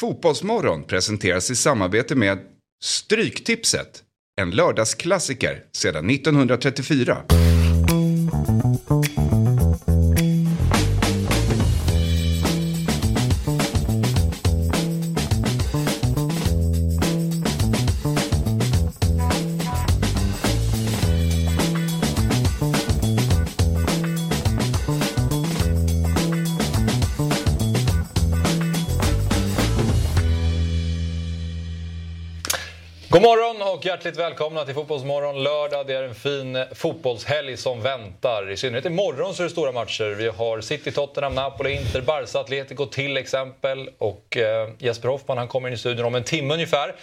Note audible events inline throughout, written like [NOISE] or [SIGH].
Fotbollsmorgon presenteras i samarbete med Stryktipset. En lördagsklassiker sedan 1934. Hjärtligt välkomna till Fotbollsmorgon lördag. Det är en fin fotbollshelg som väntar. I synnerhet imorgon så är det stora matcher. Vi har City, Tottenham, Napoli, Inter, Barca, Atletico till exempel. Och eh, Jesper Hoffman han kommer in i studion om en timme ungefär.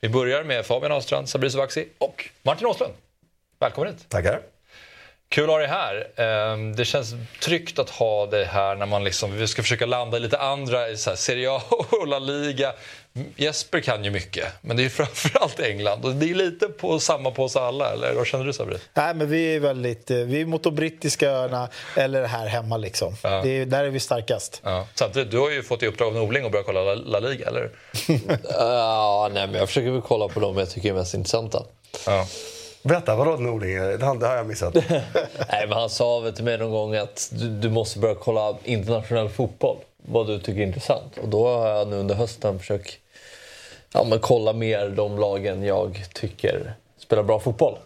Vi börjar med Fabian Ahlstrand, Sabri Sovaksi och Martin Åslund. Välkommen hit. Tackar. Kul att ha dig här. Ehm, Det känns tryggt att ha dig här när man liksom, vi ska försöka landa i lite andra, i så här Serie A och La Liga. Jesper kan ju mycket, men det är [LAUGHS] framförallt England. Och det är lite på samma på oss alla, eller vad känner du Sabri? Nej, men vi är väldigt... eh, Vi är mot de brittiska öarna eller här hemma liksom. Ja. Det är, där är vi starkast. Ja. Samtidigt, du har ju fått i uppdrag av Norling att börja kolla La, La Liga, eller [LAUGHS] Ja, nej, men jag försöker väl kolla på de jag tycker är mest intressanta. Ja. Berätta, vadå Norling? Det har jag missat. [LAUGHS] Nej, men han sa väl till mig någon gång att du, du måste börja kolla internationell fotboll. Vad du tycker är intressant. Och då har jag nu under hösten försökt ja, men kolla mer de lagen jag tycker spelar bra fotboll.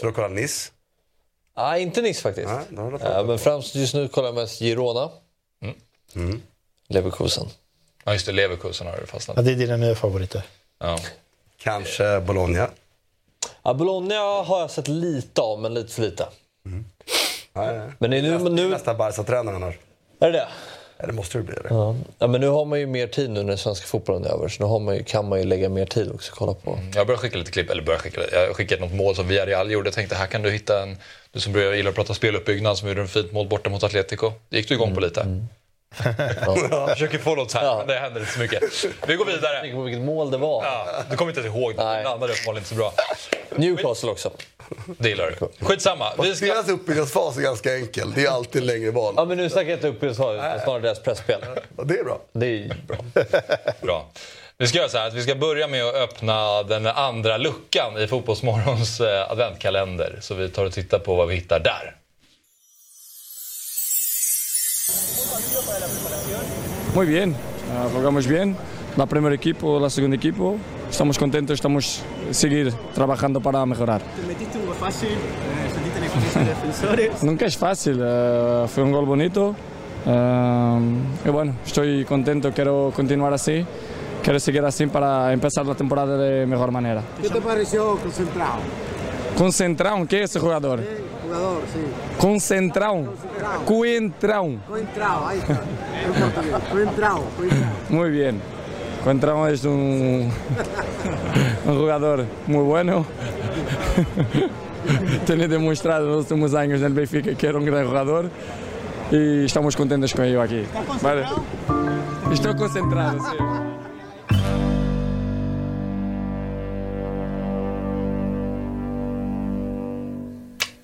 Så du kollar Nice? Nej, inte Nice faktiskt. Nej, har Ja, men främst just nu kollar jag mest Girona. Leverkusen. ja, just det. Leverkusen har du fastnat. Ja, det är dina nya favoriter. Ja. Kanske Bologna? Ja, Bologna har jag sett lite av, men lite för lite. Nej, nej. Men det är nu, Nästa, nu, nästa Barca-tränare annars. är det det? Ja, det måste det bli. Det. Ja. ja, men nu har man ju mer tid nu när svenska fotbollen är över. Så nu har man ju, kan man ju lägga mer tid också och kolla på. Jag började skicka lite klipp, eller började skicka, jag skickade något mål som Villarreal gjorde. Jag tänkte här kan du hitta en, du som börjar gillar att prata speluppbyggnad som gjorde en fint mål borta mot Atletico. Det gick du igång på lite. Jag försöker få något här, Ja. men det händer inte så mycket. Vi går vidare. Tänk på vilket mål det var. Ja, du kommer inte ens ihåg det, det landade uppenbarligen inte så bra. Newcastle också. Det gillar du. Skitsamma. Vi ska... Deras uppbyggnadsfas är ganska enkel. Det är alltid längre boll. Ja, men nu snackar jag inte upp snarare deras pressspel. Det är bra. Det är bra. Bra. Vi ska göra så här att vi ska börja med att öppna den andra luckan i Fotbollsmorgons eh, adventkalender. Så vi tar och tittar på vad vi hittar där. Muy bien, ah, jugamos bien. La primer equipo, la segundo equipo. Estamos contentos, estamos a seguir trabajando para mejorar. Te metiste un gol fácil, eh, sentiste la de defensores. [LAUGHS] Nunca es fácil, eh, fue un gol bonito. eh, y bueno, estoy contento, quiero continuar así. Quiero seguir así para empezar la temporada de mejor manera. ¿Qué te pareció concentrado? Concentrão, que é esse jogador? Jogador, sim. Concentrão. Coentrão. Coentrão, aí está. É coentrão, coentrão. Muito bem. Coentrão é um, um jogador muito bueno. [LAUGHS] Tenho demonstrado nos últimos anos no Benfica que era um grande jogador e estamos contentes com ele aqui. Está concentrado? Vale. Estou concentrado, sim.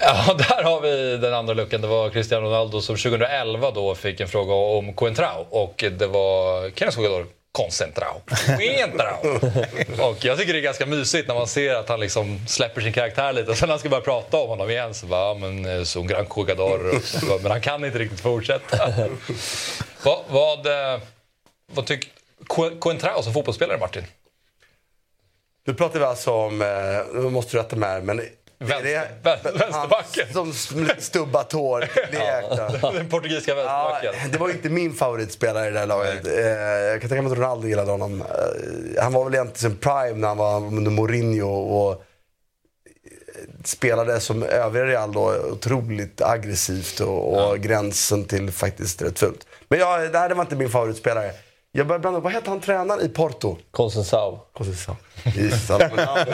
Ja, [LAUGHS] där har vi den andra luckan. Det var Cristiano Ronaldo som 2011 då fick en fråga om Coentrao och det var Kenneth Jugador Concentrao. Coentrao. [LAUGHS] och jag tycker det är ganska mysigt när man ser att han liksom släpper sin karaktär lite och sen när han ska börja prata om honom igen så bara, ja men eh, så gran så, Men han kan inte riktigt fortsätta. [LAUGHS] vad, vad, eh, vad tycker Coentrao som fotbollsspelare Martin? Nu pratar vi alltså om, eh, nu måste du rätta mig men... Vänster- [LAUGHS] vän- vänsterbacken. Han som stubbat [LAUGHS] lekte. [LAUGHS] Den portugisiska Ja, vänsterbacken. det var inte min favoritspelare i det här laget. Eh, jag kan tänka mig att Ronaldo gillade honom. Eh, han var väl egentligen prime när han var under Mourinho och eh, spelade som övriga Real då otroligt aggressivt och, och gränsen till faktiskt rätt fult. Men ja, det här var inte min favoritspelare. Jag började blanda, vad hette han tränaren i Porto? Consensau. Men han,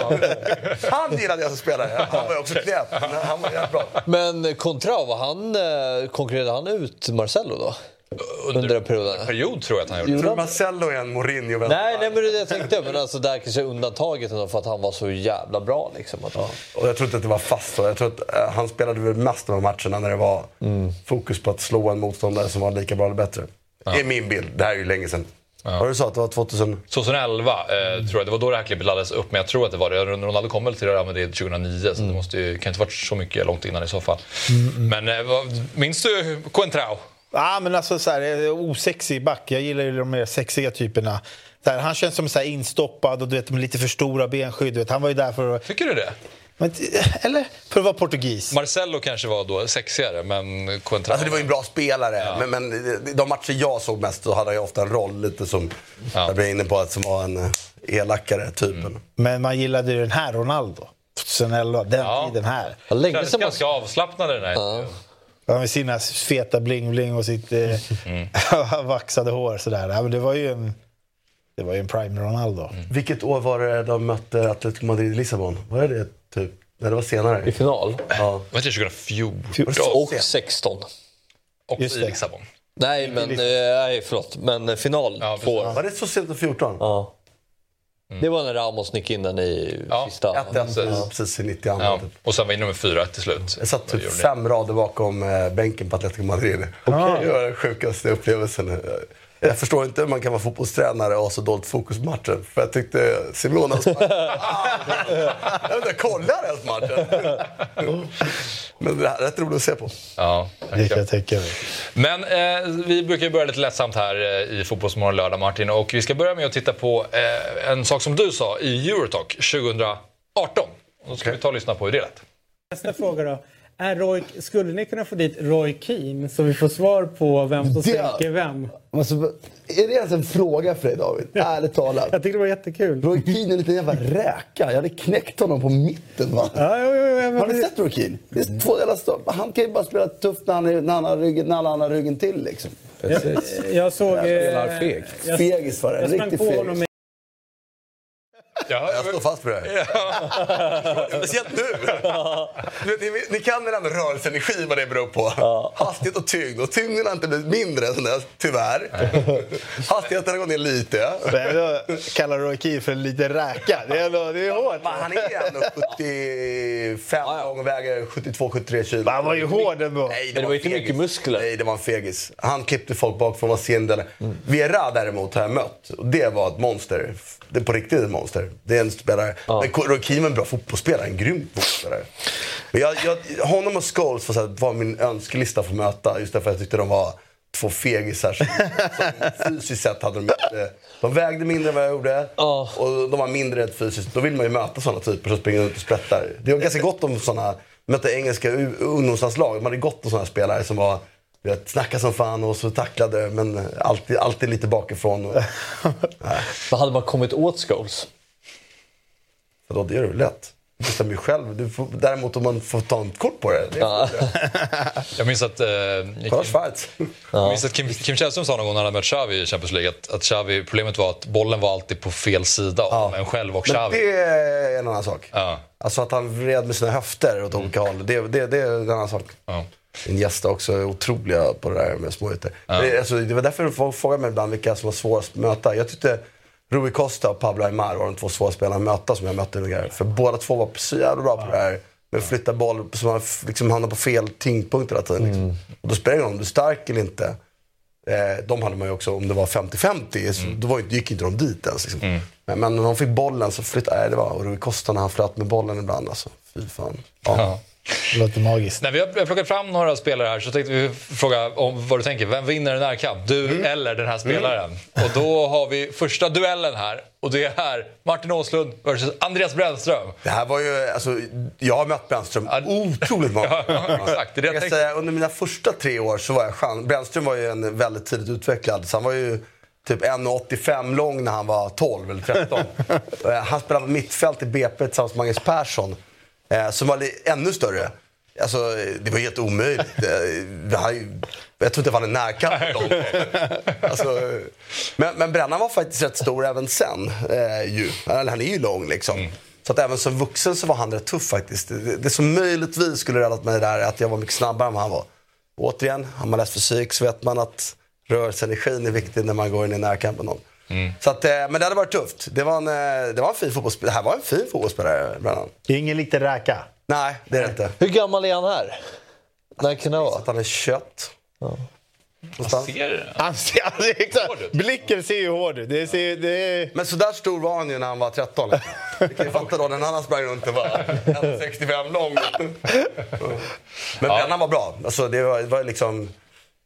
han gillade jag som spelare. Han var också knäpp, men han var jävligt bra. Men Contrao, var han, eh, konkurrerade han ut Marcelo då? Under den perioden? period tror jag att han gjorde. Jag tror Marcello är en Mourinho. Nej, nej, men det är det jag tänkte. Men alltså där kanske undantaget ändå för att han var så jävla bra. Liksom. Att, Och jag tror inte att det var fast så. Jag tror att eh, han spelade väl mest av matcherna när det var fokus på att slå en motståndare som var lika bra eller bättre. Det är min bild. Det här är ju länge sedan. Vad du sa att det var 2000? 2011 eh, tror jag, det var då det här klippet laddades upp, men jag tror att det var det. Ronaldo kom väl till Real Madrid 2009, så det måste ju, kan inte varit så mycket långt innan i så fall. Men eh, vad, minns du Coentrao? Ja, men alltså så här, eh, osexig back. Jag gillar ju de mer sexiga typerna. Här, han känns som så här instoppad och du vet, med lite för stora benskydd. Du vet, han var ju där för att... Tycker du det? Men, [LAUGHS] eller? För att vara portugis. Marcelo kanske var då sexigare, men Coentrao... Alltså det var ju en bra spelare, men, men de matcher jag såg mest så hade jag ofta en roll lite som, Ja. jag blev inne på, att som var en eh, elakare typen. Men man gillade ju den här Ronaldo. 2011, den Ja. tiden här. Ja, länge Kändes sedan man... ganska avslappnad den här. Ja, med sina feta bling-bling och sitt Mm. eh, [LAUGHS] vaxade hår. Sådär. Ja, men det var ju en, det var ju en prime Ronaldo. Mm. Vilket år var det de mötte Atletico Madrid i Lissabon? Var det det typ? Nej, det var senare. I final. Ja. Var det 2014? Och 16. Och Just i det. Lissabon. Nej, men, eh, nej, förlåt. Men eh, final Ja, två. precis. Var det så sent som 14? Ja. Det var när Ramos nickade in den i Ja. sista. 1-1, precis. ja, precis i 92 Ja. typ. Och sen var vi nummer fyra till slut. Jag satt typ fem rader bakom eh, bänken på Atletico Madrid. Det var den sjukaste upplevelsen. Jag förstår inte hur man kan vara fotbollstränare och ha så dåligt fokus på matchen. För jag tyckte Simonas match... [LAUGHS] jag vet inte, kollar ens matchen. Men det här är rätt roligt att se på. Ja, Det kan jag tänka mig. Men eh, vi brukar ju börja lite lättsamt här eh, i Fotbollsmorgon lördag, Martin. Och vi ska börja med att titta på eh, en sak som du sa i Eurotalk 2018. Och då ska vi ta och lyssna på hur det lät. Nästa fråga då. Är Roy, skulle ni kunna få dit Roy Keane så vi får svar på vem som sänker vem? Alltså, är det ens en fråga för dig David? Ärligt talat. Jag tyckte det var jättekul. Roy Keane är en liten jävla räka. Jag hade knäckt honom på mitten va. Ja, jo, jo, jo, Har ni sett Roy Keane? Det är två delar stå- Han kan ju bara spela tufft när han, är, när han har ryggen, när han har ryggen till liksom. jag såg... eh, spelar feg. Jag, Fegis var det. jag En sprang på honom Ja, Jag står fast på det här. [LAUGHS] Speciellt nu. Du vet, ni, ni kan väl ändå rörelseenergi vad det beror på? Hastighet och tyngd. Och tyngden har inte blivit mindre sen dess, tyvärr. Hastigheten har gått ner lite. Men kallar Roy Keane för en liten räka. Det är, ändå, det är hårt. Men han är ändå 75 lång och väger 72-73 kilo. Men han var ju hård ändå. Nej, Men det var inte fegis. mycket muskler. Nej, det var en fegis. Han klippte folk bakifrån, var sindel. Vera däremot har jag mött. Och det var ett monster. Det är på riktigt ett monster. Det är en spelare. Men Roy Keane var en bra fotbollsspelare. En grym fotbollsspelare. Men jag, jag, honom och Scholes var, så här, var min önskelista för att möta. Just därför jag tyckte de var två fegisar. Som, som fysiskt sett hade de inte... De vägde mindre än vad jag gjorde. Ja. Och de var mindre rent fysiskt. Då vill man ju möta sådana typer som springer runt och sprättar. Det var ganska gott om sådana... Mötte engelska ungdomslandslag. Man hade gott om sådana spelare som var... Vet, snackade som fan och så tacklade men alltid, alltid lite bakifrån. Och, [LAUGHS] hade man kommit åt Scholes? För då, det gör det väl lätt. Du bestämmer ju själv. Du får, däremot om man får ta en kort på det. det är [LAUGHS] Jag minns att, eh, Kolla Schweiz. jag minns att Kim, Kim Källström sa någon gång när han hade mött Xavi i Champions League att, att Xavi, problemet var att bollen var alltid på fel sida av en själv och Men Xavi. det är en annan sak. Ja. Alltså att han vred med sina höfter åt olika håll. Det, det, det är en annan sak. Ja. Min gästa också är otroliga på det där med småytor. Men Det, alltså, det var därför folk frågade mig ibland vilka som var svårast att möta. Jag tyckte Rui Costa och Pablo Aymar var de två svåra spelarna att möta som jag mötte ungefär. För båda två var så jävla bra på det här. Men flytta boll som man liksom hamnar på fel tyngdpunkt hela tiden. Liksom. Och då spelar det ingen roll om du är stark eller inte. Eh, de hade man ju också, om det var 50-50, så då var, gick inte de dit ens. Liksom. Men, men när de fick bollen så flyttade, nej det var och Rui Costa när han flöt med bollen ibland alltså. Fy fan. Ja. Ja. Det låter magiskt. Nej, vi har plockat fram några spelare här så tänkte vi fråga om vad du tänker. Vem vinner en närkamp? Du Mm. eller den här spelaren? Och då har vi första duellen här. Och det är Martin Åslund versus Andreas Brännström. Det här var ju, alltså, jag har mött Brännström Ja. otroligt många [LAUGHS] Ja, exakt. Det är det jag jag kan tänkte. säga, Under mina första tre år så var jag chans. Brännström var ju en väldigt tidigt utvecklad. Så han var ju typ 1,85 lång när han var 12 eller 13. [LAUGHS] Eh, han spelade mittfält i BP tillsammans med Magnus Persson. Eh, som var ännu större. Alltså, det var helt omöjligt. [LAUGHS] Eh, är ju- jag tror inte det var närkamp mot dem. alltså, men, men Brännan var faktiskt rätt stor även sen. Eh, ju. Han är ju lång liksom. Så att även som vuxen så var han rätt tuff faktiskt. Det, det som möjligtvis skulle räddat mig där är att jag var mycket snabbare än vad han var. Återigen, har man läst fysik så vet man att rörelseenergin är viktig när man går in i närkamp med någon. Så att, eh, men det hade varit tufft. Det var en, eh, det var en fin fotbollsspelare. Det här var en fin fotbollsspelare, Brennan. Det är ingen liten räka. Nej, det är det inte. Hur gammal är han här? När kan det vara? Att han är kött. Någonstans. Ser Han ser, alltså, exakt. Blicken ser ju hård ut. Det ser, det är... Men så där stor var han ju när han var 13. Du kan ju [LAUGHS] fatta då, när han sprang runt och var 1,65 lång. [LAUGHS] Men Ja. Var bra. Alltså, det var, det var liksom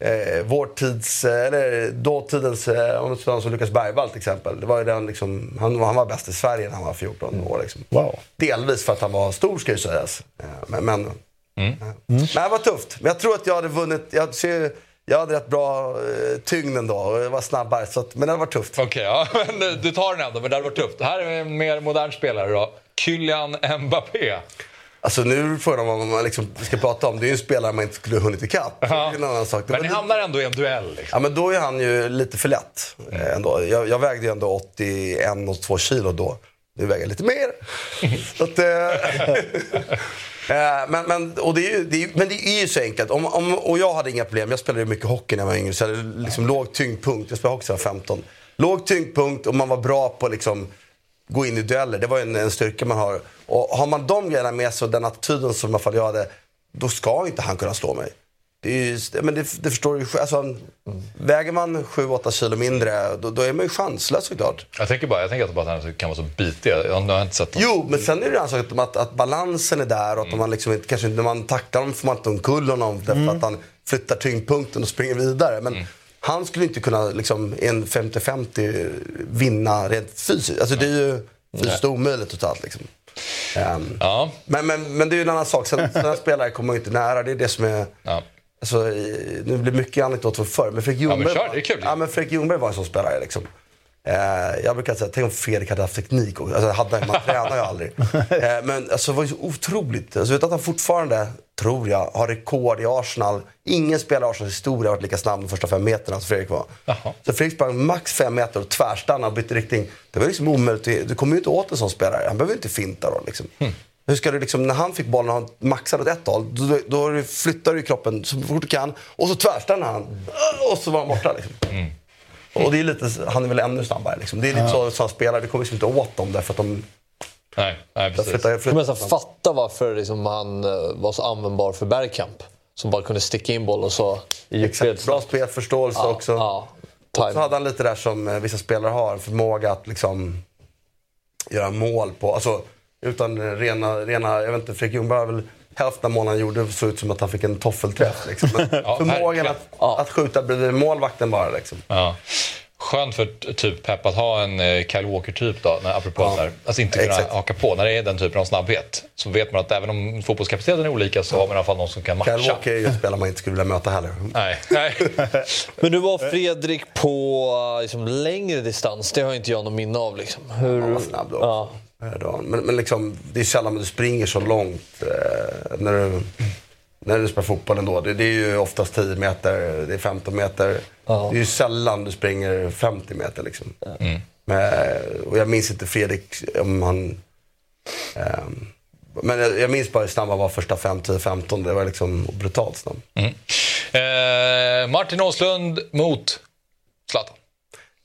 eh, vår tids, eh, eller dåtidens, eh, om någon som Lukas Bergvall till exempel. Det var den, liksom, han, han var bäst i Sverige när han var 14 år. Liksom. Wow. Delvis för att han var stor ska ju sägas. Eh, Men, men, Mm. eh, men det var tufft. Men jag tror att jag hade vunnit. Jag, ser, jag hade rätt bra eh, tyngd ändå och jag var snabbare. Så att, men det hade varit tufft. Okej, ja, [LAUGHS] men du- du tar den ändå, men det hade varit tufft. Här är en mer modern spelare då. Kylian Mbappé. Alltså nu är frågan vad man liksom ska prata om. Det är ju en spelare man inte skulle hunnit ikapp. Det är en annan sak. Men ni lite- hamnar ändå i en duell. Liksom. Ja, men då är han ju lite för lätt. eh, Ändå. Jag, jag vägde ju ändå 81 och 2 kilo då. Nu väger jag lite mer. [LAUGHS] Att, [LAUGHS] eh, men, men, och det är ju, det är, ju- men det är ju så enkelt. Om, om, och jag hade inga problem. Jag spelade mycket hockey när jag var yngre. Så jag hade liksom låg tyngdpunkt. Jag spelade hockey sedan jag var 15. Låg tyngdpunkt och man var bra på liksom gå in i dueller. Det var ju en, en styrka man har. Och har man de grejerna med sig och den attityden som i alla fall jag hade. Då ska inte han kunna slå mig. Det, är ju, men det, det förstår du ju. Alltså, Väger man 7-8 kilo mindre, då, då är man ju chanslös såklart. Jag tänker bara, jag tänker att bara att han kan vara så bitig. Jag har inte sett. Jo, men sen är det en sak att, att balansen är där och att man liksom kanske när man tacklar honom får man inte omkull honom därför att han flyttar tyngdpunkten och springer vidare. Men han skulle inte kunna liksom, en 50-50 vinna rent fysiskt. Alltså det är ju fysiskt omöjligt totalt. Liksom. Ehm, Ja. men, men, men det är ju en annan sak. Sen, sådana spelare kommer inte nära. Det är det som är... Ja. Alltså, nu blir mycket anekdot från förr, men Fredrik men Ljungberg, kör, det är kul. ja, men Fredrik Ljungberg var en sån spelare. Liksom. Eh, jag brukar säga, tänk om Fredrik hade haft teknik. också. Alltså, hade, man tränar ju aldrig. [LAUGHS] Eh, men alltså, det var ju så otroligt. Alltså, vet att han fortfarande, tror jag, har rekord i Arsenal. Ingen spelare i Arsenals historia har varit lika snabb de första fem meterna som Fredrik var. Jaha. Så Fredrik sprang max fem meter och tvärstannade och bytte riktning. Det var liksom omöjligt. Du kommer ju inte åt en sån spelare. Han behöver inte finta då. Liksom. Hur ska du liksom, när han fick bollen och han maxade åt ett håll, då, då flyttar du kroppen så fort du kan. Och så tvärstannar han. Och så var han borta. Liksom. Och det är lite, han är väl ännu snabbare. Liksom. Det är lite så som han spelar. Du kommer liksom inte åt dem därför att de Nej, nej precis. flyttar, Jag flyttar. så här, fatta varför liksom, han eh, var så användbar för Bergkamp. Som bara kunde sticka in boll och så djupled. Exakt. Bra spelförståelse också. Ja, Och så hade han lite där som eh, vissa spelare har, en förmåga att liksom göra mål på, alltså utan rena, rena jag vet inte, Fredrik Ljungberg har väl hälften av målen han gjorde såg ut som att han fick en toffelträff. Liksom. [LAUGHS] Men Ja, förmågan att, att skjuta bredvid målvakten bara. Liksom. Ja. Skönt för typ Pep att ha en eh, Kyle Walker-typ då, när, apropå Ja. ja. där. Alltså inte kunna Exakt. haka på. När det är den typen av snabbhet så vet man att även om fotbollskapaciteten är olika så har man i alla fall någon som kan matcha. Kyle Walker är ju en spelare man inte skulle vilja möta heller. Nej, nej. [LAUGHS] Men nu var Fredrik på eh, liksom, längre distans. Det har inte jag någon minne av. Liksom. Hur... Han var snabb då. Ja. Eh, då. Men, men liksom, det är sällan du springer så långt eh, när, du, när du spelar fotboll ändå. Det, det är ju oftast 10 meter, det är 15 meter. Ja. Det är ju sällan du springer 50 meter. Liksom. Men, och jag minns inte Fredrik om han... ehm, men jag, jag minns bara hur snabb han var första 5, 10, 15. Det var liksom brutalt snabb. Eh, Martin Åslund mot Zlatan.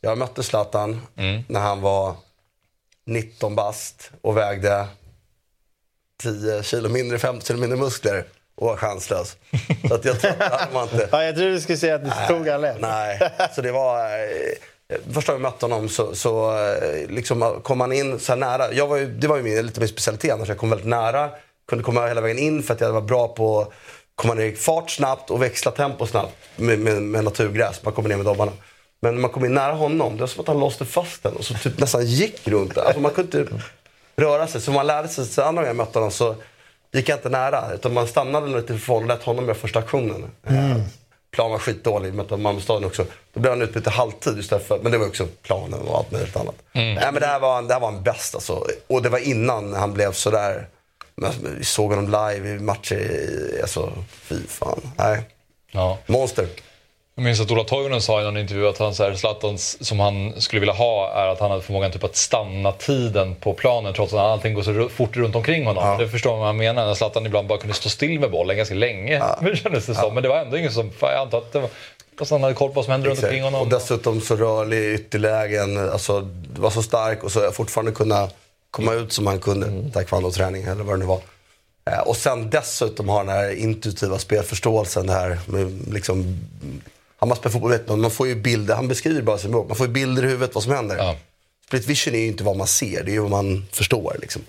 Jag mötte Zlatan när han var 19 bast och vägde 10 kilo mindre, 50 kilo mindre muskler och var chanslös. [LAUGHS] Så att jag tror inte... Ja, jag trodde du skulle säga att du tog han lätt. Nej, så det var... Eh, första gången jag mötte honom så, så eh, liksom kom han in så här nära. Jag var ju, det var ju min, lite min specialitet annars. Jag kom väldigt nära. Kunde komma hela vägen in för att jag var bra på att komma ner i fart snabbt och växla tempo snabbt med, med, med naturgräs. Man kommer ner med dobbarna. Men när man kom in nära honom, det var som att han låste fast den och så typ nästan gick runt. Alltså man kunde inte röra sig. Så man lärde sig, så andra gången jag mötte honom så gick jag inte nära. Utan man stannade lite ifrån och lät honom göra första aktionen. Eh, Planen var skitdålig, vi mötte Malmö staden också. Då blev han utbytt i halvtid istället för, men det var också planen och allt möjligt annat. Nej men det här var, det här var en bäst alltså. Och det var innan han blev sådär. Men vi såg honom live i matcher, i- alltså fy fan. Nej. Ja. Monster. Jag minns att Ola Toivonen sa i någon intervju att han, så här, Zlatans, som han skulle vilja ha är att han hade förmågan typ att stanna tiden på planen trots att allting går så fort runt omkring honom. Det förstår man vad han menar. När Zlatan ibland bara kunde stå still med bollen ganska länge. Ja. [LAUGHS] kändes det som. Men det var ändå ingen som... Jag antar att det var... Fast han hade koll på vad som hände runt omkring honom. Och dessutom så rörlig i ytterlägen. Alltså, var så stark och så fortfarande kunna komma ut som han kunde tack vare träning eller vad det nu var. Eh, Och sen dessutom ha den här intuitiva spelförståelsen. Det här med liksom, har man spelat fotboll vet man, man får ju bilder, han beskriver bara sin bok, man får ju bilder i huvudet vad som händer. Ja. Split vision är ju inte vad man ser, det är ju vad man förstår. Liksom.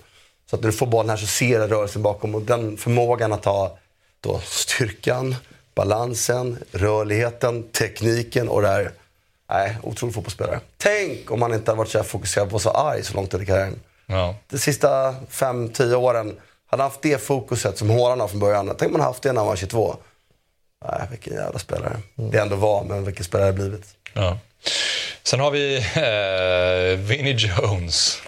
Så att när du får bollen här så ser du rörelsen bakom och den förmågan att ha då styrkan, balansen, rörligheten, tekniken och det här. Nej, otrolig fotbollsspelare. Tänk om han inte hade varit så här fokuserad på att vara så arg så långt under karriären. Ja. De sista 5-10 åren, hade han haft det fokuset som Haaland har från början. Tänk om han haft det när han var 22. Nej, vilken jävla spelare. Det ändå var, men vilken spelare det blivit. Ja. Sen har vi eh, Vinnie Jones.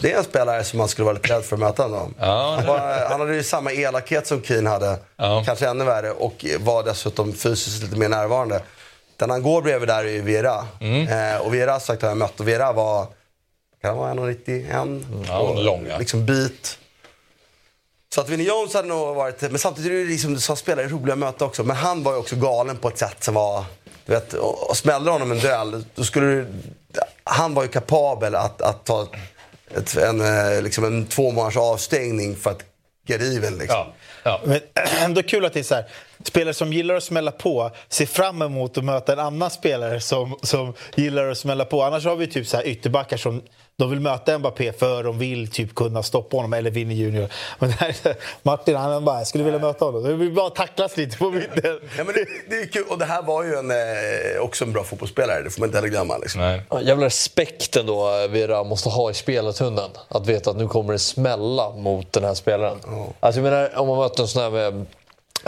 Det är en spelare som man skulle vara lite rädd för att möta ändå. Ja. Han, var, han hade ju samma elakhet som Keane hade, Ja. kanske ännu värre, och var dessutom fysiskt lite mer närvarande. Den han går bredvid där är ju Vera. Mm. Eh, och Vera sagt har jag mött, och Vera var, kan han vara 1,91? Ja, Och lång, ja. Liksom bit. Så att Vinnie Jones hade nog varit, men samtidigt är det liksom, som spelare roliga möta också. Men han var ju också galen på ett sätt som var, du vet, och, och smällde honom en duell, då skulle du, han var ju kapabel att, att ta ett, en, eh, liksom en två månaders avstängning för att get even. Liksom. Ja. Ja. Men [CLEARS THROAT] ändå kul att det är så här, spelare som gillar att smälla på ser fram emot att möta en annan spelare som, som gillar att smälla på. Annars har vi typ så här ytterbackar som de vill möta Mbappé för de vill typ kunna stoppa honom, eller Vinny Junior. Men här, är Martin han är bara, jag skulle vilja möta honom. Det vill bara tacklas lite på mitten. Ja, men det, det är kul. Och det här var ju en, eh, också en bra fotbollsspelare, det får man inte heller glömma. Liksom. Nej. Jävla respekten då Vera måste ha i spelartunneln. Att veta att nu kommer det smälla mot den här spelaren. Alltså jag menar, om man möter en sån här med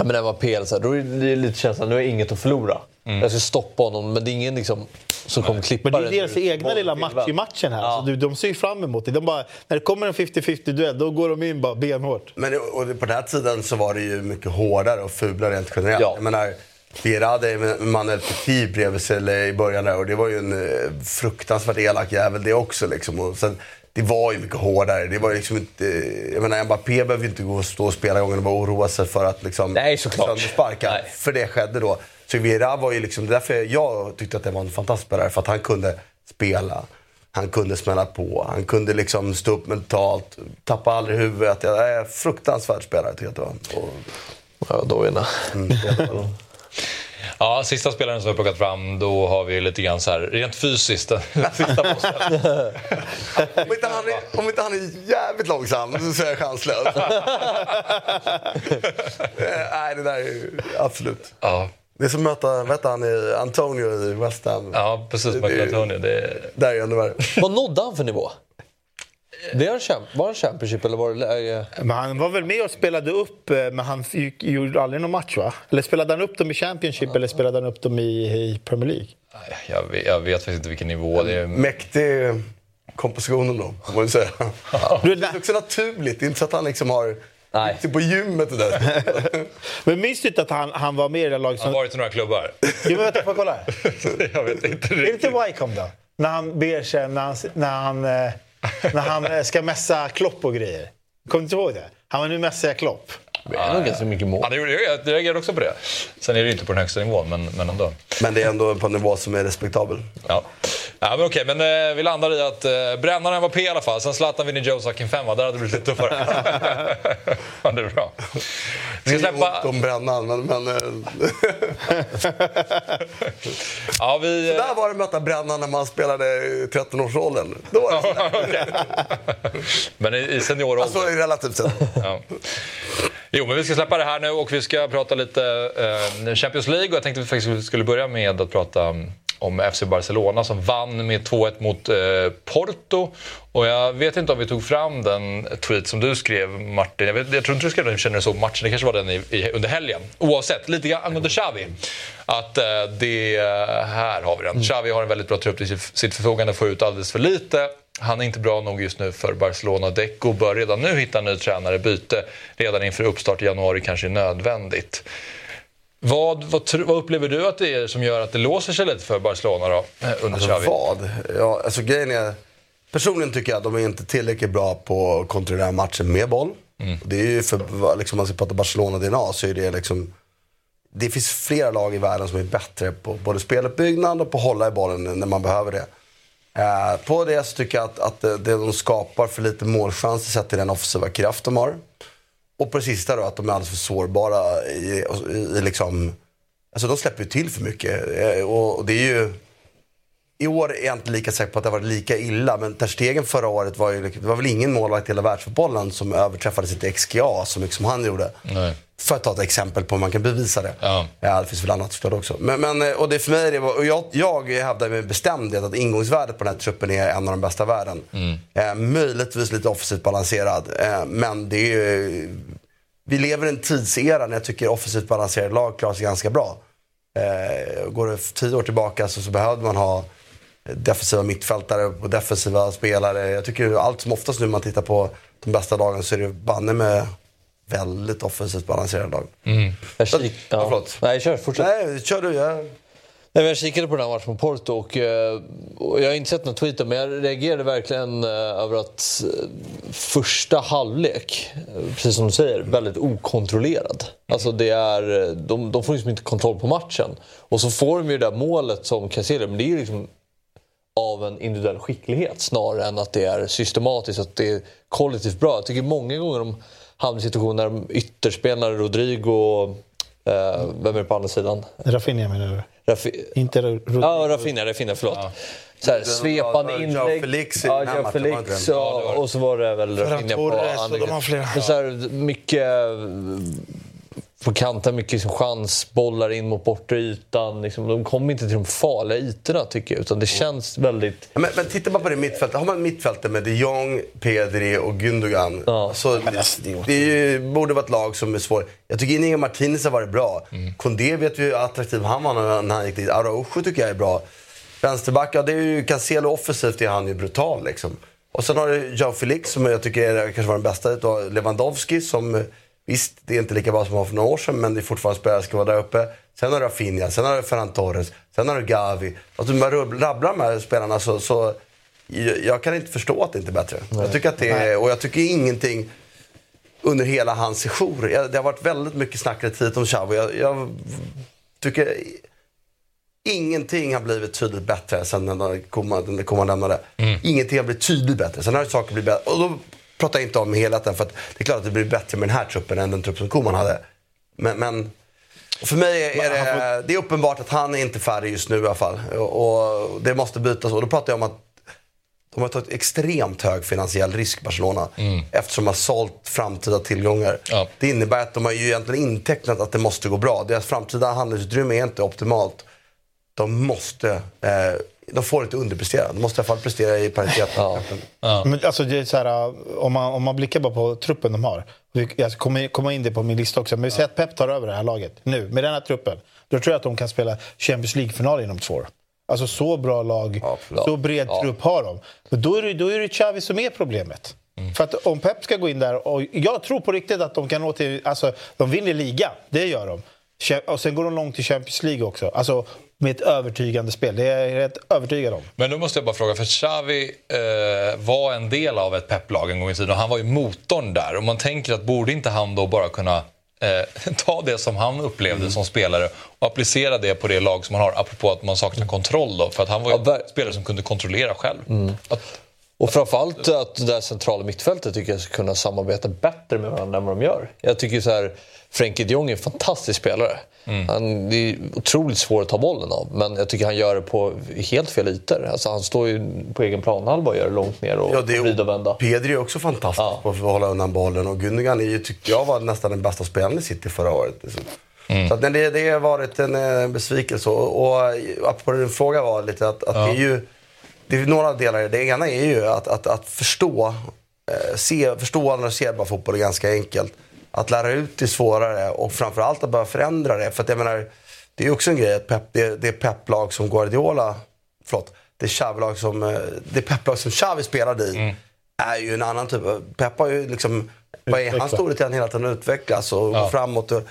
menar, Mbappé så här, då är det lite känslan nu har jag inget att förlora. Jag ska stoppa honom, men det är ingen liksom, som kommer klippa Men det är deras egna lilla match i matchen här. Ja. Så de, de ser ju fram emot det. De bara, när det kommer en 50-50 duell, då går de in bara benhårt. Men och på den här tiden så var det ju mycket hårdare och fulare rent generellt. Ja. Jag menar, Vera hade Manuel Petit bredvid sig eller i början där och det var ju en eh, fruktansvärt elak jävel det också. Liksom. Och sen, det var ju mycket hårdare. Det var ju liksom inte, jag menar, Mbappé behöver ju inte gå och stå och spela gången och bara oroa sig för att liksom, Nej, såklart. söndersparka. Nej. För det skedde då. Så Vera var ju liksom, det är därför jag tyckte att det var en fantastisk spelare. För att han kunde spela. Han kunde smälla på. Han kunde liksom stå upp mentalt. Tappa aldrig huvudet. Jag är fruktansvärd spelare tycker jag att det var. Och, Ja, då vinner. [LAUGHS] Ja, sista spelaren som vi har plockat fram, då har vi lite grann så här, rent fysiskt, den [LAUGHS] sista posten. [LAUGHS] om, inte han är, om inte han är jävligt långsam så är jag chanslös. Eh, Nej, det där är ju absolut. Ja, Det är som att möta, vad han, i Antonio i West Ham. ja precis. Michael Antonio. Det är... Där är ännu värre. Vad nådde han för nivå? Det var, champ- var det Championship eller var det? Men han var väl med och spelade upp, eh, men han gick, gjorde aldrig någon match va? Eller spelade han upp dem i Championship eller spelade han upp dem i, i Premier League? Nej, Jag vet, jag vet faktiskt inte vilken nivå det är. Mäktig kompositionen då, får man ju säga. Du, Det är också naturligt. Det är inte så att han liksom har Nej. gått på gymmet och där. [LAUGHS] men minns du inte att han, han var med i det laget Han har varit i några klubbar. Jo, men vänta, får jag kolla här? [LAUGHS] jag vet inte Är det riktigt. inte Wycombe då? När han ber sig, när han, när han, eh, när han eh, ska mässa Klopp och grejer. Kommer du inte ihåg det? Han var nu mässar jag Klopp. Det är nog ganska mycket mål. Ja, det gjorde jag. Jag reagerade också på det. Sen är det ju inte på den högsta nivån, men, men ändå. Men det är ändå på en nivå som är respektabel. Ja. Ja, men okej, men eh, vi landar i att eh, brännaren var P i alla fall. Sen Zlatan, Vinnie Joe, Sakin 5 Där hade det blivit lite tuffare. [LAUGHS] ja, det är bra. Vi ska Det är ont släppa... om brännan, men... men eh, [LAUGHS] Ja, vi... där var det att möta brännan när man spelade i 13-årsåldern. Då var det. [LAUGHS] Men i, i senioråldern. Alltså relativt sett. Ja. Jo, men vi ska släppa det här nu och vi ska prata lite eh, Champions League. Och jag tänkte att vi faktiskt skulle börja med att prata om FC Barcelona som vann med 2-1 mot eh, Porto. Och jag vet inte om vi tog fram den tweet som du skrev Martin. Jag, vet, jag tror inte du skrev den känner så matchen. Det kanske var den i, i, under helgen. Oavsett, lite grann angående Xavi. Att eh, det... Här har vi den. Xavi har en väldigt bra trupp till sitt- sitt förfogande, får ut alldeles för lite. Han är inte bra nog just nu för Barcelona. Deco bör redan nu hitta en ny tränare. Byte redan inför uppstart i januari kanske är nödvändigt. Vad, vad, vad upplever du att det är som gör att det låser sig lite för Barcelona då, eh, under Alltså Xavi? vad? Ja, alltså grejen är, personligen tycker jag att de är inte tillräckligt bra på att kontrollera matchen med boll. Det är ju för, liksom, om man ska prata Barcelona-DNA så är det liksom det finns flera lag i världen som är bättre på både speluppbyggnad och på att hålla i bollen när man behöver det. Eh, på det så tycker jag att, att det, det de skapar för lite målchanser sett till den offensiva kraft de har. Och på det sista då att de är alldeles för sårbara i, i, i liksom Alltså de släpper ju till för mycket. Eh, och det är ju... I år är jag inte lika säker på att det har varit lika illa, men Ter Stegen förra året var ju... liksom- Det var väl ingen målvakt i hela världsfotbollen som överträffade sitt XGA så mycket som han gjorde. Nej. För att ta ett exempel på om man kan bevisa det. Ja. Ja, det finns väl annat förstås också. Men, men, eh, och det för mig, det, och jag, jag hävdar med bestämdhet att ingångsvärdet på den här truppen är en av de bästa i världen. Eh, möjligtvis lite offensivt balanserad. Eh, men det är ju, vi lever i en tidsera när jag tycker offensivt balanserade lag klarar sig ganska bra. Eh, går det tio år tillbaka så, så behövde man ha defensiva mittfältare och defensiva spelare. Jag tycker allt som oftast nu när man tittar på de bästa lagen så är det banne med väldigt offensivt balanserade lag. Jag kik... Ja, ja. förlåt. Nej, kör. Fortsätt. Nej, kör du. Jag... Nej, men jag kikade på den här matchen mot Porto och, eh, och jag har inte sett någon tweet men jag reagerade verkligen eh, över att eh, första halvlek, precis som du säger, väldigt okontrollerad. Alltså det är, de, de får liksom inte kontroll på matchen. Och så får de ju det där målet som Casillas, men det är ju liksom av en individuell skicklighet snarare än att det är systematiskt, att det är kollektivt bra. Jag tycker många gånger de hamnar i situationer där ytterspelare, Rodrigo, eh, vem är det på andra sidan? Rafinha menar du? Rafi- Inte Ro- Ja, Rafinha, Rafinha förlot. Så här, svepande Ja, Joao inlägg. Felix i ja, Joao Felix. Ja, och så var det väl Rafinha på och andra de har flera. Men så här, mycket på kanten, mycket liksom chansbollar in mot bortre ytan. Liksom, de kommer inte till de farliga ytorna tycker jag. Utan det känns väldigt... Men, men titta bara på det mittfältet. Har man mittfältet med de Jong, Pedri och Gundogan. Ja. Så det ju, borde vara ett lag som är svårt. Jag tycker Inigo Martinez har varit bra. Kondé vet vi hur attraktiv han var när han gick dit. Araujo tycker jag är bra. Vänsterback, ja det är ju Cancelo offensivt är han ju brutal liksom. Och sen har du Joao Felix som jag tycker är, kanske var den bästa. Lewandowski som, visst det är inte lika bra som han var för några år sedan men det är fortfarande spelare som ska vara där uppe. Sen har du Rafinha, sen har du Ferran Torres, sen har du Gavi. Alltså rubb- rabblar de här spelarna så, så jag, kan inte förstå att det inte är bättre. Jag tycker att det är, och jag tycker ingenting under hela hans sejour. Det har varit väldigt mycket snack rätt tidigt om Xavi. Jag, jag tycker ingenting har blivit tydligt bättre sen när Koman, när Koman lämnade. Ingenting har blivit tydligt bättre. Sen har saker blivit bättre. Och då pratar inte om helheten för att det är klart att det blir bättre med den här truppen än den trupp som Koman hade. Men, men för mig är det, det är uppenbart att han är inte färdig just nu i alla fall. Och, det måste bytas. Och då pratar jag om att de har tagit extremt hög finansiell risk, Barcelona. Eftersom de har sålt framtida tillgångar. Ja. Det innebär att de har ju egentligen intecknat att det måste gå bra. Deras framtida handlingsutrymme är inte optimalt. De måste, eh, de får inte underprestera. De måste i alla fall prestera i paritet. Men alltså det är så här, om, man, om man blickar bara på truppen de har. Jag kommer komma in det på min lista också. Men vi säger att Pep tar över det här laget nu med den här truppen. Då tror jag att de kan spela Champions League-final inom två år. Alltså så bra lag, så bred trupp har de. Men då är det, då är det Xavi som är problemet. För att om Pep ska gå in där, och jag tror på riktigt att de kan nå till, alltså de vinner liga, det gör de. Och sen går de långt i Champions League också. Alltså med ett övertygande spel, det är jag rätt övertygad om. Men då måste jag bara fråga, för Xavi eh, var en del av ett pepplag en gång i tiden och han var ju motorn där. Och man tänker att borde inte han då bara kunna eh, [LAUGHS] ta det som han upplevde Mm. som spelare och applicera det på det lag som han har, apropå att man saknar kontroll då. För att han var ju Ja, en spelare som kunde kontrollera själv. Att, Och framförallt att det där centrala mittfältet tycker jag ska kunna samarbeta bättre med varandra än vad de gör. Jag tycker så här, Frenkie de Jong är en fantastisk spelare. Han, det är otroligt svårt att ta bollen av, men jag tycker han gör det på helt fel ytor. Alltså, han står ju på egen planhalva och gör det långt ner och Ja, det är, vrida och vända. Pedri är också fantastisk Ja. på att hålla undan bollen. Och Gundogan är ju, tyckte jag var nästan den bästa spelaren i City förra året. Så att, det, det har varit en eh, besvikelse. Och, och apropå din fråga var lite att, att det är ju... Det är några delar i det. Det ena är ju att, att, att förstå, eh, se, förstå och analysera fotboll är ganska enkelt. Att lära ut är svårare och framförallt att börja förändra det. För att jag menar, det är också en grej att pep, det, det pepplag som Guardiola, förlåt, det Xavi-lag som, eh, det pepplag som Xavi spelade i är ju en annan typ av, Pep har ju liksom, vad är hans storhet han hela tiden utvecklas och går framåt. Och,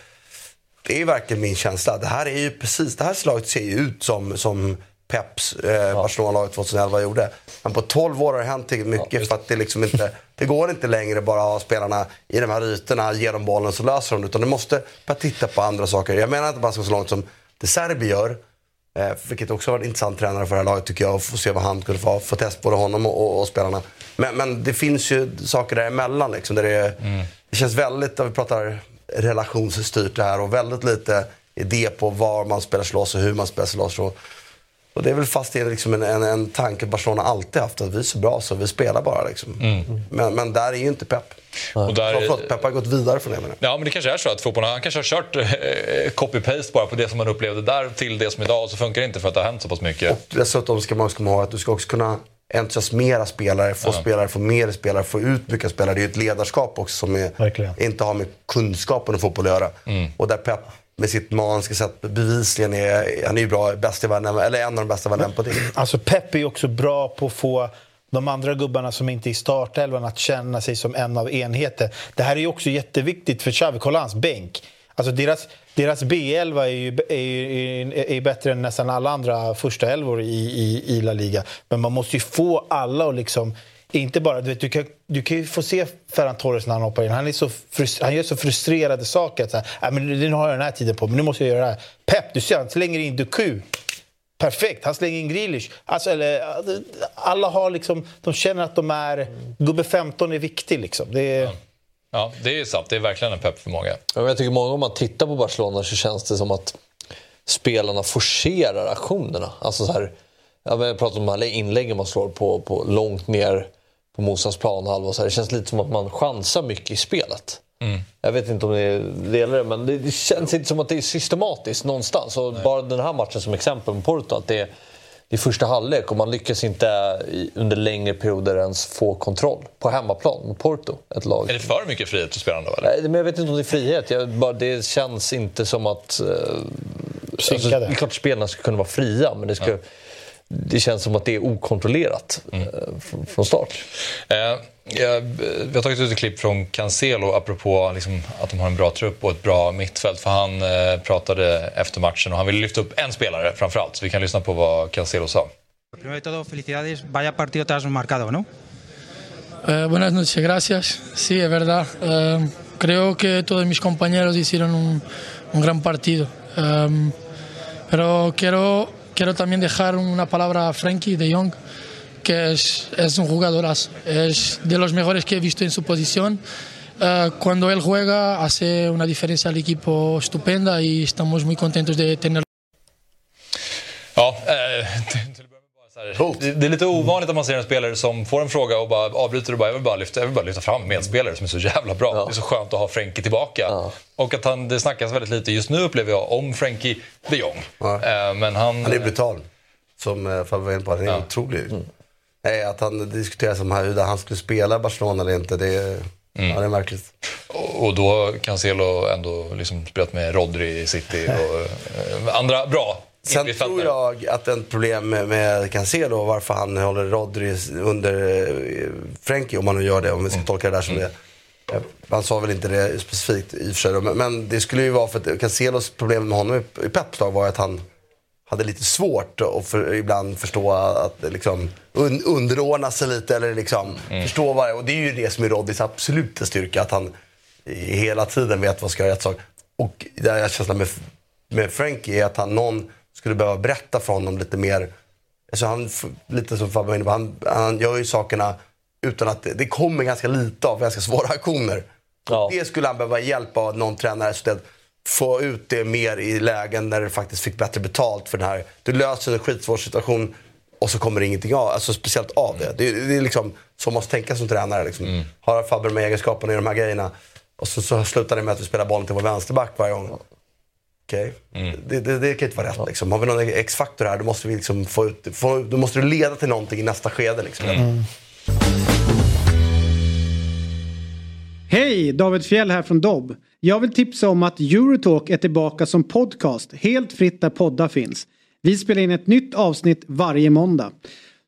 det är verkligen min känsla. Det här är ju precis, det här slaget ser ju ut som, som Peps eh, Barcelona-laget 2011 gjorde. Men på 12 år har det hänt mycket för att det liksom inte, [LAUGHS] det går inte längre bara att ha spelarna i de här ytorna, ge dem bollen så löser de det. Utan du måste börja titta på andra saker. Jag menar inte bara så långt som det Serbi gör. Eh, vilket också var en intressant tränare för det här laget tycker jag. Och få se vad han kunde få, få test både honom och, och, och spelarna. Men, men det finns ju saker däremellan liksom. Där det, det känns väldigt, när vi pratar relationsstyrt det här och väldigt lite idé på var man spelar sig loss och hur man spelar sig loss. Och, och det är väl fast det är liksom en, en, en tanke Barcelona alltid haft, att vi är så bra så vi spelar bara. Liksom. Men, men där är ju inte Pep. Och där, Så, förlåt, Pep har gått vidare från det. menar. Ja, men det kanske är så att fotbollen, han kanske har kört eh, copy-paste bara på det som man upplevde där till det som idag och så funkar det inte för att det har hänt så pass mycket. Dessutom ska man komma ihåg att du ska också kunna entusiasmera spelare, få spelare, få mer spelare, få ut mycket spelare. Det är ju ett ledarskap också som är, inte har med kunskapen om fotboll att göra. Och där Pep med sitt maniska sätt bevisligen är, han är ju bra, bäst i världen, eller en av de bästa i världen på det. Alltså Pep är också bra på att få de andra gubbarna som inte är i startelvan att känna sig som en av enheter. Det här är ju också jätteviktigt för Xavi, kolla hans bänk. Alltså deras, deras B11 är ju, är, ju, är bättre än nästan alla andra första elvor i, i, i La Liga. Men man måste ju få alla att liksom inte bara, du, vet, du, kan, du kan ju få se Ferran Torres när han hoppar in. Han, är så han gör så frustrerade saker. Att så här, "Nej, men nu har jag den här tiden på men nu måste jag göra det här. Pep, du ser han slänger in Duku. Perfekt, han slänger in Grealish. Alltså, eller, alla har liksom, de känner att de är... Gubbe 15 är viktig. Liksom. Det är, Ja, det är sant. Det är verkligen en pepp för många. Ja, men Jag tycker många om man tittar på Barcelona så känns det som att spelarna forcerar aktionerna. Alltså så här, ja, men jag pratar om alla inläggen man slår på, på långt ner på motståndarens planhalva. och så här. Det känns lite som att man chansar mycket i spelet. Jag vet inte om ni delar det, men det, det känns inte som att det är systematiskt någonstans. Och bara den här matchen som exempel med Porto, att det är, det är första halvlek och man lyckas inte under längre perioder ens få kontroll på hemmaplan mot Porto. Ett lag Är det för mycket frihet för spelarna då? Eller? Nej, men jag vet inte om det är frihet. Jag, bara, det känns inte som att... Eh, alltså, det är klart spelarna ska kunna vara fria, men det, ska, det känns som att det är okontrollerat eh, från, start. Eh, jag, vi har tagit ut ett klipp från Cancelo apropå liksom, att de har en bra trupp och ett bra mittfält. För han eh, pratade efter matchen och han ville lyfta upp en spelare framförallt. Så vi kan lyssna på vad Cancelo sa. Primero de todo, felicidades. Vaya partido te has marcado, ¿no? Eh, buenas noches, gracias. Sí, es verdad. Eh, creo que todos mis compañeros hicieron un, un gran partido. Eh, pero quiero, quiero también dejar una palabra a Frankie de Jong, que es, es un jugadorazo. Es de los mejores que he visto en su posición. Eh, cuando él juega hace una diferencia al equipo estupenda y estamos muy contentos de tenerlo. Ja, eh, det, är lite ovanligt att man ser en spelare som får en fråga och bara avbryter och bara, jag vill bara lyfta, jag vill bara lyfta fram medspelare som är så jävla bra. Det är så skönt att ha Frenkie tillbaka. Och att han, det snackas väldigt lite just nu upplever jag om Frenkie de Jong. Ja. Eh, men han... Han är brutal. Som eh, Fabbe var inne på. Han är Ja. otrolig. Nej, att han diskuterar som här, hur han skulle spela Barcelona eller inte, det är, ja, det är märkligt. Och och då Cancelo ändå liksom spelat med Rodri i City och eh, andra bra Sen tror jag att ett problem med, Cancelo varför han håller Rodri under eh, Frenkie, om man nu gör det, om vi ska tolka det där som det. Eh, Han sa väl inte det specifikt i och för sig, men, det skulle ju vara för att Cancelos problem med honom i, Peps lag var att han hade lite svårt att för, ibland förstå att liksom, un, underordna sig lite eller liksom förstå vad Och det är ju det som är Rodris absoluta styrka, att han hela tiden vet vad ska göra rätt sak. Och det jag känslan med, med Frankie är att han, någon skulle behöva berätta för honom lite mer. Alltså han, lite som Fabbe var inne på, han, han gör ju sakerna utan att det, det kommer ganska lite av ganska svåra aktioner. Ja. Det skulle han behöva hjälp av någon tränare så att få ut det mer i lägen där du faktiskt fick bättre betalt för den här. Du löser en skitsvår situation och så kommer det ingenting av, alltså speciellt av det. Det, det är liksom så man måste tänka som tränare. Liksom. Har Fabbe här egenskaperna i de här grejerna och så, så slutar det med att vi spelar bollen till vår vänsterback varje gång. Okej, det, det, det kan inte vara rätt. Liksom. Har vi någon X-faktor här, då måste, vi liksom få ut, få, då måste det leda till någonting i nästa skede. Liksom. Hej! David Fjell här från Dobb. Jag vill tipsa om att Eurotalk är tillbaka som podcast helt fritt där poddar finns. Vi spelar in ett nytt avsnitt varje måndag.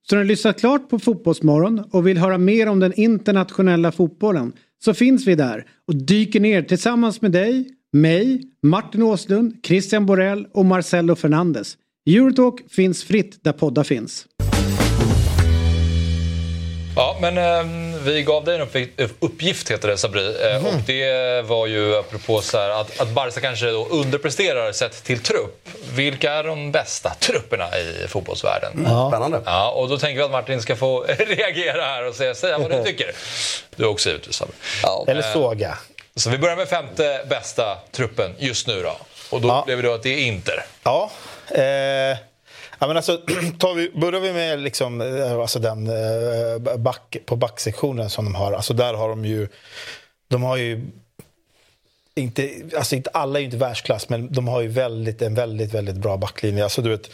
Så när du lyssnat klart på Fotbollsmorgon och vill höra mer om den internationella fotbollen så finns vi där och dyker ner tillsammans med dig, mig, Martin Åslund, Christian Borell och Marcelo Fernandes. Eurotalk finns fritt där poddar finns. Ja, men eh, vi gav dig en uppgift, heter det Sabri. Eh, Och det var ju apropå så här, att, att Barca kanske då underpresterar sett till trupp. Vilka är de bästa trupperna i fotbollsvärlden? Spännande. Ja, och då tänker vi att Martin ska få [LAUGHS] reagera här och säga, säga vad du [LAUGHS] tycker. Du är också ute Sabri. Ja. eller såga. Så vi börjar med femte bästa truppen just nu då. Och då upplever du att det är Inter? Ja. Eh, ja men alltså, [CLEARS THROAT] tar vi, börjar vi med liksom, eh, alltså den eh, back, på backsektionen som de har. Alltså där har de ju... De har ju inte, alltså inte alla är ju inte världsklass, men de har ju väldigt, en väldigt, väldigt bra backlinje. Alltså du vet,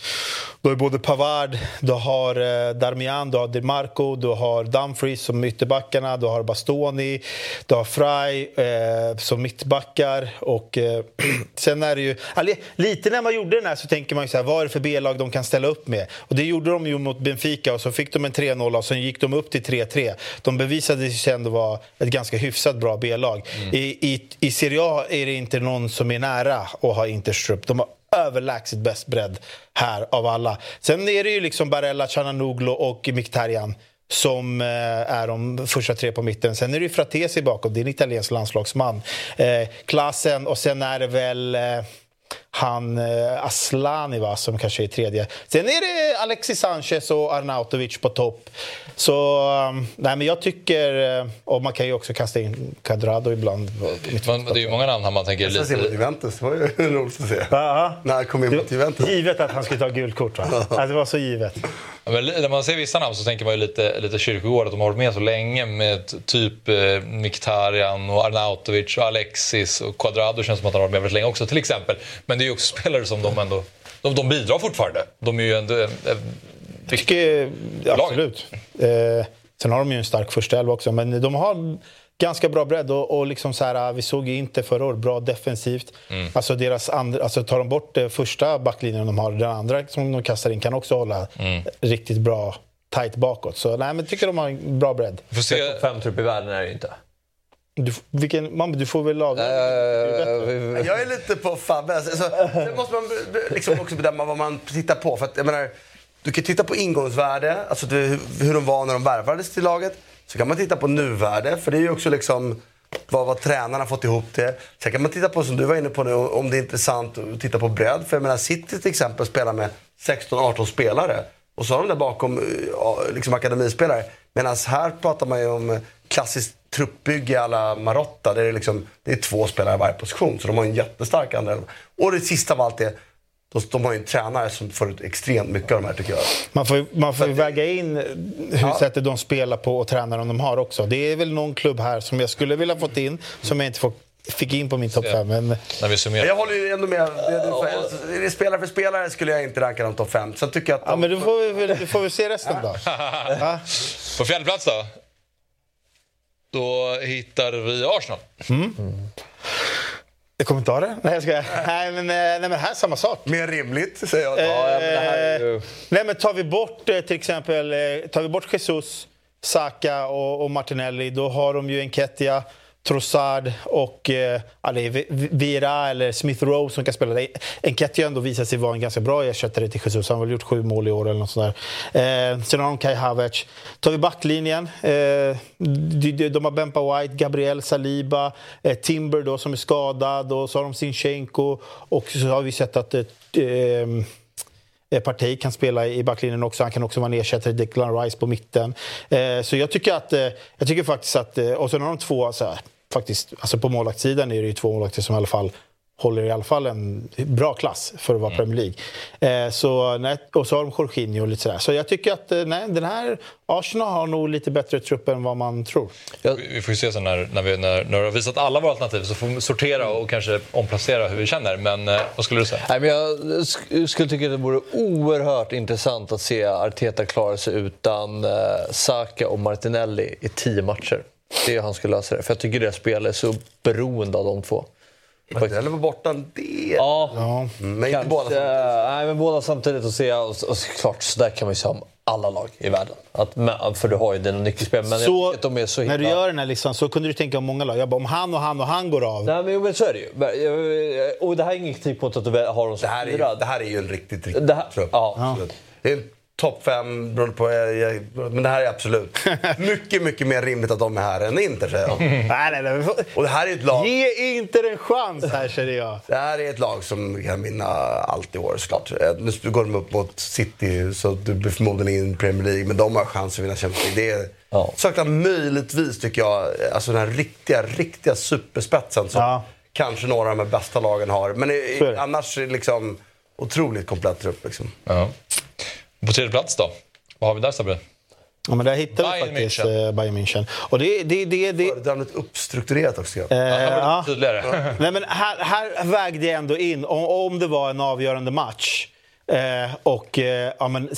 du har både Pavard, du har eh, Darmian, du har Di Marco, du har Dumfries som ytterbackarna, du har Bastoni, du har Fry eh, som mittbackar. Och, eh, [CLEARS THROAT] sen är det ju... Alltså, lite när man gjorde den här så tänker man ju så här, vad är det för B-lag de kan ställa upp med? Och det gjorde de ju mot Benfica och så fick de en 3-0 och sen gick de upp till 3-3. De bevisade sig ändå vara ett ganska hyfsat bra B-lag. Mm. I, i, I Serie A Idag är det inte någon som är nära att ha Interstrup. De har överlägset bäst bredd här av alla. Sen är det ju liksom Barella, Chananoglu och Mkhitaryan som eh, är de första tre på mitten. Sen är det ju Fratesi bakom, det är en italiensk landslagsman. Eh, klassen och sen är det väl eh, han eh, Aslani va, som kanske är tredje. Sen är det Alexis Sanchez och Arnautovic på topp. Så um, nej, men jag tycker, eh, och man kan ju också kasta in Quadrado ibland. Man, det är ju många namn man tänker Jag lite... mot Juventus, det var ju [LAUGHS] roligt att se. Aha. När han kom in mot Juventus. Givet att han skulle ta gult kort va? [LAUGHS] Alltså, det var så givet. Ja, Men när man ser vissa namn så tänker man ju lite, lite kyrkogård, att de har varit med så länge med typ eh, Mkhitaryan och Arnautovic och Alexis och Quadrado känns som att han har varit med väldigt länge också till exempel. Men det är ju också spelare som de ändå, de, de bidrar fortfarande. De är ju ändå... en- en Jag tycker, absolut. Eh, sen har de ju en stark första elva också, men de har ganska bra bredd. Och, och liksom så här, vi såg ju inte förra året, bra defensivt. Mm. Alltså deras andra, alltså tar de bort eh, första backlinjen de har, den andra som de kastar in kan också hålla Mm. riktigt bra tight bakåt. Så nej, men jag tycker de har en bra bredd. Får se... Topp fem trupp i världen är det ju inte. Du, vilken, man, du får väl avgöra. Jag är lite på Fabbe. Alltså, sen måste man liksom också bedöma vad man tittar på. För att, jag menar, du kan titta på ingångsvärde, alltså det, hur de var när de värvades till laget. Så kan man titta på nuvärde, för det är ju också liksom vad, vad tränarna fått ihop det. Sen kan man titta på, som du var inne på nu, om det är intressant att titta på bredd. För jag menar, City till exempel spelar med 16-18 spelare. Och så har de där bakom eh, liksom akademispelare. Medan här pratar man ju om klassiskt truppbygge alla Marotta. Där det, är liksom, det är två spelare i varje position. Så de har en jättestark andra. Och det sista av allt är, de, de har ju en tränare som får ut extremt mycket av de här tycker jag. Man får, man får väga in hur Ja. sättet de spelar på och tränaren de har också. Det är väl någon klubb här som jag skulle vilja fått in, som jag inte får, fick in på min topp fem. Men När vi summerar. Jag håller ju ändå med. Det, spelare för spelare skulle jag inte ranka dem topp fem. Sen tycker jag att Ja, de, men då får vi, då får vi se resten då. [LAUGHS] Ja. På fjärde plats då? Då hittar vi Arsenal. Kommentarer? Nej, jag ska... nej, men, eh, nej, men här är samma sak. mer rimligt säger jag. Eh, Ja, men det här är ju... Nej, men tar vi bort eh, till exempel tar vi bort Jesus, Saka och, och Martinelli, då har de ju Enketia, Trossard och eh, Vira eller Smith Rowe som kan spela. Det. Enketia har ändå visat sig vara en ganska bra ersättare till Jesus. Han har väl gjort sju mål i år eller något sånt där. Eh, sen har de Kai Havertz. Tar vi backlinjen, eh, de, de, de har Bempa White, Gabriel Saliba, eh, Timber då som är skadad och så har de Sinchenko och så har vi sett att eh, eh, Partey kan spela i backlinjen också. Han kan också vara en ersättare till Declan Rice på mitten. Eh, så jag tycker, att, eh, jag tycker faktiskt att... Eh, och sen har de två... Så här, faktiskt, alltså på målvaktssidan är det ju två målvakter som i alla fall håller i alla fall en bra klass för att vara Premier League. Eh, så, nej, och så har de Jorginho och lite sådär. Så jag tycker att eh, nej, den här Arsenal har nog lite bättre trupp än vad man tror. Vi vi får ju se sen när, när, vi, när, när du har visat alla våra alternativ så får vi sortera och kanske omplacera hur vi känner. Men eh, vad skulle du säga? Nej, men jag sk- skulle tycka att det vore oerhört intressant att se Arteta klara sig utan eh, Saka och Martinelli i tio matcher. Det är hur han skulle lösa det. För jag tycker deras spel är så beroende av de två. Martinelli var borta en del. Ja, Ja. Men inte kanske, båda samtidigt. nej, men båda samtidigt. Och, se, och, och klart, så där kan man ju säga om alla lag i världen. Att, för du har ju dina nyckelspel. Men Så, de är så när du himla- gör den här listan så kunde du tänka om många lag. Jag bara, om han och han och han går av. Nej, men, men så är det ju. Och det här är ingen kritik mot att du har dem Det som här, är fyra. ju, det här är ju en riktigt, riktigt Det här- trupp. ja. Absolut. Det är en topp fem, beroende på... Jag, jag, men det här är absolut [LAUGHS] mycket, mycket mer rimligt att de är här än Inter, säger jag. [LAUGHS] Nej, nej, nej. vi får- Och det här är ett lag... Ge inte en chans här känner jag. Det här är ett lag som kan vinna allt i år såklart. Eh, Nu går de upp mot City så du blir förmodligen in i Premier League. Men de har chans att vinna Champions League. Det är, Ja. saknar möjligtvis tycker jag, alltså den här riktiga, riktiga superspetsen som Ja. kanske några av de bästa lagen har. Men i, annars är det liksom otroligt komplett trupp. Liksom. Ja. På tredje plats då? Vad har vi där Sabbe? Ja, men där hittar vi Bayern faktiskt München. eh, Bayern München. Och det, det, det, det, Föredömligt uppstrukturerat också. Eh, ja. tydligare. Nej, men här, här vägde jag ändå in, om, om det var en avgörande match eh, och eh, ja, men,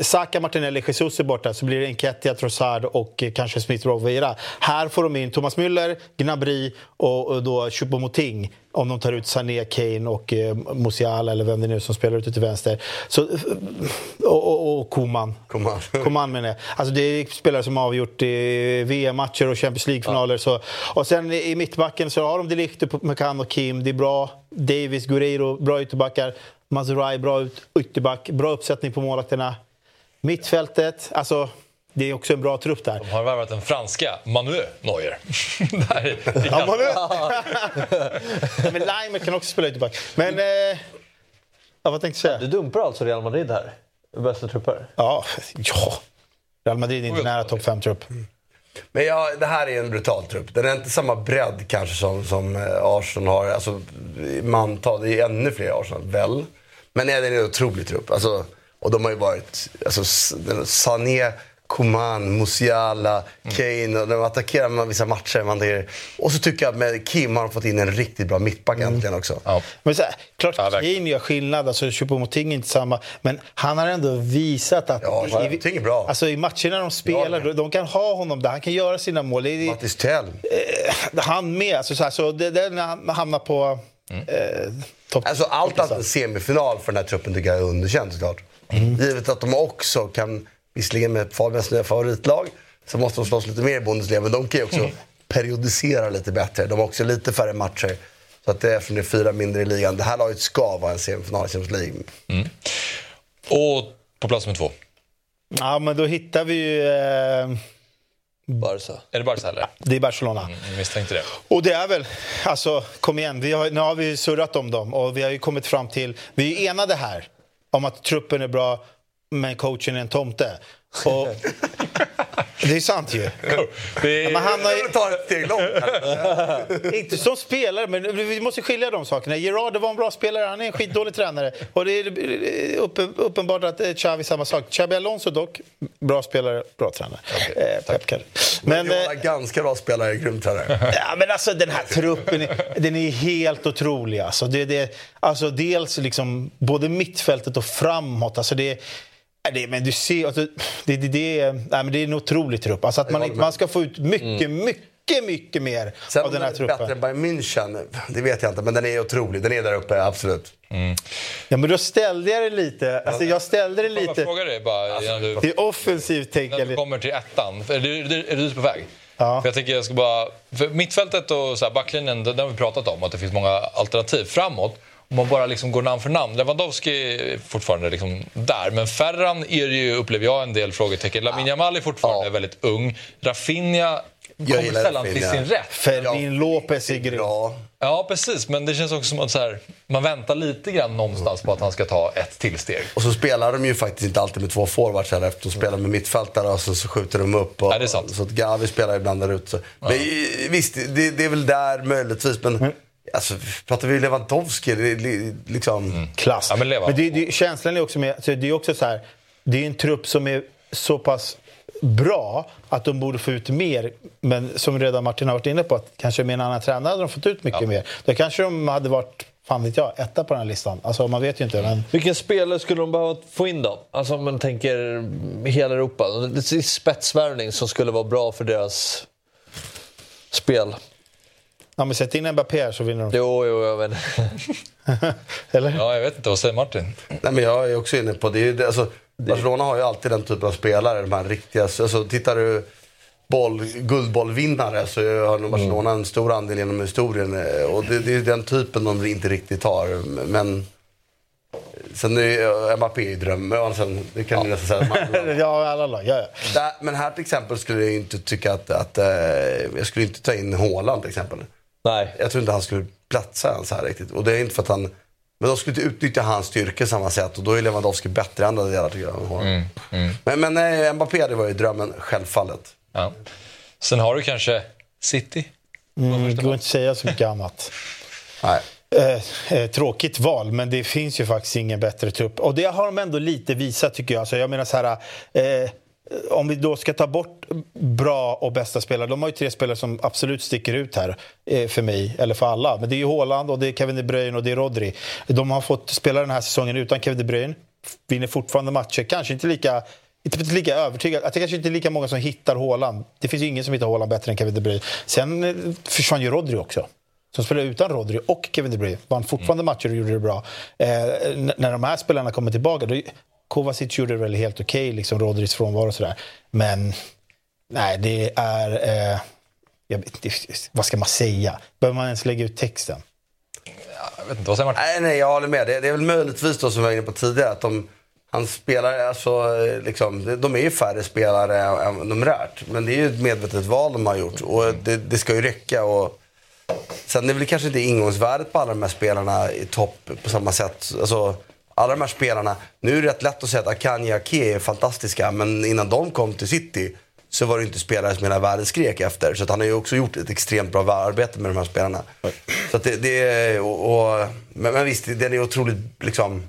Saka, Martinelli, Jesus är borta så blir det Enketia, Trossard och eh, kanske Smith Rowe Vieira. Här får de in Thomas Müller, Gnabry och, och då Choupo-Moting om de tar ut Sané, Kane och eh, Musiala eller vem det nu är som spelar ute till vänster. Så, eh, och, och, och Koman. Koman. [LAUGHS] Koman menar jag. Alltså det är spelare som har avgjort VM-matcher och Champions League-finaler. Så, och sen i mittbacken så har de Delicto, McCann och Kim. Det är bra. Davis, Guerreiro, bra ytterbackar. Mazurai, bra ut, ytterback. Bra uppsättning på målvakterna. Mittfältet, alltså det är också en bra trupp där. De har värvat den franska Manuel Neuer. [LAUGHS] där, Ja, man [LAUGHS] Men Leimer kan också spela ytterback. Men... Eh, ja, vad tänkte jag Du säga? dumpar alltså Real Madrid här? Bästa trupper? Ja, ja. Real Madrid är inte nära topp 5-trupp. Men ja, det här är en brutal trupp. Den är inte samma bredd kanske som, som eh, Arsenal har. Alltså, man tar, det är ännu fler Arsenal, väl? Men nej, den är en otrolig trupp. Alltså, och de har ju varit... Alltså, Sané, Coman, Musiala, Kane. Och de attackerar med vissa matcher. Man tänker, och så tycker jag att med Kim har de fått in en riktigt bra mittback äntligen också. Ja. Men så här, klart Ja. Kane gör skillnad, alltså Choupo-Moting är inte samma. Men han har ändå visat att Ja, Choupo-Moting är bra. Alltså, i matcherna de spelar, Ja, de, kan ha honom där. Han kan göra sina mål. Mattis Tell. eh, han med. Alltså, så här, så det, det, när han hamnar på eh, topp... Alltså allt annat än semifinal för den här truppen tycker jag är underkänt såklart. Givet att de också kan, visserligen med Fabians nya favoritlag, så måste de slåss lite mer i Bundesliga. Men de kan ju också periodisera lite bättre. De har också lite färre matcher. Så att det, eftersom det är fyra mindre i ligan. Det här laget ska vara en semifinal i Champions League. Och på plats nummer två. Ja, men då hittar vi ju... Eh, Barca. Är det Barca eller? det är Barcelona. Jag misstänkte det. Och det är väl, alltså kom igen, vi har, nu har vi surrat om dem och vi har ju kommit fram till, vi är ju enade här om att truppen är bra men coachen är en tomte. Och, [LAUGHS] det är sant ju. Är, Men han har ju, tar ett steg långt [LAUGHS] inte som spelare, men vi måste skilja de sakerna. Gerard var en bra spelare, han är en skitdålig tränare. Och det är uppen, uppenbart att eh, Xavi samma sak. Xabi Alonso dock, bra spelare, bra tränare. eh, Pep. Men, Men, eh, ganska bra spelare, grym tränare. [LAUGHS] Ja, men alltså den här truppen, är- den är helt otrolig. Alltså, det, det, alltså dels liksom både mittfältet och framåt. Alltså det, det, men du ser, alltså, det, det, det, är- nej, men det är en otrolig trupp. Alltså att man, man ska få ut mycket, mycket, mycket mer Sen av om den här den är bättre truppen. än Bayern München, det vet jag inte. Men den är otrolig. Den är där uppe, absolut. Ja, men då ställde jag det lite. Alltså, jag ställde det Får jag lite. fråga dig bara innan du, Det är offensivt när du kommer till ettan. Är du, är du, är du på väg? Ja. För jag tänker jag ska bara... För mittfältet och så här, backlinjen, det har vi pratat om. Att det finns många alternativ framåt. Om man bara liksom går namn för namn. Lewandowski är fortfarande liksom där. Men Ferran är det ju, upplever jag, en del frågetecken. Lamine Yamal är fortfarande Ja. väldigt ung. Rafinha kommer sällan till sin rätt. Fermin Lopez är grym. Bra. Ja, precis. Men det känns också som att så här, man väntar lite grann någonstans på att han ska ta ett till steg. Och så spelar de ju faktiskt inte alltid med två forwards heller. Efter de spelar med mittfältare och så, så skjuter de upp. Och, Ja, det är sant. Så att Gavi spelar ibland där ute. Så. Men, i- visst, det, det är väl där möjligtvis. Men alltså, pratar vi Lewandowski, liksom... Klass. Ja, men Leva. det, det, känslan är också med, så det är också så här, det är en trupp som är så pass bra att de borde få ut mer. Men som redan Martin har varit inne på, att kanske med en annan tränare hade de fått ut mycket mer. Då kanske de hade varit, fan vet jag, etta på den här listan. Alltså man vet ju inte. Men... Vilken spelare skulle de behöva få in då? Alltså om man tänker hela Europa. Det är spetsvärvning som skulle vara bra för deras spel. Ja, men sätt in Mbappé här så vinner de. Jo, jo, jag vet [LAUGHS] Eller? Ja, jag vet inte. Vad säger Martin? Nej, men jag är också inne på det. är alltså, Barcelona har ju alltid den typen av spelare. De här riktiga, alltså, tittar du boll, guldbollvinnare så har nog Barcelona en stor andel genom historien. eh, Och det, det är den typen de inte riktigt har. Men sen är ju Mbappé i drömmen. Sen, det kan du nästan säga. Man- [LAUGHS] Ja, alla lag. Ja, ja. Där, men här till exempel skulle jag inte tycka att, att eh, jag skulle inte ta in Haaland till exempel. Nej. Jag tror inte han skulle platsa ens här riktigt. Och det är inte för att han... Men de skulle inte utnyttja hans styrka samma sätt och då är Lewandowski bättre i andra delar tycker jag. än Haaland. Men, men nej, Mbappé det var ju drömmen, självfallet. Ja. Sen har du kanske City. Mm, det går inte att säga så mycket annat. [LAUGHS] Nej. Eh, eh, tråkigt val, men det finns ju faktiskt ingen bättre trupp. Och det har de ändå lite visat tycker jag. Alltså, jag menar så här, eh, Eh, om vi då ska ta bort bra och bästa spelare. De har ju tre spelare som absolut sticker ut här eh, för mig, eller för alla. Men det är ju Haaland, och det är Kevin De Bruyne och det är Rodri. De har fått spela den här säsongen utan Kevin De Bruyne. Vinner fortfarande matcher. Kanske inte lika inte lika övertygad. Det kanske inte är lika många som hittar Haaland. Det finns ju ingen som hittar Haaland bättre än Kevin De Bruyne. Sen eh, försvann ju Rodri också. Som spelade utan Rodri och Kevin De Bruyne. Vann fortfarande Mm. matcher och gjorde det bra. Eh, när de här spelarna kommer tillbaka, då, Kovacic gjorde det väl helt okej, liksom Rodris frånvaro och sådär. Men nej, det är... Eh, jag vad ska man säga? Behöver man ens lägga ut texten? Jag vet inte, vad säger Martin? Nej, nej, jag håller med. Det, det är väl möjligtvis då som vi var inne på tidigare att de, han spelar, alltså, liksom, de är ju färre spelare än numerärt. Men det är ju ett medvetet val de har gjort och det, det ska ju räcka. Och, sen är det väl kanske inte ingångsvärdet på alla de här spelarna i topp på samma sätt. Alltså, alla de här spelarna, nu är det rätt lätt att säga att Akanji och Ake är fantastiska, men innan de kom till City så var det inte spelare som hela världen skrek efter. Så att han har ju också gjort ett extremt bra arbete med de här spelarna. Så att det, det är, och, och, men, men visst, den är otroligt, liksom,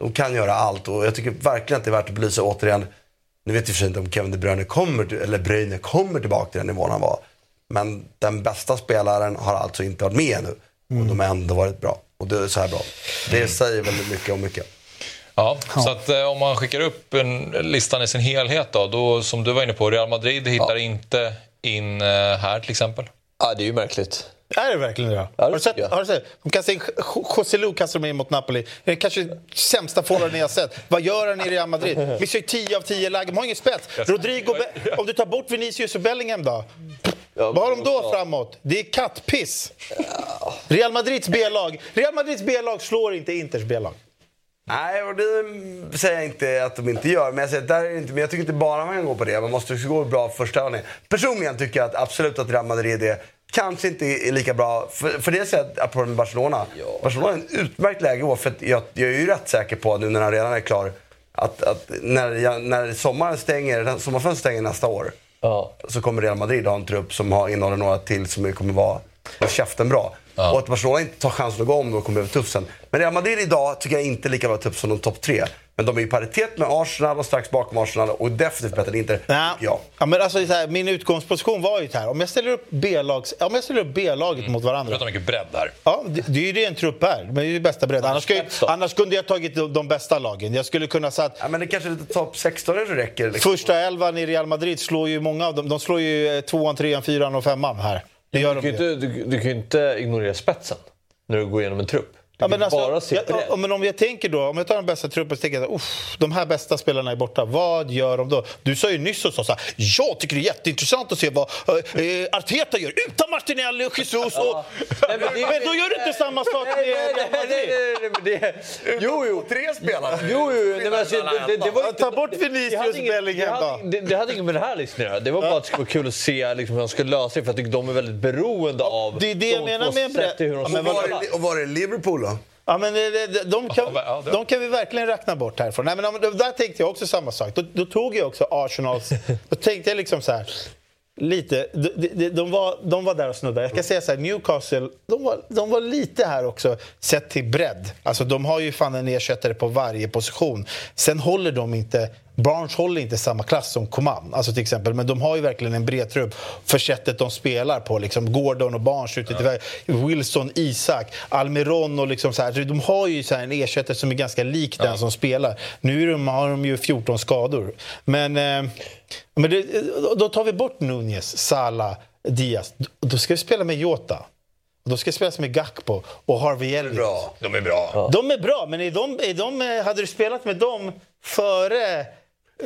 de kan göra allt och jag tycker verkligen att det är värt att belysa återigen. Nu vet jag för sig inte om Kevin De Bruyne kommer, eller Bruyne kommer tillbaka till den nivån han var. Men den bästa spelaren har alltså inte varit med ännu. Och de har ändå varit bra. Och det är så här bra. Det säger väldigt mycket om mycket. Ja, så att eh, om man skickar upp en, listan i sin helhet då, då, som du var inne på, Real Madrid hittar inte in eh, här till exempel. Ja, det är ju märkligt. Är det verkligen det? Ja, har, du sett, har du sett? De kastar in, José Lu kastar de in mot Napoli. Det är kanske sämsta forwarden jag har sett. Vad gör han i Real Madrid? Missar ju 10 av 10 lägen. De har ingen spets. Rodrigo, om du tar bort Vinicius och Bellingham då? Vad har de då framåt? Det är kattpiss. Real Madrids B-lag Real Madrids B-lag slår inte Inters B-lag. Nej, och det säger jag inte att de inte gör. Men jag, säger, där är det inte, men jag tycker inte bara man kan gå på det. Man måste också gå bra första halvlek. Personligen tycker jag att absolut att Real Madrid är kanske inte är lika bra. För, för det säger jag apropå med Barcelona. Barcelona är en utmärkt läge år. För att jag, jag är ju rätt säker på nu när han redan är klar. Att, att när, jag, när sommaren stänger, sommarfönstret stänger nästa år. Ja. Så kommer Real Madrid ha en trupp som har, innehåller några till som kommer vara vara käften bra. Och att Barcelona inte tar chansen att gå om då kommer bli tufft sen. Men Real Madrid idag tycker jag inte är lika bra tufft som de topp tre. Men de är i paritet med Arsenal och strax bakom Arsenal och definitivt bättre än Inter. Nej. tycker jag. Ja, men alltså, så här, min utgångsposition var ju här. Om jag ställer upp B-lags, om jag ställer upp B-laget mot varandra. Pratar mycket bredd där. Ja, det, det är ju det en trupp är. Men det är ju bästa bredd. Annars, ska, jag- annars kunde jag tagit de, de bästa lagen. Jag skulle kunna satt... Ja, men det kanske lite topp 16 kanske räcker. Liksom. Första elvan i Real Madrid slår ju många av dem. De slår ju eh, tvåan, trean, fyran och femman här. Det gör Du de kan, ju ju. inte, du, du kan ju inte ignorera spetsen när du går igenom en trupp. Ja, men alltså, bara ja, ja, men om jag tänker då, om jag tar den bästa truppen så tänker jag uff, de här bästa spelarna är borta. Vad gör de då? Du sa ju nyss och sa så här, jag tycker det är jätteintressant att se vad eh, Arteta gör utan Martinelli och Jesus. Och, Nej, men det- men då gör du inte samma sak med Real Madrid. Jo, jo. Tre spelare. Jo, jo, nej, men alltså, det, det, var Ja, inte, ta bort Vinicius, det hade inget- Bellingham då. det, det hade inget med det här att göra. Det var bara att det skulle vara kul att se liksom, hur de skulle lösa det. För jag tycker de är väldigt beroende av det är det jag menar med Ja, Och var, är, och var är Liverpool då? Ja, men det- de, kan, de kan vi verkligen räkna bort härifrån. Nej, men där tänkte jag också samma sak. Då, då tog jag också Arsenals... [LAUGHS] Då tänkte jag liksom så här... Lite, de, de, de, var, de var där och snuddade. Jag ska säga så här, Newcastle, de var, de var lite här också sett till bredd. Alltså de har ju fan en ersättare på varje position. Sen håller de inte, Barnes håller inte samma klass som Coman, alltså till exempel. Men de har ju verkligen en bred trupp för sättet de spelar på. Liksom Gordon och Barnes ute väg, Wilson, Isak, Almiron och liksom så här. De har ju så här en ersättare som är ganska lik den som spelar. Nu är de, har de ju 14 skador. Men, eh, men det, då tar vi bort Nunez, Salah, Diaz. Då ska vi spela med Jota. Då ska spelas med Gakpo och Harvey Elliott. Bra. De är bra. De är bra, men är de, är de, hade du spelat med dem före...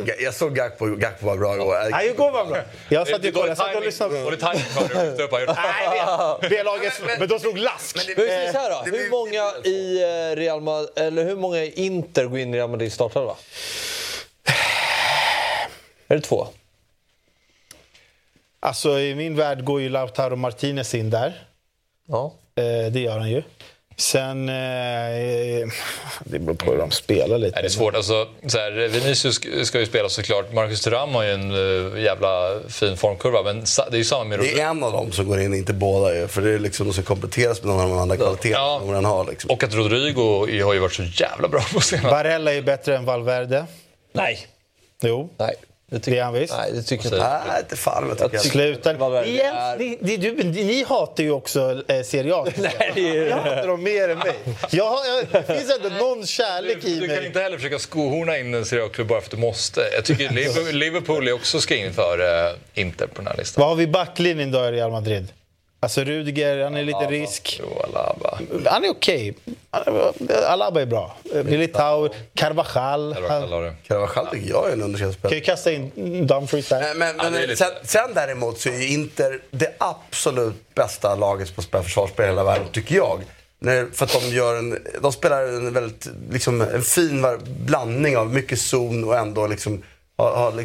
Jag, jag såg Gakpo, Gakpo var bra igår. Nej, igår var bra. Jag satt ju och kollade, jag satt och lyssnade. Dålig tajming var det att lyfta upp här. Nej. B-laget, men de slog lask. Men här då. Hur många i eh, Real Madrid, eller hur många i Inter går in i Real Madrid startelva? Är det två? Alltså, i min värld går ju Lautaro Martinez in där. Ja. Eh, det gör han ju. Sen... Eh, [LAUGHS] det beror på hur de spelar lite. Nej, det är svårt. Alltså, så här, Vinicius ska- ju spela såklart. Marcus Thuram har ju en uh, jävla fin formkurva. Men det är ju samma med Det är en av dem som går in, inte båda ju. För det är liksom, de ska kompletteras med någon av de andra kvaliteterna som den har. Liksom. Och att Rodrigo har ju varit så jävla bra på senare. Barella är bättre än Valverde. Nej. Jo. Nej. Det är han visst. Nej, det tycker jag inte. Nej, inte fan vad jag tycker. Sluta. Ni, ni, du, ni hatar ju också eh, Serie A. Jag hatar dem mer än mig. Jag, har- jag, det finns ändå någon kärlek Du, i du kan mig. inte heller försöka skohorna in en Serie A-klubb bara för att du måste. Jag tycker Liverpool, [LAUGHS] Liverpool är också ska in för uh, Inter på den här listan. Vad har vi i backlinjen då i Real Madrid? Alltså Rudiger, han är lite risk. Jo, Alaba. Han är okej. Alaba är bra. Militao, Carvajal. Carvajal tycker jag är en underkänd Kan ju kasta in Dumfries där. Men, men, Ja, lite- sen, sen däremot så är ju Inter det absolut bästa laget på försvarsspel i hela världen, tycker jag. När, för att de, gör en, de spelar en väldigt liksom, en fin blandning av mycket zon och ändå liksom,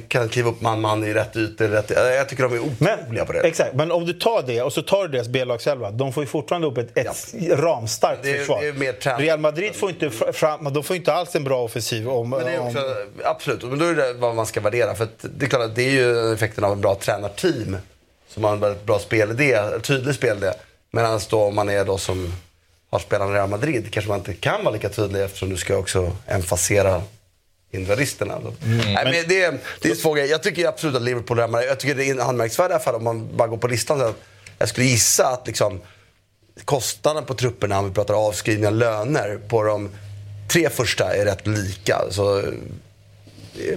kan kliva upp man-man i rätt ytor. Rätt, jag tycker de är otroliga på det. Exakt, men om du tar det och så tar du deras B-lagselva. De får ju fortfarande upp ett, ett ramstarkt Det är- försvar. det är mer. Real Madrid får inte, fr- fram, de får inte alls en bra offensiv. Om, Men det är om, också, absolut, men då är det vad man ska värdera. För det är klart att det är ju effekten av en bra tränarteam. Som har en väldigt bra spelidé, tydlig spelidé. Medan då om man är då som har spelat i Real Madrid kanske man inte kan vara lika tydlig eftersom du ska också emfasera individualisterna. Nej, men det, är, det är svår grej. Jag tycker absolut att Liverpool är Jag tycker det är en anmärkningsvärd affär om man bara går på listan. Jag skulle gissa att liksom, kostnaden på trupperna, om vi pratar avskrivningar, löner, på de tre första är rätt lika. Så, eh,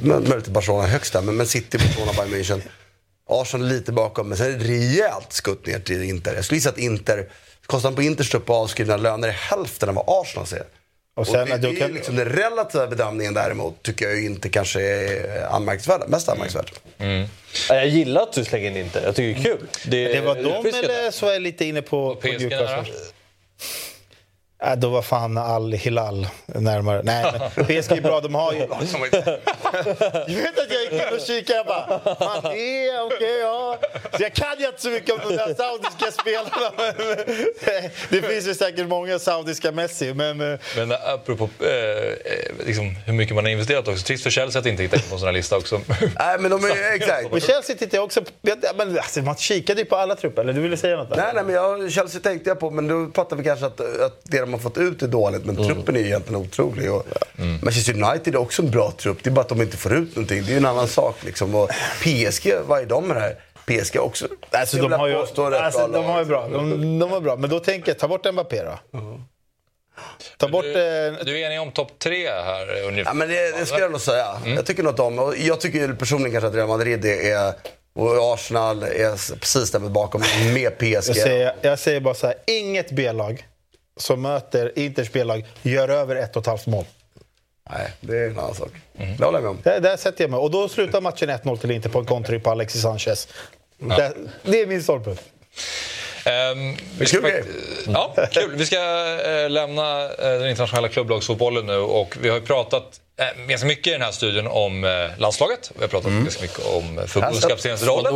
mö- möjligt Barcelona är högst där, men, men City, Barcelona, Bayern München. Arsenal lite bakom, men sen är det rejält skutt ner till Inter. Jag skulle gissa att Inter, kostnaden på Inters trupp på avskrivna löner är hälften av vad Arsenal ser. Och sen, det, då det är kan- liksom den relativa bedömningen däremot tycker jag inte kanske är anmärkningsvärd, mest anmärkningsvärd. Ja, Jag gillar att du slänger in Inter. Jag tycker det är kul. Det, det var de eller så är jag lite inne på, på? Äh, då var fan Al-Hilal närmare. Nej, men PSG är bra. De har ju... [LAUGHS] [LAUGHS] Jag vet att jag gick in och kikade. Jag bara, fan det är okej, ja. Så jag kan ju inte så mycket om de där saudiska spelarna. [LAUGHS] Men, det finns ju säkert många saudiska Messi, men... eh, Men apropå eh, eh, liksom, hur mycket man har investerat också. Trist för Chelsea att inte hitta in på en sån här lista också. Nej, men de är exakt. Men Chelsea tittar jag också på. Men, alltså, man kikade ju på alla trupper. Eller du ville säga något? där? Nej, nej, men jag, Chelsea tänkte jag på, men då pratar vi kanske att, att det de har fått ut är dåligt, men truppen är ju egentligen otrolig. Och Manchester United är också en bra trupp, det är bara att de inte får ut någonting. Det är ju en annan sak liksom. Och PSG, vad är de med det här? PSG också. Alltså, Jag de vill har ju, alltså, bra de har bra. De, de var bra. Men då tänker jag, ta bort Mbappé då. Ta bort... Du, Eh, du är enig om topp tre här eh, ungefär? Ja, men det, det skulle jag nog säga. Jag tycker något om, och jag tycker personligen kanske att Real Madrid är, och Arsenal är precis där bakom med PSG. jag, säger, jag säger bara så här, inget B-lag som möter Inters B-lag gör över ett och ett halvt mål. Nej, det är en annan sak. Det håller jag med om. Där, där sätter jag mig. Och då slutar matchen 1-0 till Inter på en kontring på Alexis Sanchez. Det, det är min ståndpunkt. Ehm, vi ska, fakt- ja, kul. Vi ska eh, lämna eh, den internationella klubblagsfotbollen nu och vi har ju pratat eh, ganska mycket i den här studion om landslaget. Vi har pratat ganska mycket om förbundskaptensrollen.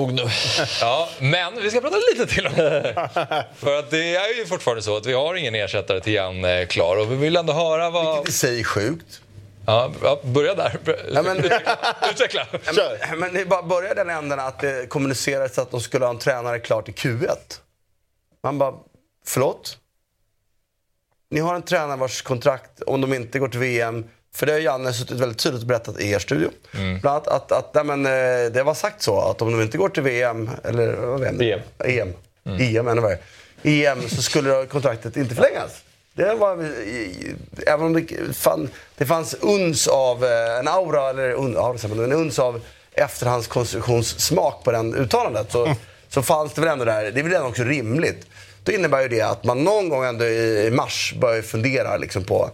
[LAUGHS] Ja, men vi ska prata lite till om det. [LAUGHS] För att det är ju fortfarande så att vi har ingen ersättare till Jan klar och vi vill ändå höra vad... I sig sjukt. Ja, ja, börja där. Ja, men- [LAUGHS] Utveckla. Men, men det är bara börja den änden att det kommunicerades att de skulle ha en tränare klar till Q1. Man bara, förlåt? Ni har en tränare vars kontrakt, om de inte går till VM, för det har Janne suttit väldigt tydligt och berättat i er studio. Bland annat att, att nej, men, eh, det var sagt så att om de inte går till VM, eller vad vet EM. EM, EM ännu värre. EM så skulle [LAUGHS] kontraktet inte förlängas. Det var, i- även om det, fan, det fanns uns av eh, en aura, eller un, det man, en uns av efterhandskonstruktionssmak på den uttalandet. Så, [LAUGHS] så fanns det väl ändå där, det är väl ändå också rimligt. Då innebär ju det att man någon gång ändå i mars börjar fundera liksom på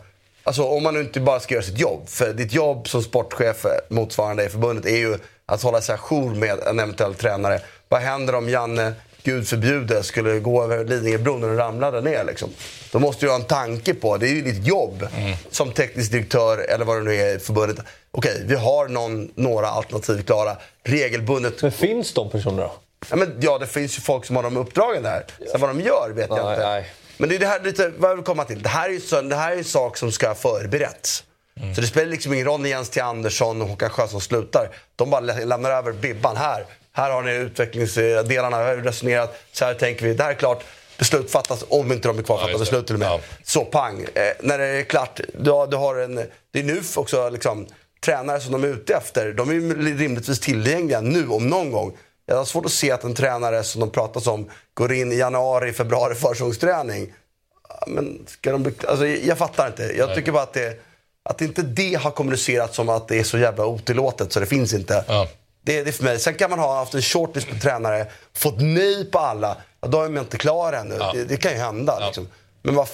Alltså om man nu inte bara ska göra sitt jobb. För ditt jobb som sportchef, motsvarande i förbundet, är ju att hålla sig ajour med en eventuell tränare. Vad händer om Janne, gud förbjude, skulle gå över Lidingöbron och ramla där ner? Liksom? Då måste du ha en tanke på, det är ju ditt jobb som teknisk direktör eller vad det nu är i förbundet. Okej, vi har någon, några alternativ klara. Regelbundet. Men finns de personerna då? Ja, men, ja, det finns ju folk som har de uppdragen där. Sen vad de gör vet jag Nej, inte. nej. Men det är det här lite, vad jag vill komma till. Det här är ju så, det här är sak som ska förberetts. Så det spelar liksom ingen roll när Jens T. Andersson och Håkan Sjöström slutar. De bara lä- lämnar över bibban. Här, här har ni utvecklingsdelarna, här har vi resonerat, så här tänker vi. Det här är klart. Beslut fattas, om inte de är kvar, fattar beslut till och med. Så pang. Eh, när det är klart, du har, du har en... Det är nu också liksom, tränare som de är ute efter. De är ju rimligtvis tillgängliga nu om någon gång. Jag har svårt att se att en tränare som de pratas om går in i januari, februari försäsongsträning. Ja, Men ska de, alltså, jag fattar inte. Jag tycker bara att det, att inte det har kommunicerats som att det är så jävla otillåtet så det finns inte. Det, det är för mig. Sen kan man ha haft en shortlist på tränare, fått nej på alla. Ja, då är man inte klar ännu. Det, det kan ju hända. Liksom. Men vad...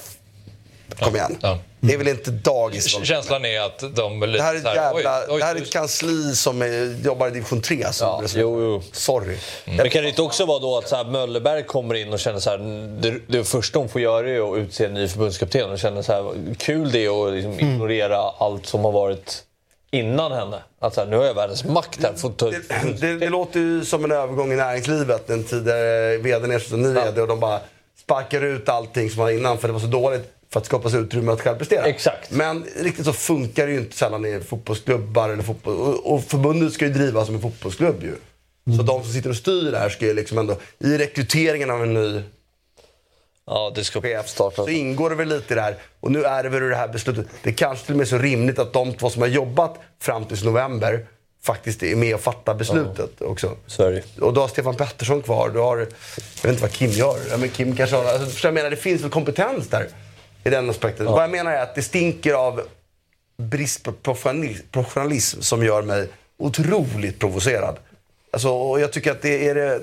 Kom igen. Det är väl inte dagis? Känslan är att de... Det här är ett, jävla, oj, oj, det här är ett kansli som är, jobbar i division 3. Som jo, jo. Sorry. Men kan det inte också vara då att så här, Möllerberg kommer in och känner så här, det, det första hon får göra är att utse en ny förbundskapten och känner så här, kul det är att liksom Mm. ignorera allt som har varit innan henne. Att så här, nu har jag världens makt här. Får ta, Det, det låter ju som en övergång i näringslivet. Den tidigare vdn ersätter en ny vd och de bara sparkar ut allting som var innan för det var så dåligt för att skapa sig utrymme att själv prestera. Exakt. Men riktigt så funkar det ju inte sällan i fotbollsklubbar. Eller fotboll, och, och förbundet ska ju drivas som en fotbollsklubb ju. Så de som sitter och styr det här ska ju liksom ändå, i rekryteringen av en ny ja, det ska chef så ingår det väl lite i det här. Och nu är det väl det här beslutet. Det är kanske till och med så rimligt att de två som har jobbat fram till november faktiskt är med och fattar beslutet också. Så är det. Och du har Stefan Pettersson kvar. Du har, jag vet inte vad Kim gör. Ja, men Kim kanske har, alltså, du jag menar, det finns väl kompetens där. I den aspekten. Vad jag menar är att det stinker av brist på professionalism, som gör mig otroligt provocerad. Alltså, och jag tycker att det är det...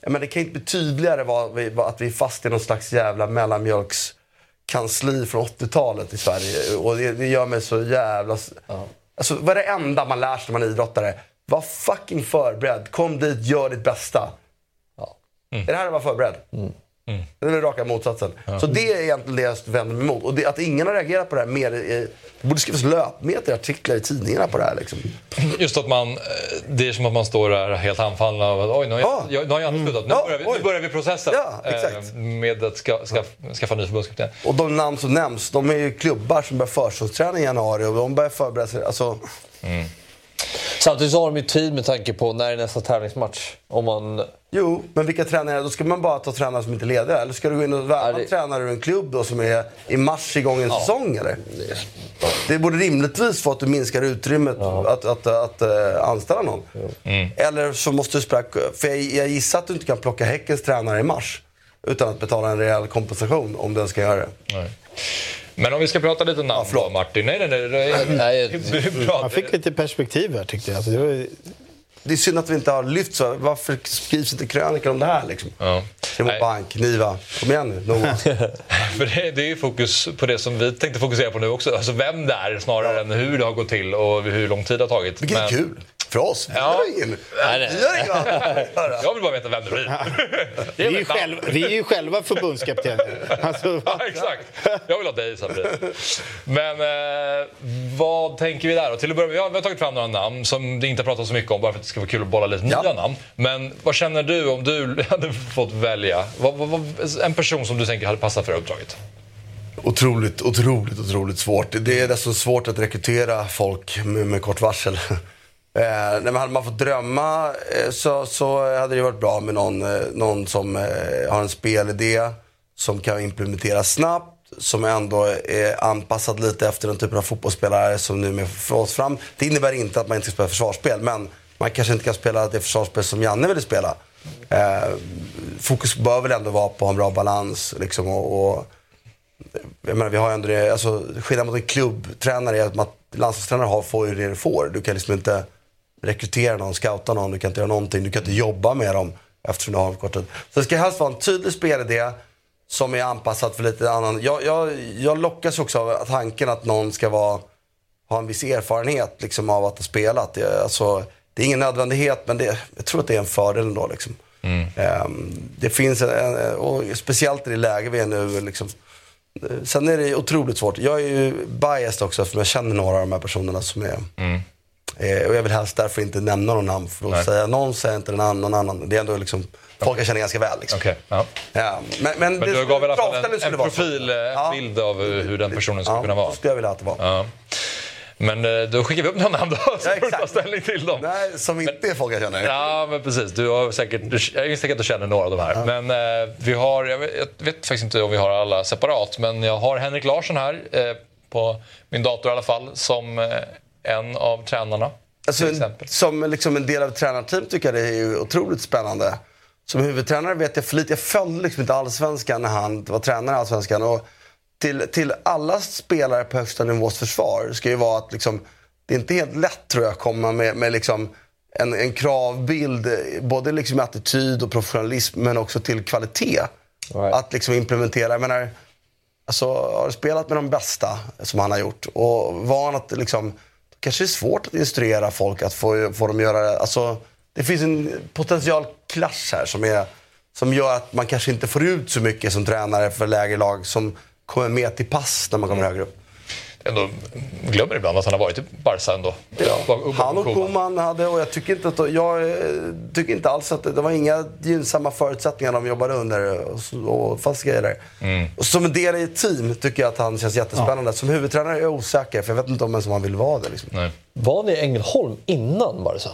Jag menar, det kan inte bli tydligare vad vi, vad, att vi är fast i någon slags jävla mellanmjölkskansli från 80-talet i Sverige. Och det, det gör mig så jävla... s- Alltså, vad är det enda man lär sig när man är idrottare? Var fucking förberedd. Kom dit, gör ditt bästa. Är det här att vara förberedd? Det är väl raka motsatsen. Så det är egentligen det jag vänder mig emot. Och det, att ingen har reagerat på det här mer. Det borde skrivas löpmeter artiklar i tidningarna på det här. Liksom. [CLEARS THROAT] Just att man, eh, det är som att man står där helt handfallen av att oj, nu har jag, jag, nu har jag inte slutat. Nu, Ja, börjar vi, nu börjar vi processen Ja, exakt. eh, med att ska, ska, skaffa ny förbundskapten. Och de namn som nämns, de är ju klubbar som börjar försäsongsträna i januari och de börjar förbereda sig. Alltså, Samtidigt så har de ju tid med tanke på när är nästa tävlingsmatch. Om man... Jo, men vilka tränare? Då ska man bara ta tränare som inte är lediga? Eller ska du gå in och värva Ja, det- tränare ur en klubb då som är i mars igång en säsong? Eller? Det borde rimligtvis få att du minskar utrymmet att, att, att, eh, anställa någon. Eller så måste du spela... För jag, jag gissar att du inte kan plocka Häckens tränare i mars utan att betala en rejäl kompensation om den ska göra det. Nej. Men om vi ska prata lite namn då, Martin. Nej, nej, nej. nej. Nej, Det är bra. Man fick lite perspektiv här tyckte jag. Alltså, det var, Det är synd att vi inte har lyft så. Varför skrivs inte krönikor om det här? Liksom? Ja. Timo Bank, Niva. Kom igen nu. [LAUGHS] För det, det är ju fokus på det som vi tänkte fokusera på nu också. Alltså vem det är snarare än hur det har gått till och hur lång tid det har tagit. Vilket är Men- kul. För oss. Vi Ja. Vi göra. Jag vill bara veta vem det blir. vi, är ju själva, vi är ju själva förbundskaptener. [LAUGHS] Alltså, Ja, exakt. Jag vill ha dig samtidigt. Men eh, vad tänker vi där då? Till att börja med, ja, vi har tagit fram några namn som det inte har pratats så mycket om bara för att det ska vara kul att bolla lite nya namn. Men vad känner du om du [LAUGHS] hade fått välja? Vad, vad, vad, en person som du tänker hade passat för uppdraget? Otroligt, otroligt, otroligt svårt. Det är desto svårt att rekrytera folk med, med kort varsel. Eh, men hade man fått drömma eh, så, så hade det varit bra med någon, eh, någon som eh, har en spelidé, som kan implementeras snabbt, som ändå är anpassad lite efter den typen av fotbollsspelare som nu får oss fram. Det innebär inte att man inte ska spela försvarsspel, men man kanske inte kan spela det försvarsspel som Janne ville spela. Eh, fokus bör väl ändå vara på att ha en bra balans liksom, och, och jag menar, vi har ju ändå det, alltså, skillnaden mot en klubbtränare är att man, landslagstränare har, får ju det du får. Du kan liksom inte rekrytera någon, scouta någon, du kan inte göra någonting. Du kan inte jobba med dem eftersom du har en kort tid. Så det ska helst vara en tydlig spelidé som är anpassad för lite annan. Jag, jag, jag lockas också av tanken att någon ska vara, ha en viss erfarenhet liksom, av att ha spelat. Det, alltså, det är ingen nödvändighet, men det, jag tror att det är en fördel ändå. Liksom. Ehm, det finns en, och speciellt i det läge vi är nu. Liksom, Sen är det otroligt svårt. Jag är ju biased också för jag känner några av de här personerna som är... Eh, och jag vill helst därför inte nämna någon namn. För då säger jag någon, säger inte annan, någon annan. Det är ändå liksom, folk jag känner ganska väl. Liksom. Okej, ja. Ja, men, men, Men du gav i alla fall en, en profilbild av eh, hur den personen skulle Ja, kunna vara. så skulle jag vilja att det var. Ja. Men eh, då skickar vi upp några namn då, så får du ta ställning till dem. Nej, som inte är folk jag känner. Ja, men precis. Du har säkert, du, jag misstänker att du känner några av de här. Men eh, vi har, jag vet, jag vet faktiskt inte om vi har alla separat, men jag har Henrik Larsson här eh, på min dator i alla fall som eh, en av tränarna. Alltså, som liksom en del av ett tränarteam tycker jag det är ju otroligt spännande. Som huvudtränare vet jag för lite. Jag följde liksom inte Allsvenskan när han var tränare i Allsvenskan. Och till, till alla spelare på högsta nivås försvar ska ju vara att liksom, det är inte helt lätt tror jag att komma med, med liksom en, en kravbild, både liksom attityd och professionalism men också till kvalitet. Att liksom implementera. Jag menar, alltså, har du spelat med de bästa som han har gjort och van att liksom, kanske det är svårt att instruera folk att få, få dem göra det. Alltså, det finns en potential clash här som, är, som gör att man kanske inte får ut så mycket som tränare för lägre lag som kommer med till pass när man kommer högre upp. Ändå glömmer ibland att han har varit i Barca ändå. Bakom Han och. Koman hade, och jag tycker inte, att, jag eh, tycker inte alls att det, det var inga gynnsamma förutsättningar de jobbade under. Och, och fast grejer där. Mm. Och som en del i ett team tycker jag att han känns jättespännande. Som huvudtränare är jag osäker, för jag vet inte om ens om han vill vara det. Liksom. Nej. Var ni i Ängelholm innan Barca?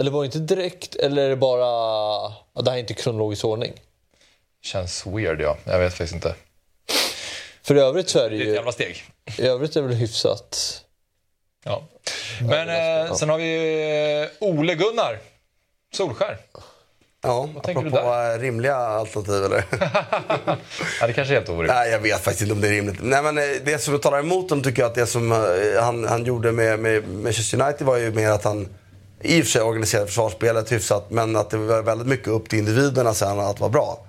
Eller var det inte direkt, eller är det bara... Ja, det här är inte kronologisk ordning. Känns weird ja. Jag vet faktiskt inte. För i övrigt så är det Det är ett ju... jävla steg. I övrigt är det väl hyfsat... Ja. Men eh, sen har vi eh, Ole Gunnar Solskär. Ja, tänker du apropå eh, rimliga alternativ eller? [LAUGHS] Ja, det kanske är helt orimligt. Nej, jag vet faktiskt inte om det är rimligt. Nej, men eh, det som talar emot dem tycker jag att det som eh, han, han gjorde med, med Manchester United var ju mer att han i och för sig organiserade försvarsspelet hyfsat men att det var väldigt mycket upp till individerna sen att vara bra.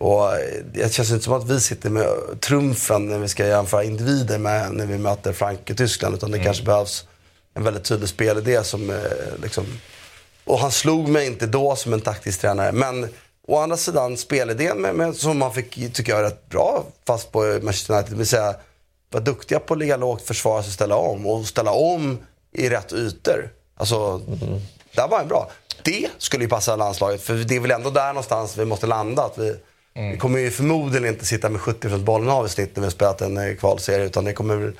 Och eh, det känns inte som att vi sitter med trumfen när vi ska jämföra individer med när vi möter Frankrike och Tyskland utan det kanske behövs en väldigt tydlig spelidé som eh, liksom och han slog mig inte då som en taktisk tränare. Men å andra sidan spelidén med, med, som han fick, tycker jag, rätt bra fast på Manchester United. Det vill säga, var duktiga på att ligga lågt, försvara sig och ställa om. Och ställa om i rätt ytor. Alltså, där var han bra. Det skulle ju passa landslaget. För det är väl ändå där någonstans vi måste landa. Att vi, vi kommer ju förmodligen inte sitta med 70% bollinnehav i snitt när vi har spelat en eh, kvalserie. Utan det kommer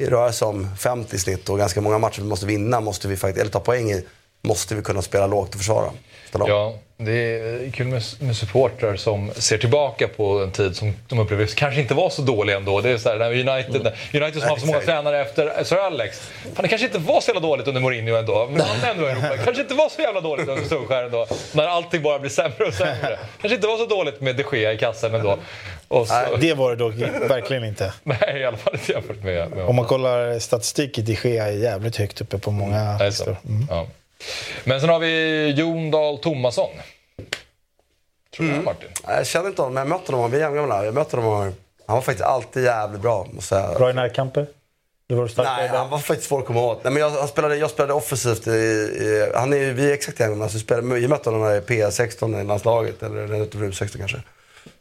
röra sig om 50 i snitt. Och ganska många matcher vi måste vinna, måste vi faktiskt, eller ta poäng i, måste vi kunna spela lågt och försvara. Ja, det är kul med, med supportrar som ser tillbaka på en tid som de upplever kanske inte var så dålig ändå. Det är så här, United, United som har haft så många tränare efter Sir Alex. Fan, det kanske inte var så jävla dåligt under Mourinho ändå. Men han ändå i Europa. Det kanske inte var så jävla dåligt under Solskjaer ändå. När allting bara blir sämre och sämre. kanske inte var så dåligt med de Gea i kassen ändå. Och så, Nej, det var det dock verkligen inte. nej, i alla fall inte jämfört med... med Om man kollar statistiken, de Gea är jävligt högt uppe på många så. listor. Mm. Ja. Men sen har vi Jon Dahl Tomasson. Tror du det, Martin? Jag känner inte honom, men jag mötte honom. Vi är jämngamla. Jag mötte honom. Han var faktiskt alltid jävligt bra, måste jag säga. Bra i närkamper? Du var starkare Nej, där. han var faktiskt svår att komma åt. Nej, men jag, han spelade, jag spelade offensivt. I, i, han är, vi är exakt jämngamla. Så vi spelade- jag mötte honom i P16 i landslaget, eller den heter U16 kanske.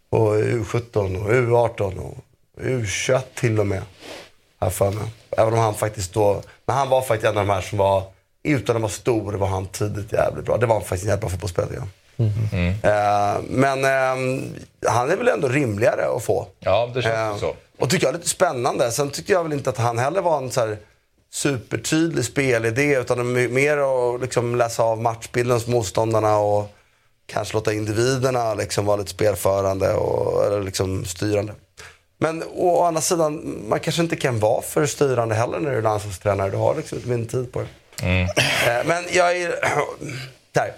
Och U17 och U18 och U21 till och med. Här för mig. Även om han faktiskt då... Men han var faktiskt en av de här som var... Utan att vara stor var han tidigt jävligt bra. Det var han faktiskt en jävligt bra fotbollsspelare. Ja. Eh, men eh, han är väl ändå rimligare att få. Ja, det känns Eh, så. Och tycker jag är lite spännande. Sen tycker jag väl inte att han heller var en så här supertydlig spelidé. Utan mer att liksom läsa av matchbilden hos motståndarna och kanske låta individerna liksom vara lite spelförande och eller liksom styrande. Men å andra sidan, man kanske inte kan vara för styrande heller när du är landslagstränare. Du har liksom inte min tid på det. Eh, Men jag är... Där.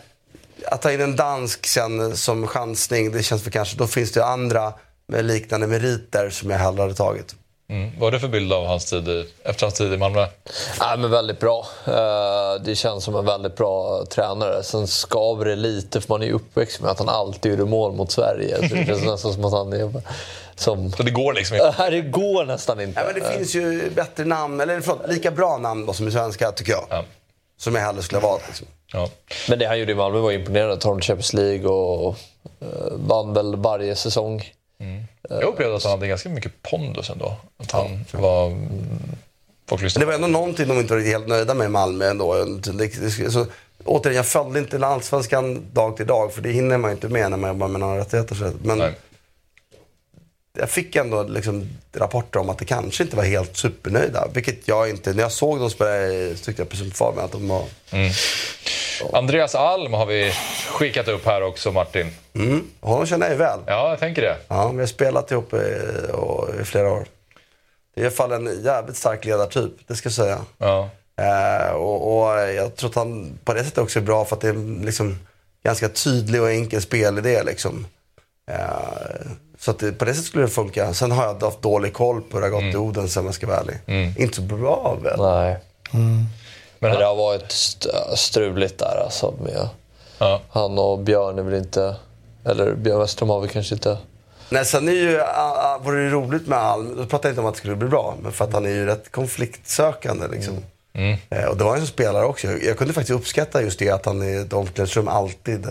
Att ta in en dansk sen som chansning, det känns väl kanske... Då finns det andra med liknande meriter som jag hellre hade tagit. Mm. Vad är det för bild av hans tid i, efter hans tid i Malmö? Nej, men väldigt bra. Eh, Det känns som en väldigt bra tränare. Sen skaver det lite, för man är uppväxt med att han alltid gjorde mål mot Sverige. Så det känns nästan som att han är... Som... Så det går liksom inte? [LAUGHS] Det går nästan inte. Nej, men det finns ju bättre namn, eller förlåt, lika bra namn då, som i svenska tycker jag. Som jag hellre skulle ha valt. Liksom. Men det han gjorde i Malmö var imponerande. Till Champions League och eh, vann väl varje säsong. Jag upplevde att han hade ganska mycket pondus ändå. Att han var mm, folk Men det var ändå någonting de inte var helt nöjda med i Malmö ändå. Så, återigen, jag följde inte allsvenskan dag till dag, för det hinner man ju inte med när man jobbar med några rättigheter. Så, men Nej. Jag fick ändå liksom rapporter om att det kanske inte var helt supernöjda. Vilket jag inte, när jag såg dem spela eh, tyckte jag precis för mig att de var... Andreas Alm har vi skickat upp här också, Martin. Mm, honom känner jag ju väl. Ja, jag tänker det. Ja, vi har spelat ihop i, och, i flera år. Det är i alla fall en jävligt stark ledartyp, det ska jag säga. Ja. Eh, och, och jag tror att han på det sättet också är bra för att det är liksom ganska tydlig och enkel spelidé. Liksom. Eh, så att det, på det sättet skulle det funka. Sen har jag haft dålig koll på hur det har gått i Odense om jag ska vara ärlig. Inte så bra väl? Nej. Men Men det har varit st- struligt där alltså. Med Ja. Han och Björn är väl inte... Eller Björn Westerholm har väl kanske inte... Nej, sen är ju, ah, ah, vore det roligt med Alm, då pratar jag inte om att det skulle bli bra, men för att han är ju rätt konfliktsökande. Liksom. Eh, och det var han som spelare också. Jag, jag kunde faktiskt uppskatta just det att han i ett omklädningsrum alltid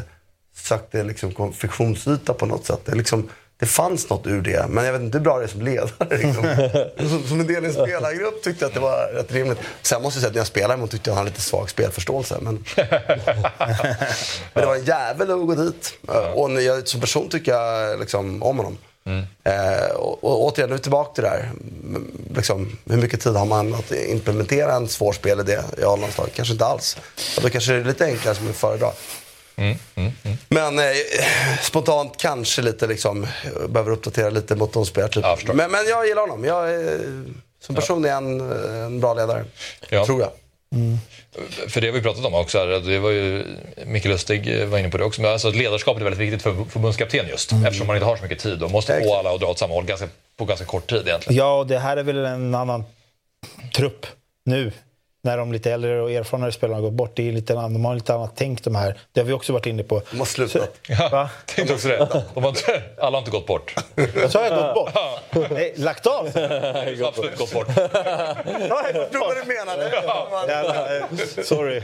sökte liksom, konfektionsyta på något sätt. Det, liksom, det fanns något ur det, men jag vet inte hur bra det är som ledare. Liksom. [LAUGHS] som, som en del i en spelargrupp tyckte jag att det var rätt rimligt. Sen måste jag säga att när jag spelade mot tyckte jag han hade lite svag spelförståelse. Men, [LAUGHS] men det var en jävel att gå dit. Och när jag, som person tycker jag liksom, om honom. Eh, och, och återigen, nu är vi tillbaka till det där. Mm, Liksom, hur mycket tid har man att implementera en svår spelidé i A-landslaget? Kanske inte alls. Och då kanske det är lite enklare som är föredrar. Men eh, spontant kanske lite liksom, eh, behöver uppdatera lite mot de spelartyperna. jag förstår. men, men jag gillar honom. Jag, är- som person är han eh, en bra ledare. Ja. Tror jag. För det har vi pratat om också. Det var ju, Micke Lustig var inne på det också. Men alltså, ledarskapet är väldigt viktigt för förbundskapten just. Eftersom man inte har så mycket tid och måste få alla att dra åt samma håll ganska, på ganska kort tid egentligen. Ja, och det här är väl en annan trupp nu. När de lite äldre och erfarnare spelarna har gått bort. Det är lite annan, de har lite annat tänk de här. Det har vi också varit inne på. De har slutat. Ja, Va? tänkte också det. De har inte, alla har inte gått bort. Jag sa jag gått bort? Nej, lagt av? Absolut gått bort. Ja, jag förstod vad du menade. Jävla, eh, sorry.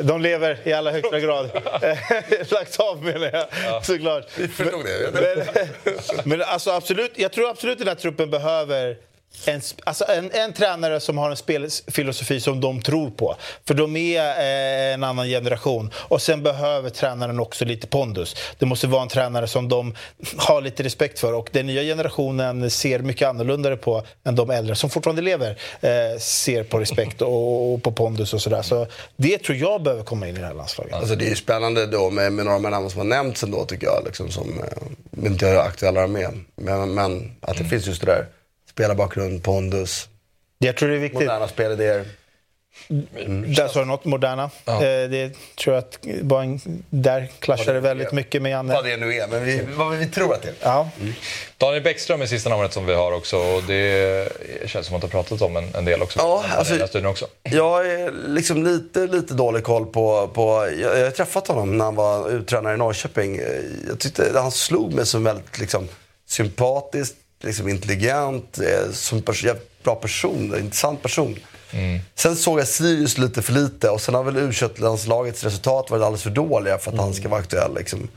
De lever i allra högsta grad. [LAUGHS] Lagt av menar jag, såklart. Vi förstod det. Men, men alltså absolut, jag tror absolut den här truppen behöver en, alltså en, en tränare som har en spelfilosofi som de tror på. För de är eh, en annan generation. Och sen behöver tränaren också lite pondus. Det måste vara en tränare som de har lite respekt för. Och den nya generationen ser mycket annorlunda på än de äldre som fortfarande lever. Eh, ser på respekt och, och på pondus och sådär. Så det tror jag behöver komma in i det här landslaget. Alltså det är ju spännande då med, med några namn som har nämnts ändå tycker jag. Liksom, som eh, inte är aktuella med. Men, men att det finns just det där. Spelarbakgrund, pondus, Jag tror det är viktigt. moderna spelidéer. Där sa du något, moderna. Eh, det tror jag att bara en, där clashar det väldigt mycket med Janne. Vad det nu är, men vi, vad vi tror att det är. Ja. Daniel Bäckström är sista namnet som vi har också. Och det känns som att du har pratat om en, en del också. Ja, alltså- också. Jag är liksom lite, lite dålig koll på... på jag, jag har träffat honom när han var uttränare i Norrköping. Jag tyckte han slog mig som väldigt liksom, sympatisk, liksom, intelligent, eh, som pers- jävligt bra person, en intressant person. Sen såg jag Sirius lite för lite och sen har väl u landslagets resultat varit alldeles för dåliga för att han ska vara aktuell. Liksom.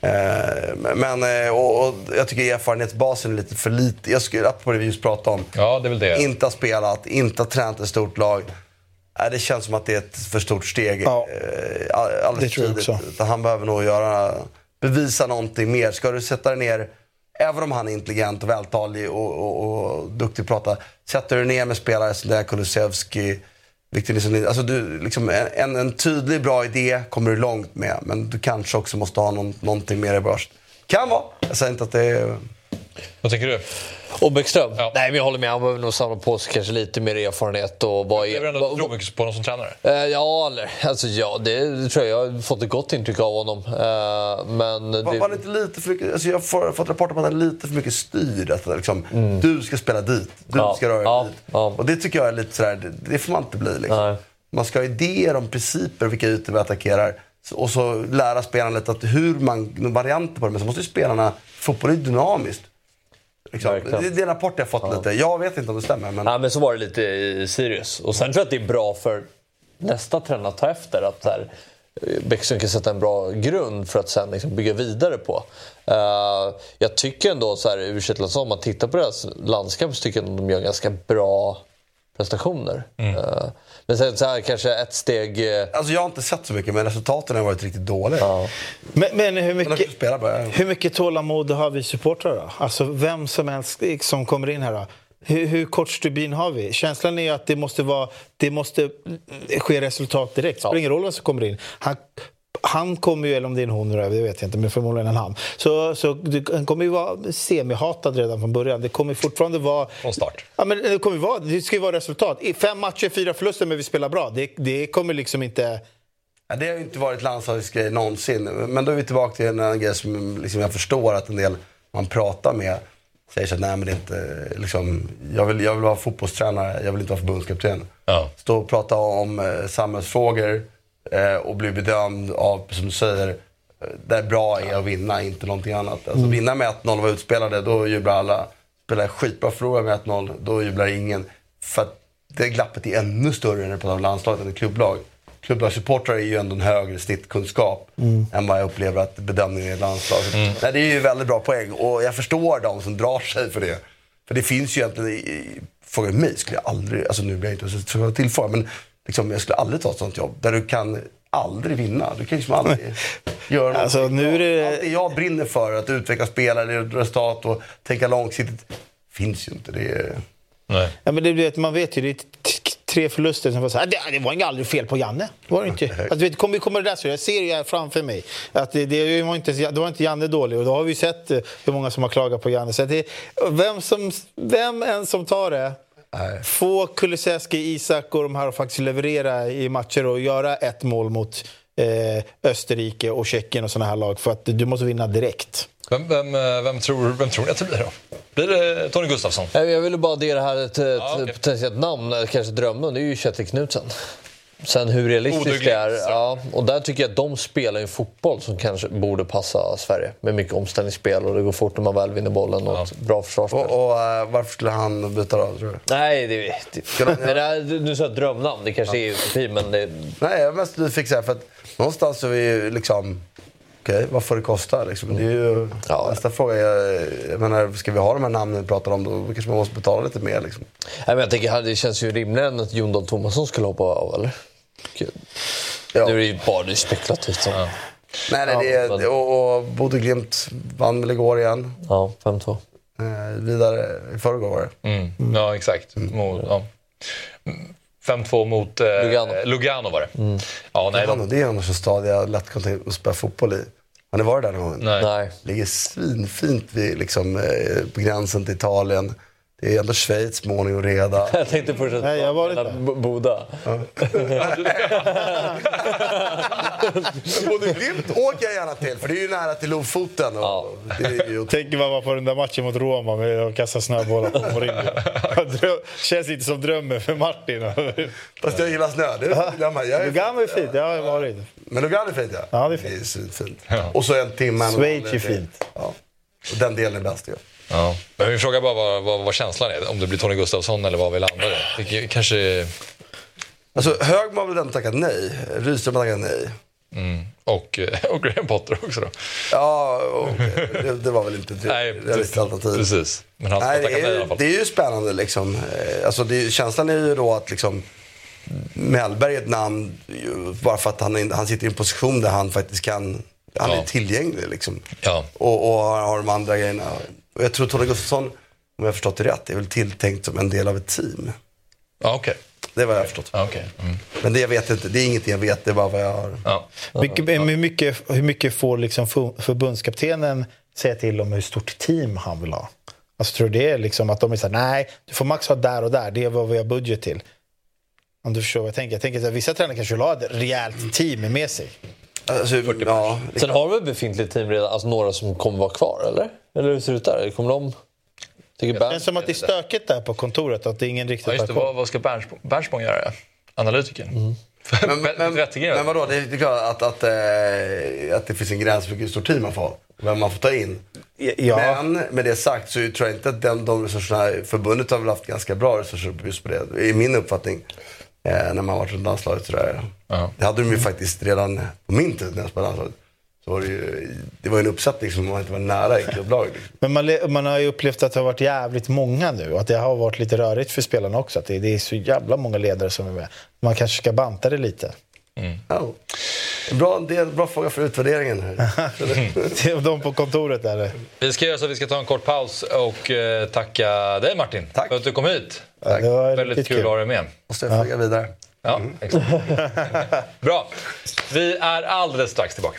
Eh, men, eh, och, och jag tycker erfarenhetsbasen är lite för lite. Jag skulle, apropå det vi just pratade om. Ja, det är väl det. Inte har spelat, inte har tränat ett stort lag. Nej, det känns som att det är ett för stort steg. Ja. eh, all- alldeles Det tror jag tidigt. också. Han behöver nog göra, bevisa någonting mer. Ska du sätta dig ner, även om han är intelligent och vältalig och, och, och duktig att prata. Sätter du ner med spelare som Dejan Kulusevski, Victor Nilsson alltså du, liksom en, en tydlig, bra idé kommer du långt med. Men du kanske också måste ha någon, någonting mer i börsen. Kan vara. Jag säger inte att det är... Vad tycker du? Och Bäckström? Ja. Nej, men jag håller med. Han behöver nog samla på sig kanske lite mer erfarenhet. Och vara Jag vill ändå vad- tro mycket på honom som tränare. Eh, ja, eller, alltså, ja, det, tror jag. Jag har fått ett gott intryck av honom. Eh, men Var, det, var det inte lite för mycket, alltså jag har fått rapporter om att han är lite för mycket styr. Att liksom, Du ska spela dit, du Mm. Ja. ska röra dig Ja. dit. Ja. Och det tycker jag är lite sådär, det, det får man inte bli. Liksom. Man ska ha idéer om principer, vilka ytor vi attackerar. Och så lära spelarna lite att hur man, varianter på det. Men så måste ju spelarna, fotboll är dynamiskt. Liksom. Det, är en rapport jag har fått lite. Jag vet inte om det stämmer. Men... Nej, men så var det lite i Sirius. Och sen tror jag att det är bra för nästa tränare att ta efter. Att här, eh, Bäckström kan sätta en bra grund för att sen liksom bygga vidare på. Eh, jag tycker ändå, så här, ursäkta om man tittar på deras landskamp så tycker jag att de gör ganska bra prestationer. Eh, men sen så här, kanske ett steg... eh, Alltså jag har inte sett så mycket, men resultaten har varit riktigt dåliga. Men, men hur, Men de mycket, hur mycket tålamod har vi supportrar då? Alltså vem som helst som kommer in här då? Hur, hur kort stubin har vi? Känslan är att det måste, vara, det måste ske resultat direkt. Det spelar ingen roll vem som kommer in. Han, han kommer ju, eller om det är en hon, det vet jag inte, men förmodligen en han. Så, så han kommer ju vara semihatad redan från början. Det kommer fortfarande vara... Från start. Ja, men det, kommer ju vara, det ska ju vara resultat. I fem matcher, fyra förluster, men vi spelar bra. Det, det kommer liksom inte... Ja, det har ju inte varit landslagets grej någonsin. Men då är vi tillbaka till en grej som liksom jag förstår att en del man pratar med säger så att nej men det är inte, liksom, jag, vill, jag vill vara fotbollstränare, jag vill inte vara förbundskapten. Ja. Stå och prata om eh, samhällsfrågor och bli bedömd av, som du säger, eh, där bra är att vinna, inte någonting annat. Alltså vinna med 1-0 och vara utspelade, då jublar alla. Spela skitbra, förlora med 1-0, då jublar ingen. För att det glappet är ännu större när det pratar om landslaget än ett klubblag. Klubblagssupportrar är ju ändå en högre snittkunskap än vad jag upplever att bedömningen är i ett landslag. Så, Nej, det är ju väldigt bra poäng och jag förstår de som drar sig för det. För det finns ju egentligen, frågar mig skulle jag aldrig, alltså nu blir jag inte så tillför, men liksom, jag skulle aldrig ta ett sånt jobb där du kan aldrig vinna. Du kan liksom aldrig göra något. Alltså, nu är det- Allt det jag brinner för, att utveckla spelare, resultat och tänka långsiktigt, finns ju inte. Det är... Nej. Ja, men det, vet, man vet ju, det är tre förluster som var så här, det, det var ju aldrig fel på Janne. Det var det inte. Alltså, vet, kommer, kommer det där så, jag ser ju här framför mig att det, det, var inte, det var inte Janne dålig och då har vi sett eh, hur många som har klagat på Janne. Så att det, vem, som, vem än som tar det, få Kulusevski, Isak och de här att faktiskt leverera i matcher och göra ett mål mot eh, Österrike och Tjeckien och sådana här lag för att du måste vinna direkt. Vem, vem, eh, vem, tror, vem tror ni att det blir då? Blir det Tony Gustafsson? Jag jag ville bara ge det här ett, ett okej. potentiellt namn, eller kanske drömmen, det är ju Kjetil Knutsen. Sen hur realistiskt det är, ja, och där tycker jag att de spelar en fotboll som kanske borde passa Sverige. Med mycket omställningsspel och det går fort när man väl vinner bollen och ett bra försvarsspel. Och, och eh, varför skulle han byta då, tror du? Nej, det, det, men det här, du sa ett drömnamn, det kanske är utopi, men det, Nej, jag är mest nyfiken för att någonstans så är vi ju liksom... Okej, vad får det kosta? Liksom? Det är ju Ja. nästa fråga. Jag, jag menar, ska vi ha de här namnen vi pratar om, då kanske man måste betala lite mer. Liksom. Nej, men jag tänker, det känns ju rimligare än att Jon Dahl Tomasson skulle hoppa av, eller? Gud. Ja. Nu är det ju bara spekulativt. Så. Ja. Nej, nej, det är, och, och Bodø Glimt vann väl igår igen. 5-2. Eh, vidare i förrgår var det. Mm. Ja, exakt. Mot, ja. Mm. 5-2 mot eh, Lugano. Lugano var det. Ja, nej, de, det är annars en stad jag lätt kan tänka att spela fotboll i. Har ni varit där någon gång? nej. Nej. Ligger svinfint vid, liksom, eh, på gränsen till Italien. Det är ändå Schweiz med ordning och reda. [LAUGHS] Jag tänkte först att Nej, jag menar B- Boda. [LAUGHS] Bodø Glimt åker jag gärna till, för det är ju nära till Lofoten. Och Ja. det är ju Tänker man bara på den där matchen mot Roma med att kasta snöbollar på Mourinho. Känns inte som drömmen för Martin. Fast jag gillar snö. Det är. Jag är Lugano är fint, det har jag varit. Men Lugano är fint ja. Ja, det är fint. Det är svinfint. Och så en timme. Schweiz är fint. Ja. Och den delen är bäst ju. Ja. Men vi frågar bara vad, vad, vad känslan är. Om det blir Tony Gustafsson eller vad vi landar kanske... Alltså Högman har väl ändå tackat nej. Rydström har tackat nej. Mm. Och, eh, och Graham Potter också då. Ja, och, det, det var väl inte ett realistiskt alternativ. Precis. Men han ska Nej, tacka det, nej i alla är, fall. det är ju spännande liksom. Eh, Alltså, det, känslan är ju då att liksom Mellberg är ett namn bara för att han, han sitter i en position där han faktiskt kan, han Ja. är tillgänglig liksom. Ja. Och, och har, har de andra grejerna. Och jag tror Tony Gustafsson, om jag har förstått det rätt, är väl tilltänkt som en del av ett team. Ja, okej. Det är vad jag har förstått. Ja, okej. Mm. Men det jag vet inte, det är ingenting jag vet, det är bara vad jag har. Ja. Mycket, hur, mycket, hur mycket får liksom förbundskaptenen säga till om hur stort team han vill ha? Alltså tror du det är liksom att de är såhär, nej, du får max ha där och där, det är vad vi har budget till. Om du förstår vad jag tänker. Jag tänker att vissa tränare kanske vill ha ett rejält team med sig. Alltså, ja, Sen har vi ett befintligt team redan, alltså några som kommer vara kvar, eller? Eller hur ser det ut där? Kommer de... Tycker Det känns som att det är stökigt där på kontoret, att det är ingen riktigt Ja, just det. Vad, vad ska Bernsborn göra? Analytikern? Mm. [LAUGHS] Men, men, men vadå, det är, klart att, att, eh, att det finns en gräns för hur stort team man får. Vem man får ta in. Ja, Men med det sagt så tror jag inte att den, de resurserna, förbundet har väl haft ganska bra resurser just på det. I min uppfattning. Eh, när man har varit runt landslaget sådär. Ja. Det hade de ju faktiskt redan på min tid när jag spelade landslaget. Så var det ju det var en uppsättning som man inte var nära i klubblaget. Liksom. Men man, man har ju upplevt att det har varit jävligt många nu och att det har varit lite rörigt för spelarna också. Att det, det är så jävla många ledare som är med. Man kanske ska banta det lite. Ja. Bra, det är en bra fråga för utvärderingen. Här. [LAUGHS] De på kontoret där. Vi ska göra så att vi ska ta en kort paus och eh, tacka dig Martin Tack. för att du kom hit. Ja, det var Väldigt kul att ha dig med. Måste jag följa vidare. Ja, exakt. [LAUGHS] Bra. Vi är alldeles strax tillbaka.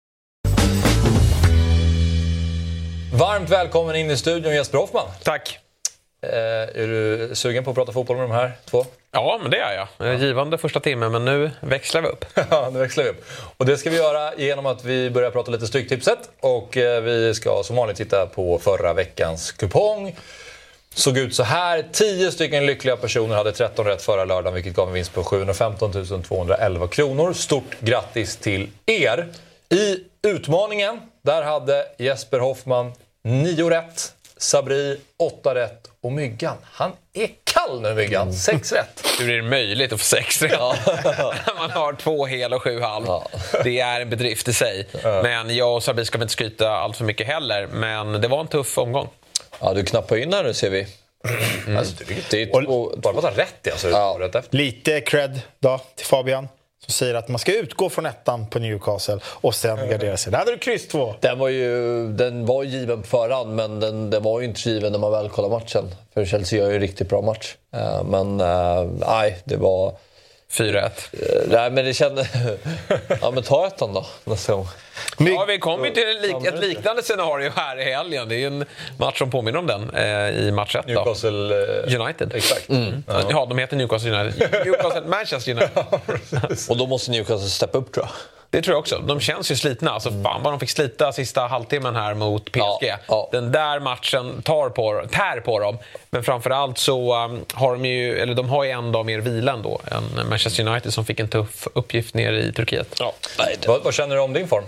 Varmt välkommen in i studion Jesper Hoffman. Tack. Eh, är du sugen på att prata fotboll med de här två? Ja, men det är jag. Givande första timmen, men nu växlar vi upp. [LAUGHS] Ja, nu växlar vi upp. Och det ska vi göra genom att vi börjar prata lite Stryktipset. Och eh, vi ska som vanligt titta på förra veckans kupong. Såg ut så här. 10 stycken lyckliga personer hade 13 rätt förra lördagen vilket gav en vinst på 715 211 kronor. Stort grattis till er! I utmaningen, där hade Jesper Hoffman 9 rätt, Sabri 8 rätt och Myggan, han är kall nu Myggan, 6 rätt. [LAUGHS] Hur är det möjligt att få sex rätt? [LAUGHS] När man har två hel och sju halv. Det är en bedrift i sig. Men jag och Sabri ska väl inte skryta allt för mycket heller. Men det var en tuff omgång. Ja, du knappar in här nu ser vi. Alltså, det är två, bara för att ha rätt i alltså, ja. rätt efter. Lite cred då till Fabian. Som säger att man ska utgå från ettan på Newcastle och sen gardera sig. Där hade du kryss två. Den var ju den var given på förhand, men den, den var ju inte given när man väl kollar matchen. För Chelsea gör ju en riktigt bra match. Eh, Men eh, nej, det var... 4-1. Nej, men det kände... [LAUGHS] ja, men ta ettan då nästa gång. Ja, vi kom ju till en lik, ett liknande scenario här i helgen. Det är ju en match som påminner om den eh, i match 1. Newcastle eh, United. Exakt. Mm. Ja. ja, de heter Newcastle United. [LAUGHS] Newcastle Manchester United. [LAUGHS] Och då måste Newcastle steppa upp tror jag. Det tror jag också. De känns ju slitna. Alltså, fan vad de fick slita sista halvtimmen här mot PSG. Ja, ja. Den där matchen tar på, tär på dem. Men framförallt så um, har de ju, eller de har ju en dag mer vila ändå än Manchester United som fick en tuff uppgift nere i Turkiet. Ja. Vad, vad känner du om din form?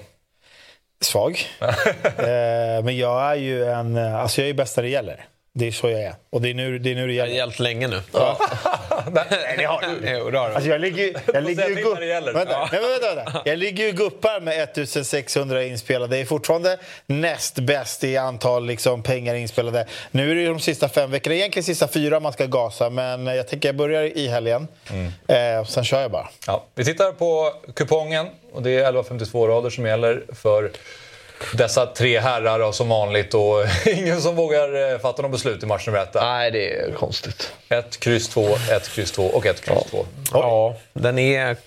Svag. [LAUGHS] eh, men jag är ju en... Alltså jag är bäst när det gäller. Det är så jag är. Och det är nu det, är nu det Det har gäller. gällt länge nu. Ja. [LAUGHS] Nej, det har du. [LAUGHS] Jo, det har du. Alltså jag ligger, jag ligger ju gupp, gäller. vänta, Ja. nej, men vänta, vänta. Jag ligger ju guppar med 1600 inspelade. Det är fortfarande näst bäst i antal liksom, pengar inspelade. Nu är det ju de sista fem veckorna, egentligen sista fyra man ska gasa. Men jag tänker jag börjar i helgen. Eh, sen kör jag bara. Ja, vi tittar på kupongen och det är 1152 rader som gäller för dessa tre herrar och som vanligt och [LAUGHS] ingen som vågar eh, fatta något beslut i match nummer ett. Nej, det är konstigt. Ett kryss två, ett kryss två och ett kryss två. Ja, den är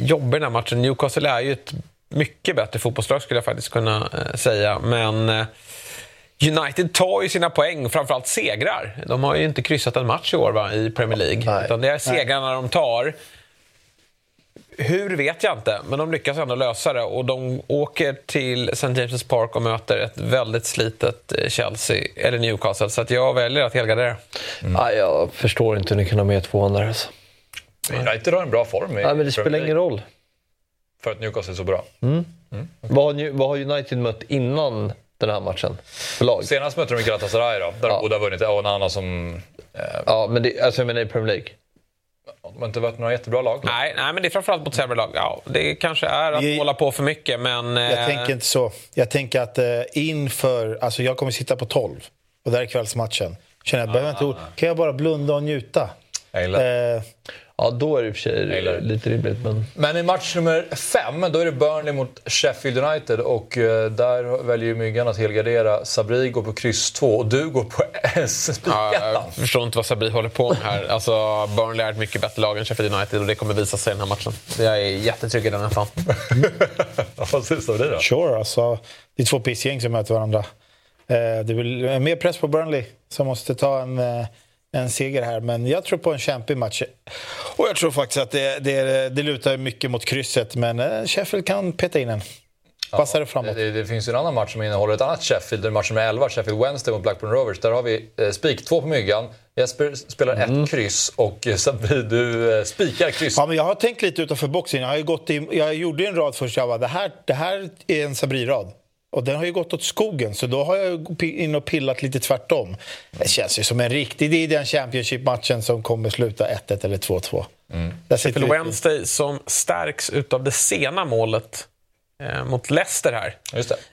jobbig den här matchen. Newcastle är ju ett mycket bättre fotbollslag skulle jag faktiskt kunna eh, säga. Men eh, United tar ju sina poäng, framförallt segrar. De har ju inte kryssat en match i år va, i Premier League. Nej. Utan det är segrarna de tar. Hur vet jag inte, men de lyckas ändå lösa det. Och de åker till St. James' Park och möter ett väldigt slitet eh, Chelsea, eller Newcastle. Så att jag väljer att helgardera. Nej, jag förstår inte hur ni kan ha med tvåan där. Alltså. United har en bra form i Nej, men det spelar ingen roll. För att Newcastle är så bra. Vad, har, vad har United mött innan den här matchen? För lag? Senast mötte de Galatasaray då, där Ja. de båda har vunnit. Och en annan som... Eh, Ja, men det, alltså jag menar i Premier League. De har inte varit några jättebra lag. Nej, nej, men det är framförallt mot sämre lag. Ja, det kanske är att Jag- hålla på för mycket, men... Jag eh, tänker inte så. Jag tänker att eh, inför... Alltså jag kommer sitta på 12. Och där är kvällsmatchen. Känner jag, behöver inte, kan jag bara blunda och njuta? Eh, Ja, då är det i och för sig lite rimligt. Men... Men i match nummer fem, då är det Burnley mot Sheffield United och eh, där väljer ju Myggan att helgardera. Sabri går på kryss 2 och du går på [LAUGHS] spikettan. Ja, jag förstår inte vad Sabri håller på med här. Alltså, Burnley är ett mycket bättre lag än Sheffield United och det kommer visa sig i den här matchen. Jag är jättetrygg i den nästan. [LAUGHS] vad syns om det då? Sure, alltså. Det är två pissgäng som möter varandra. Eh, Det är väl mer press på Burnley som måste ta en, eh, en seger här. Men jag tror på en kämpig match. Och jag tror faktiskt att det, det, det lutar mycket mot krysset. Men eh, Sheffield kan peta in en. Passar det framåt. Det, det finns ju en annan match som innehåller ett annat Sheffield, match nummer 11, Sheffield Wednesday mot Blackburn Rovers. Där har vi eh, spik, två på myggan. Jesper spelar ett kryss och eh, Sabri, du eh, spikar kryss. Ja, men jag har tänkt lite utanför boxen. Jag, har ju gått i, jag gjorde en rad först. Jag bara, det här, det här är en Sabri-rad. Och den har ju gått åt skogen, så då har jag in och pillat lite tvärtom. Det känns ju som en riktig... Det är den Championship-matchen som kommer sluta 1-1 eller 2-2. Där sitter Sheffield. Wednesday som stärks utav det sena målet eh, mot Leicester här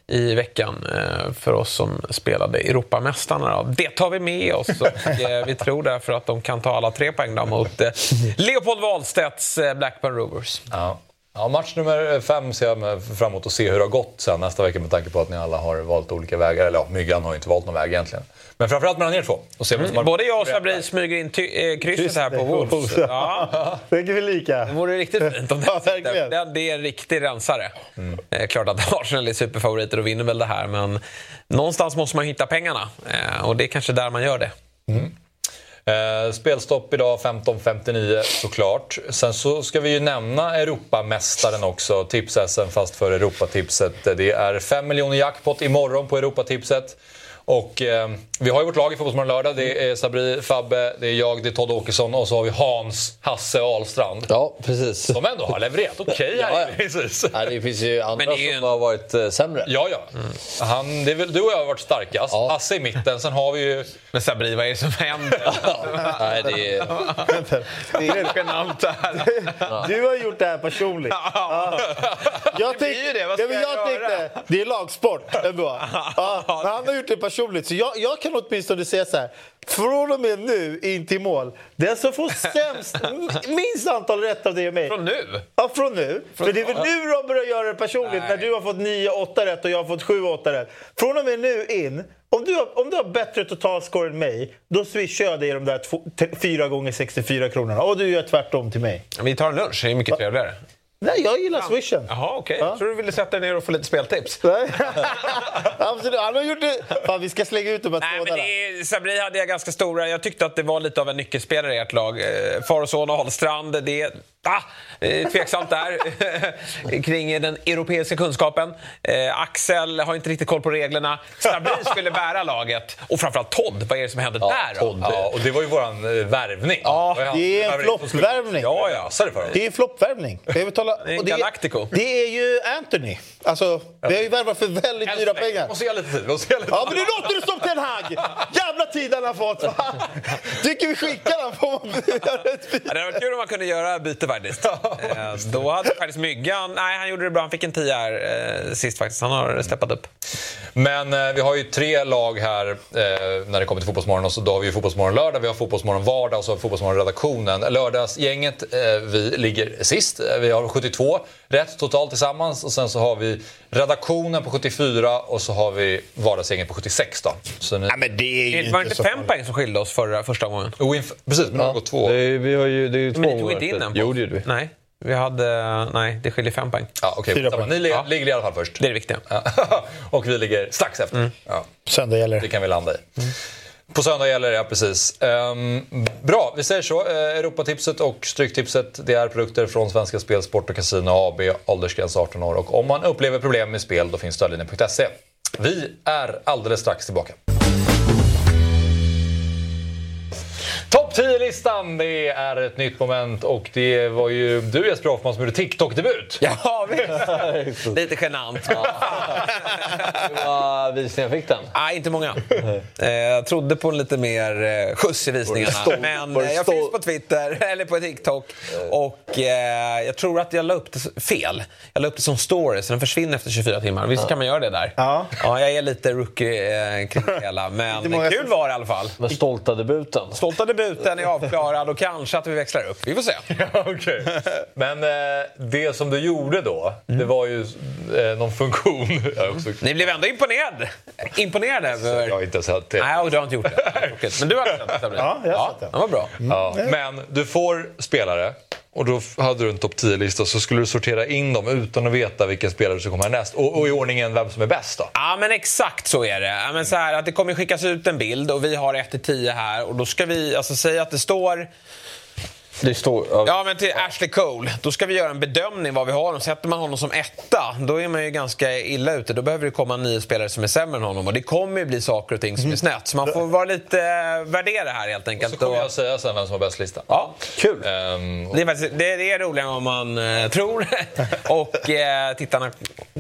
i veckan eh, för oss som spelade Europamästarna. Då. Det tar vi med oss och eh, vi tror därför att de kan ta alla tre poäng då mot eh, Leopold Wahlstedts eh, Blackburn Rovers. Ja. Ja, match nummer fem ser jag fram emot att se hur det har gått sen nästa vecka med tanke på att ni alla har valt olika vägar. Eller ja, Myggan har ju inte valt någon väg egentligen. Men framförallt mellan er två. Och se har- Både jag och Sabri smyger in ty- eh, krysset här på Wolves. Ja. [LAUGHS] Tänker vi lika? Det vore riktigt fint om det [LAUGHS] sitter. det, det är en riktig rensare. Eh, klart att [LAUGHS] Arsenal är superfavoriter och vinner väl det här, men någonstans måste man hitta pengarna. Eh, och det är kanske där man gör det. Eh, spelstopp idag 15.59 såklart. Sen så ska vi ju nämna Europamästaren också, Tips-SM fast för Europatipset. Det är 5 miljoner jackpot imorgon på Europatipset. Och eh, vi har ju vårt lag i Fotbollsmorgon lördag. Det är Sabri, Fabbe, det är jag, det är Todd Åkesson och så har vi Hans, Hasse Ahlstrand. Ja, precis. Som ändå har levererat okej här Ja, ja. Nej, det finns ju andra det som har varit eh, sämre. Ja, ja. Han, det är väl, du och jag har varit starkast. Hasse i mitten. Sen har vi ju... Men Sabri, vad är det som händer? [LAUGHS] Nej, det är... Det är genant det här. [LAUGHS] Du har gjort det här personligt. [LAUGHS] Ja. Jag tänkte, blir ju det. Vad ska ja, jag jag göra? tänkte, det är lagsport. ändå. Ja, men han har gjort det personligt. Så jag, jag kan åtminstone säga så här. Från och med nu in till mål. Den som får [LAUGHS] sämst, minst antal rätt av dig och mig. Från nu? Ja, från nu. För det är väl nu de börjar göra det personligt. När du har fått 9-8 rätt och jag har fått 7-8 rätt. Från och med nu in. Om du, har, om du har bättre totalscore än mig, då swishar jag dig de där 4 gånger 64 kronorna. Och du gör tvärtom till mig. Vi tar en lunch, det är mycket trevligare. Nej, jag gillar swishen. Jaha, okej. Jag tror du ville sätta dig ner och få lite speltips. [LAUGHS] Nej. Absolut, han har gjort det. Fan, vi ska slänga ut de här trådarna. det är, Sabri hade jag ganska stora. Jag tyckte att det var lite av en nyckelspelare i ert lag. Eh, Far och son och Ahlstrand, det ah, tveksamt där [LAUGHS] kring den europeiska kunskapen. Eh, Axel har inte riktigt koll på reglerna. Sabri [LAUGHS] skulle bära laget. Och framförallt Todd, vad är det som händer där då? Ja, och det var ju våran eh, värvning. Ja, det är en floppvärvning. Ja, ja. Så är det för. Det är en floppvärvning. Det är en Galactico. Det är ju Anthony. Alltså, vi har ju värvat för väldigt dyra pengar. Måste ge lite tid. Måste ge lite Ja, men nu låter det som Ten Hag! Jävla tid han har fått! va? Tycker vi skickar honom på Ja, det hade varit kul om man kunde göra byte faktiskt. [LAUGHS] Eh, Då hade faktiskt Myggan... Nej, han gjorde det bra. Han fick en 10 här eh, sist faktiskt. Han har steppat upp. Men eh, vi har ju tre lag här eh, när det kommer till Fotbollsmorgon. Och så då har vi ju Fotbollsmorgon lördag, vi har Fotbollsmorgon vardag och så har vi Fotbollsmorgon redaktionen. Lördagsgänget, eh, vi ligger sist. Eh, Vi har 72 rätt totalt tillsammans. Och sen så har vi redaktionen på 74 och så har vi vardagsgänget på 76 då. Så ni... Nej, men det är ju Det var inte fem poäng som skilde oss förra, första gången? Jo, precis, men det har gått två. Det är, vi har ju, det är ju två Men ni tog inte in den? Jo, det gjorde vi. Nej, vi hade... Nej, det skiljer fem poäng. Ja, okej. Fyra poäng. Ni li- Ja. ligger i alla fall först. Det är det viktiga. Ja. [LAUGHS] och vi ligger strax efter. Ja. Söndag gäller Det kan vi landa i. På söndag gäller det, ja precis. Ehm, bra, vi säger så. Uh, Europatipset och Stryktipset det är produkter från Svenska Spel, Sport och Casino AB, åldersgräns 18 år. Och om man upplever problem med spel, då finns stödlinjen.se. Vi är alldeles strax tillbaka. Topp 10-listan, det är ett nytt moment och det var ju du Jesper Hoffman som gjorde TikTok-debut. Ja, visst. [LAUGHS] Lite genant. Hur [LAUGHS] många visningar fick den? Nej, inte många. Eh, Jag trodde på en lite mer eh, skjuts i visningarna. Var? Men Var eh, jag finns på Twitter, [LAUGHS] eller på TikTok. Och eh, jag tror att jag la upp det fel. Jag la upp det som story, så den försvinner efter 24 timmar. Visst kan man göra det där? Ja. Ja, jag är lite rookie eh, kring det hela. Men kul var det i alla fall. Den stolta debuten. Stolta debuten. Budgeten är avklarad och kanske att vi växlar upp. Vi får se. [LAUGHS] Okej. Men eh, det som du gjorde då, Mm. det var ju eh, någon funktion. [LAUGHS] Också... Ni blev ändå imponerade. Imponerade över... Jag har inte sett det. Nej, och du har inte gjort det. [LAUGHS] Men du har sett det? Ja, jag har sett det. Den var bra. Ja, men du får spelare och då hade du en topp 10-lista så skulle du sortera in dem utan att veta vilken spelare som kommer härnäst. Och, och i ordningen vem som är bäst då. Ja, men exakt så är det. Ja, men så här, att det kommer skickas ut en bild och vi har 1-10 här och då ska vi, alltså säga att det står det står... Ja. Ja, men till Ashley Cole. Då ska vi göra en bedömning vad vi har honom. Sätter man honom som etta, då är man ju ganska illa ute. Då behöver det komma nio spelare som är sämre än honom. Och det kommer ju bli saker och ting som är snett. Så man får vara lite eh, värdera här helt Så enkelt. kommer Och- jag säga sen vem som har bäst lista. Ja, kul. Ehm, Det är, faktiskt, det, det är roligare än vad man eh, tror. [LAUGHS] och eh, tittarna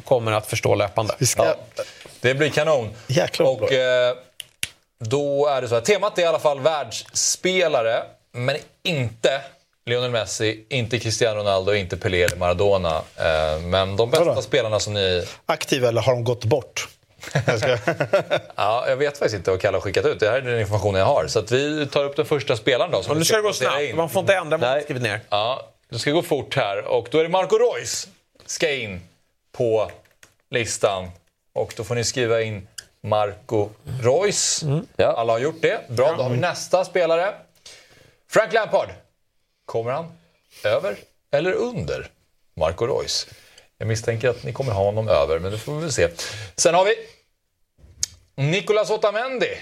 kommer att förstå löpande. Ja, det blir kanon. Jäklar och eh, då är det så här, temat är i alla fall världsspelare, men inte Lionel Messi, inte Cristiano Ronaldo, inte Pelé eller Maradona. Eh, men de bästa Vadå? spelarna som ni... Aktiva eller har de gått bort? [LAUGHS] Ja, jag vet faktiskt inte vad Kalle har skickat ut. Det här är den informationen jag har. Så att vi tar upp den första spelaren då. som nu ska det gå snabbt. in. Man får inte ändra vad man skrivit ner. Ja, det ska gå fort här. Och då är det Marco Reus ska in på listan. Och då får ni skriva in Marco Reus. Alla har gjort det. Bra, då har vi nästa spelare. Frank Lampard. Kommer han över eller under Marco Reus? Jag misstänker att ni kommer ha honom över, men det får vi väl se. Sen har vi Nicolas Otamendi.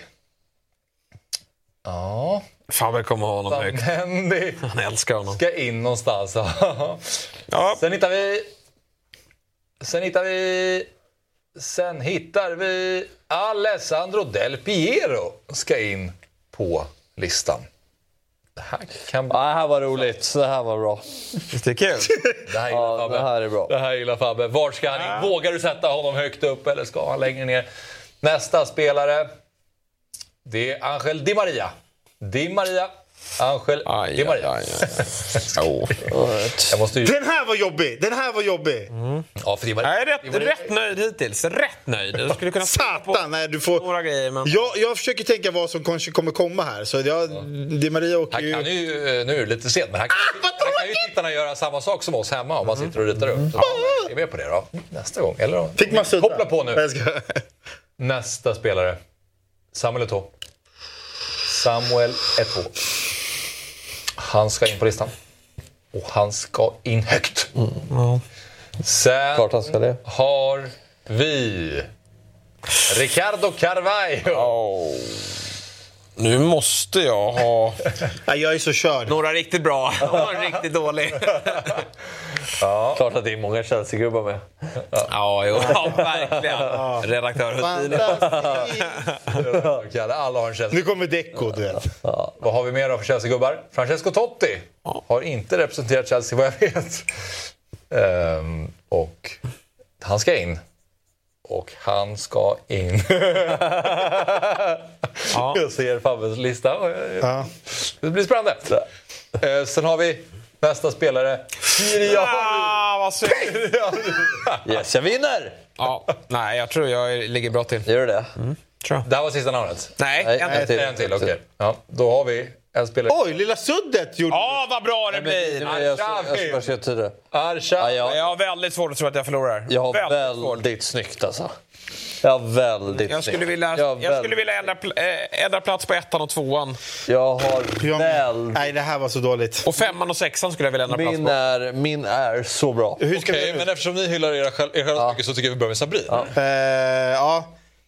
Ja, Fabbe kommer ha honom högt. Otamendi [LAUGHS] Han älskar honom. ska in någonstans. [LAUGHS] Ja. Sen hittar vi... Sen hittar vi... Sen hittar vi Alessandro Del Piero ska in på listan. Det här kan bli... Ja, det här var roligt. Det här var bra. Visst är det kul? Det här gillar Ja, Fabbe. det här är bra. Det här gillar Fabbe. Var ska han in? Vågar du sätta honom högt upp eller ska han längre ner? Nästa spelare. Det är Angel Di Maria. Di Maria. Angel Aj, Di Maria. aj, aj, [LAUGHS] Jag måste ju... Den här var jobbig! Den här var jobbig! Ja, för Di Maria. Jag är rätt, rätt nöjd hittills. Rätt nöjd. Jag skulle kunna Satan! Nej, du får... några grejer, men... jag, jag försöker tänka vad som kanske kommer komma här. Så jag, Di Maria åker Här kan ju... eh, nu är det lite sent, men här kan, här kan ju tittarna göra samma sak som oss hemma om man sitter och ritar upp. Så är med på det då? Nästa gång. Eller då? Fick man sudda? Koppla på nu. Ska... Nästa spelare. Samuel Eto'o. Samuel Eto'o. Han ska in på listan. Och han ska in högt. Sen Klart han ska det. har vi Ricardo Carvalho. Nu måste jag ha jag är så körd. några riktigt bra och en riktigt dålig. Klart att det är många Chelsea-gubbar med. Ja, jo, ja verkligen. Redaktör. Kalle, Alla har en Chelsea. Nu kommer Deco, du vet. Vad har vi mer då för Chelsea-gubbar? Francesco Totti har inte representerat Chelsea vad jag vet. Ehm, och han ska in. Och han ska in. [LAUGHS] [LAUGHS] Jag ser Fabbes lista. och jag- Ja. Det blir spännande. Eh, sen har vi nästa spelare. Syria. Ah, vad synd. [LAUGHS] Yes, jag vinner! Ja, nej, jag tror jag ligger bra till. Gör du det? Tror jag. Det här var sista namnet. Nej, Nej, en nej, till. En till, okej. Ja, då har vi en spelare. Oj, lilla suddet gjorde... Ja, vad bra det blir! Jag, jag. Ja, har väldigt svårt att tro att jag förlorar. jag har väldigt väldigt snyggt alltså. Jag har väldigt Jag skulle vilja, jag, har jag skulle vilja ändra, äh, ändra plats på ettan och tvåan. jag har Jag- väldigt... Nej, det här var så dåligt. Och femman och sexan skulle jag vilja ändra plats Min på. är, min är så bra. Hur ska vi... men eftersom ni hyllar själv, er själva så mycket så tycker jag vi börjar med Sabrin. Eh, ja,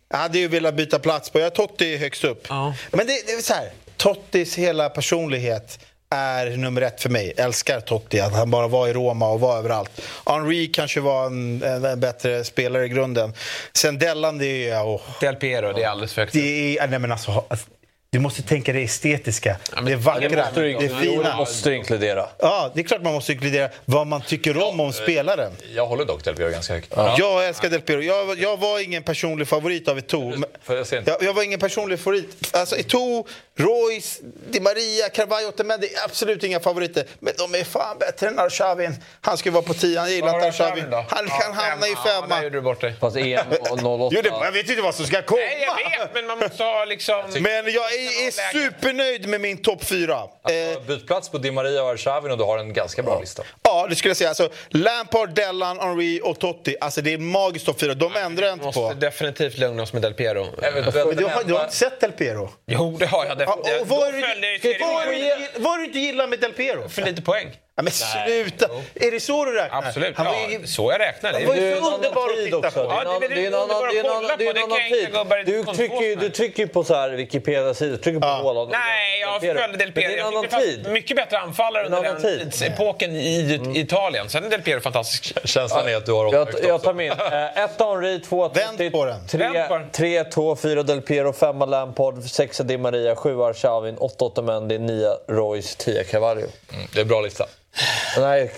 jag hade ju velat byta plats på. Jag har Totti högst upp. Ja. Men det, det är så här. Tottis hela personlighet är nummer ett för mig. Älskar Totti, att han bara var i Roma och var överallt. Henri kanske var en, en, en bättre spelare i grunden. Sen Dellan, det är... Oh, Del Piero, det är alldeles för högt. det är nej men alltså, du måste tänka det estetiska, det vackra, Det måste du, det det fina. måste du inkludera. Ja, det är klart man måste inkludera vad man tycker om om spelaren. Jag håller dock Del Piero ganska högt. Jag älskar Del Piero. Jag, jag var ingen personlig favorit av Eto'o. jag ser inte. Jag, jag var ingen personlig favorit. Alltså Eto'o, Royce, Di Maria, Carvalho, Otamendi. Absolut inga favoriter. Men de är fan bättre än Arshavin. Han skulle vara på tian. Jag gillar inte Arshavin. Han kan hamna i Ja, där femma. gjorde du bort dig. Fast EM och 08. Jo, det, jag vet inte vad som ska komma. Nej, jag vet, men man måste ha liksom... Men jag är supernöjd med min topp fyra. Eh, Byt plats på Di Maria och Arshavin och du har en ganska bra lista. ja, det skulle jag säga. Alltså, Lampard, Dellan, Henry och Totti. Alltså, det är magiskt topp fyra. De ändrar jag inte Måste på. definitivt lugna oss med Del Piero. Men du, har, du har inte sett Del Piero? Jo, det har jag Ja, definitivt. och jag serien. vad är det du inte gillar med Del Piero? För lite poäng. Ja, men sluta! Är det så du räknar? Absolut. Han var Ja, ju- så jag räknar. Han var ju Det så underbar att titta också. på. Det Ja, det är väl det underbart att det kolla på. det Det kan jag inte tid. gubbar Du trycker ju du trycker ju på så här Wikipedia-sidor, trycker på Haaland. Nej, jag följde Del Piero. Det Jag annan tyckte det tid. mycket bättre anfallare under den tid. tidsepoken i Italien. Sen är Del Piero fantastisk. Känslan är att du har Jag, högt jag tar min. Eh, ett Henry, två Vänd på den. Tre, två, fyra Del Piero, femma Lampard, sexa Di Maria, sjua Arshavin, åtta Otamendi, nia Royce, tia Cavallo. Mm, det är bra lista. Nej,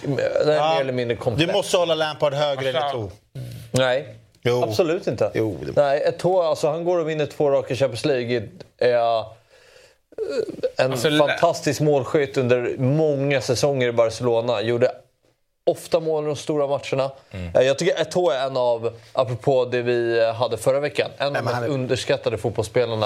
nej Ja, mer eller mindre Du komplett. måste hålla Lampard högre eller två. Nej, Jo. absolut inte. Jo, det- Nej, Eto'o, alltså, han går och vinner två raka Champions League. Är eh, en Alltså, fantastisk målskytt under många säsonger i Barcelona. Gjorde ofta mål i de stora matcherna. Mm. Eh, Jag tycker Eto'o är en av, apropå det vi hade förra veckan, en av men de mest är- underskattade fotbollsspelarna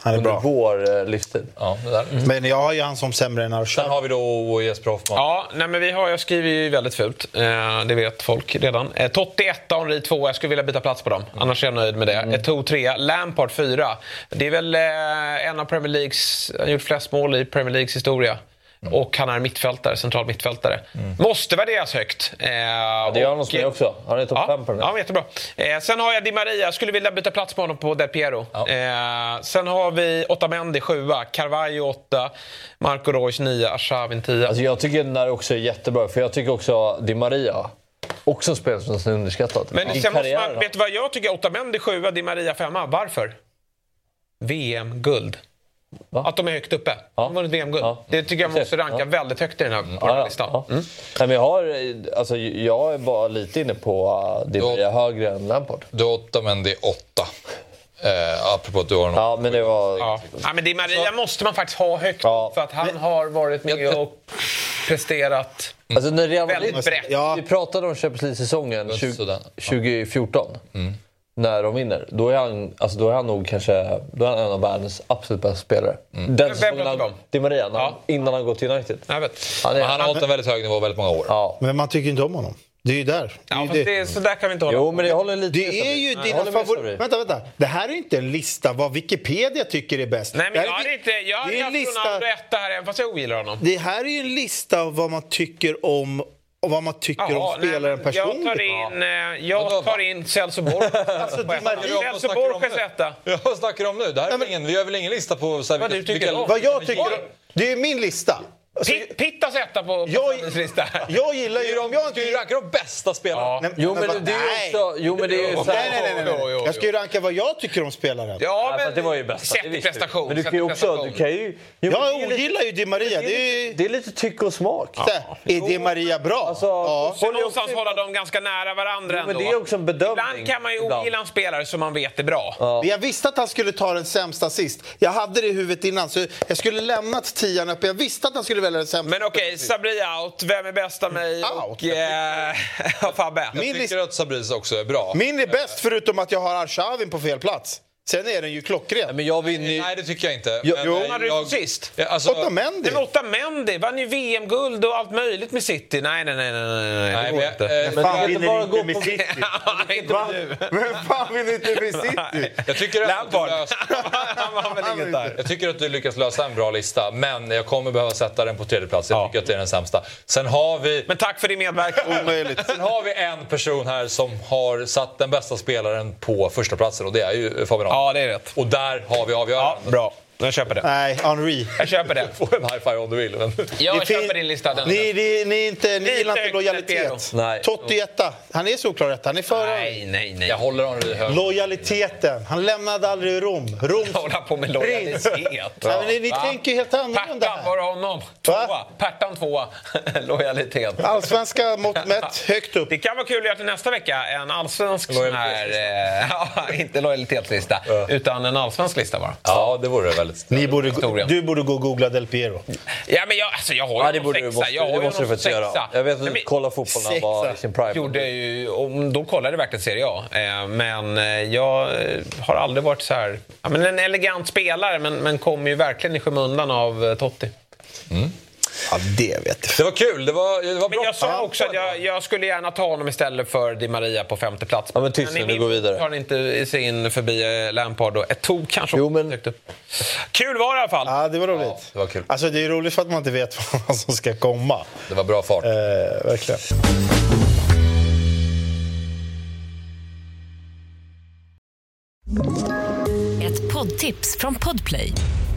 Han är under bra. vår eh, livstid. Ja, det där. Men jag har ju han som sämre än Sen Arshavin. har vi då Jesper Hoffman. Ja, nej, men vi har, jag skriver ju väldigt fult. Eh, det vet folk redan. Eh, Totti 1, Henry 2. Jag skulle vilja byta plats på dem. Annars är jag nöjd med det. Mm. Eto'o 3, Lampard 4. Det är väl eh, en av Premier Leagues... Han har gjort flest mål i Premier Leagues historia. Och han är mittfältare, central mittfältare. Måste värderas högt. Eh, Ja, det gör han hos mig också. Han är topp Ja, fem på den ja, här. jättebra. Eh, sen har jag Di Maria. Jag skulle vilja byta plats på honom på Del Piero. Ja. Eh, sen har vi Otamendi 7, Carvalho 8, Marco Reus 9, Arshavin 10. Alltså jag tycker den där också är jättebra, för jag tycker också Di Maria också en spelare som är underskattad. Men I sen måste man, vet du vad jag tycker? Otamendi 7, Di Maria 5. Varför? VM-guld. Va? Att de är högt uppe. De har vunnit VM-guld. Ja. Det tycker jag Precis. måste ranka Ja. väldigt högt i den här, på Ja, den här ja, listan. ja. Mm. Nej, men jag, har, alltså, jag är bara lite inne på uh, Di Maria högre än Lampard. Du har Otamendi 8. Eh, apropå att du har någon. Ja, men det var... Ja. ja, men Di Maria måste man faktiskt ha högt Ja. för att han har varit med och presterat Alltså när Real väldigt brett. Ja. vi pratade om Champions League-säsongen Det var inte sådär. 2014. Mm. När de vinner. Då är, han, alltså då är han nog kanske då är han en av världens absolut bästa spelare. Den Vem vi om? Di Maria, när Ja. han, innan han går till United. Jag vet. Han är, han har hållit en väldigt hög nivå väldigt många år. ja. Men man tycker inte om honom. Det är ju där. Det är Ja, det. det, så där kan vi inte hålla Jo, men jag håller lite Det är ju dina favoriter. Vänta, vänta. Det här är inte en lista vad Wikipedia tycker är bäst. Nej, men det, jag är, inte... Jag en haft lista- Ronaldo etta här, även fast jag ogillar honom. det här är ju en lista av vad man tycker om och vad man tycker Jaha, om nej, spelaren men Jag tar in, eh, jag tar in Celso Borges. [LAUGHS] Alltså, Celso Borges etta. Ja, vad snackar du om nu? Det här är Ja, men- ingen, vi gör väl ingen lista på så här, Vad vilka, du tycker vilka, om? Vad jag tycker... Oj. Det är min lista. Alltså, Pit- Pittas etta på Jag- lista. jag gillar ju... Om jag ska ju inte... ranka de bästa spelarna. Ja. Nej, Jo, men vad- det är nej. ju också... Jo, men det är ju så Nej, här, nej, nej, nej, Jo, jo, nej. Jag ska ju ranka vad jag tycker om spelaren. Ja, Ja, men fast det var ju bästa. Det i prestation. Men du kan ju också... Du kan ju, jo, men Jag ogillar ju Di Maria. det Det är, är, det är lite tycke och smak. är Di Maria bra? Alltså, ja. Så någonstans hålla dem ganska nära varandra Jo, men ändå. det är också en bedömning. Ibland kan man ju ogilla en spelare som man vet är bra. Men Jag visste att han skulle ta den sämsta sist. Jag hade det i huvudet innan, så jag skulle lämnat tian uppe. Jag visste att han skulle välja den sämsta. Men okej, Sabri out. Vem är bäst av mig och Out. eh, [LAUGHS] Fabbe? Jag Min tycker att Sabris också är bra. Min är bäst förutom att jag har Arshavin på fel plats. Sen är den ju klockren. Men jag vinner ju... Nej, det tycker jag inte. Jo, Men, jo. eh, hade du sist? Ja, alltså, Otamendi. Men Otamendi vann ju VM-guld och allt möjligt med City. Nej, nej, nej, nej, nej, nej, Nej, det går men, inte. Men Fan vinner inte bara inte gå med på... City. [LAUGHS] Nej, inte Va? [LAUGHS] Men fan vill inte med City? Jag tycker, att du löst, [LAUGHS] Han vann väl inget där. jag tycker att du lyckas lösa en bra lista, men jag kommer behöva sätta den på tredje plats. Jag Ja. tycker att det är den sämsta. Sen har vi... Men tack för din medverkan. Omöjligt. Sen har vi en person här som har satt den bästa spelaren på första platsen och det är ju Fabian. Ja, det är rätt. Och där har vi Ja, avgörandet. bra. Jag köper det. Nej, Henri. Jag köper det. Få en high five om du vill. Men... Jag Det köper din lista. Den. Ni, ni, ni, inte, ni gillar inte lojalitet. Nej. Totti etta. Han är solklar etta. Han är före. Nej, nej, nej. Jag håller Henry högt. Lojaliteten. Han lämnade aldrig Rom. Rom. Hålla på med lojalitet. Ja, men ni, ni Va? tänker ju helt annorlunda Pertan, här. var honom? Tvåa. Pertan tvåa. [LAUGHS] Lojalitet. Allsvenska mått mätt, [LAUGHS] högt upp. Det kan vara kul att göra till nästa vecka. En allsvensk sån här... Eh, [LAUGHS] inte lojalitetslista, utan en allsvensk lista bara. Ja, det vore det väldigt väldigt Ni borde, historien. du borde gå och googla Del Piero. Ja, men jag, alltså, jag har Ja, ju det någon borde du- sexa. måste- jag har det måste du faktiskt göra. Jag vet att du kollar fotboll när han var i sin prime. Gjorde ju, och då kollade jag verkligen Serie A. Eh, Men eh, jag eh, har aldrig varit så här... Ja, men en elegant spelare, men, men kom ju verkligen i skymundan av Totti. Ja, det vet jag. Det var kul, det var, det var Men jag sa också att jag, jag skulle gärna ta honom istället för Di Maria på femte plats. Ja, men tyst nu, min går vi vidare. tar han inte sig in förbi eh, Lampard och ett tog kanske Jo, men-. Kul var det i alla fall. Ja, det var roligt. Ja, det var kul. Alltså, det är roligt för att man inte vet [LAUGHS] vad som ska komma. Det var bra fart. Eh, verkligen. Ett poddtips från Podplay.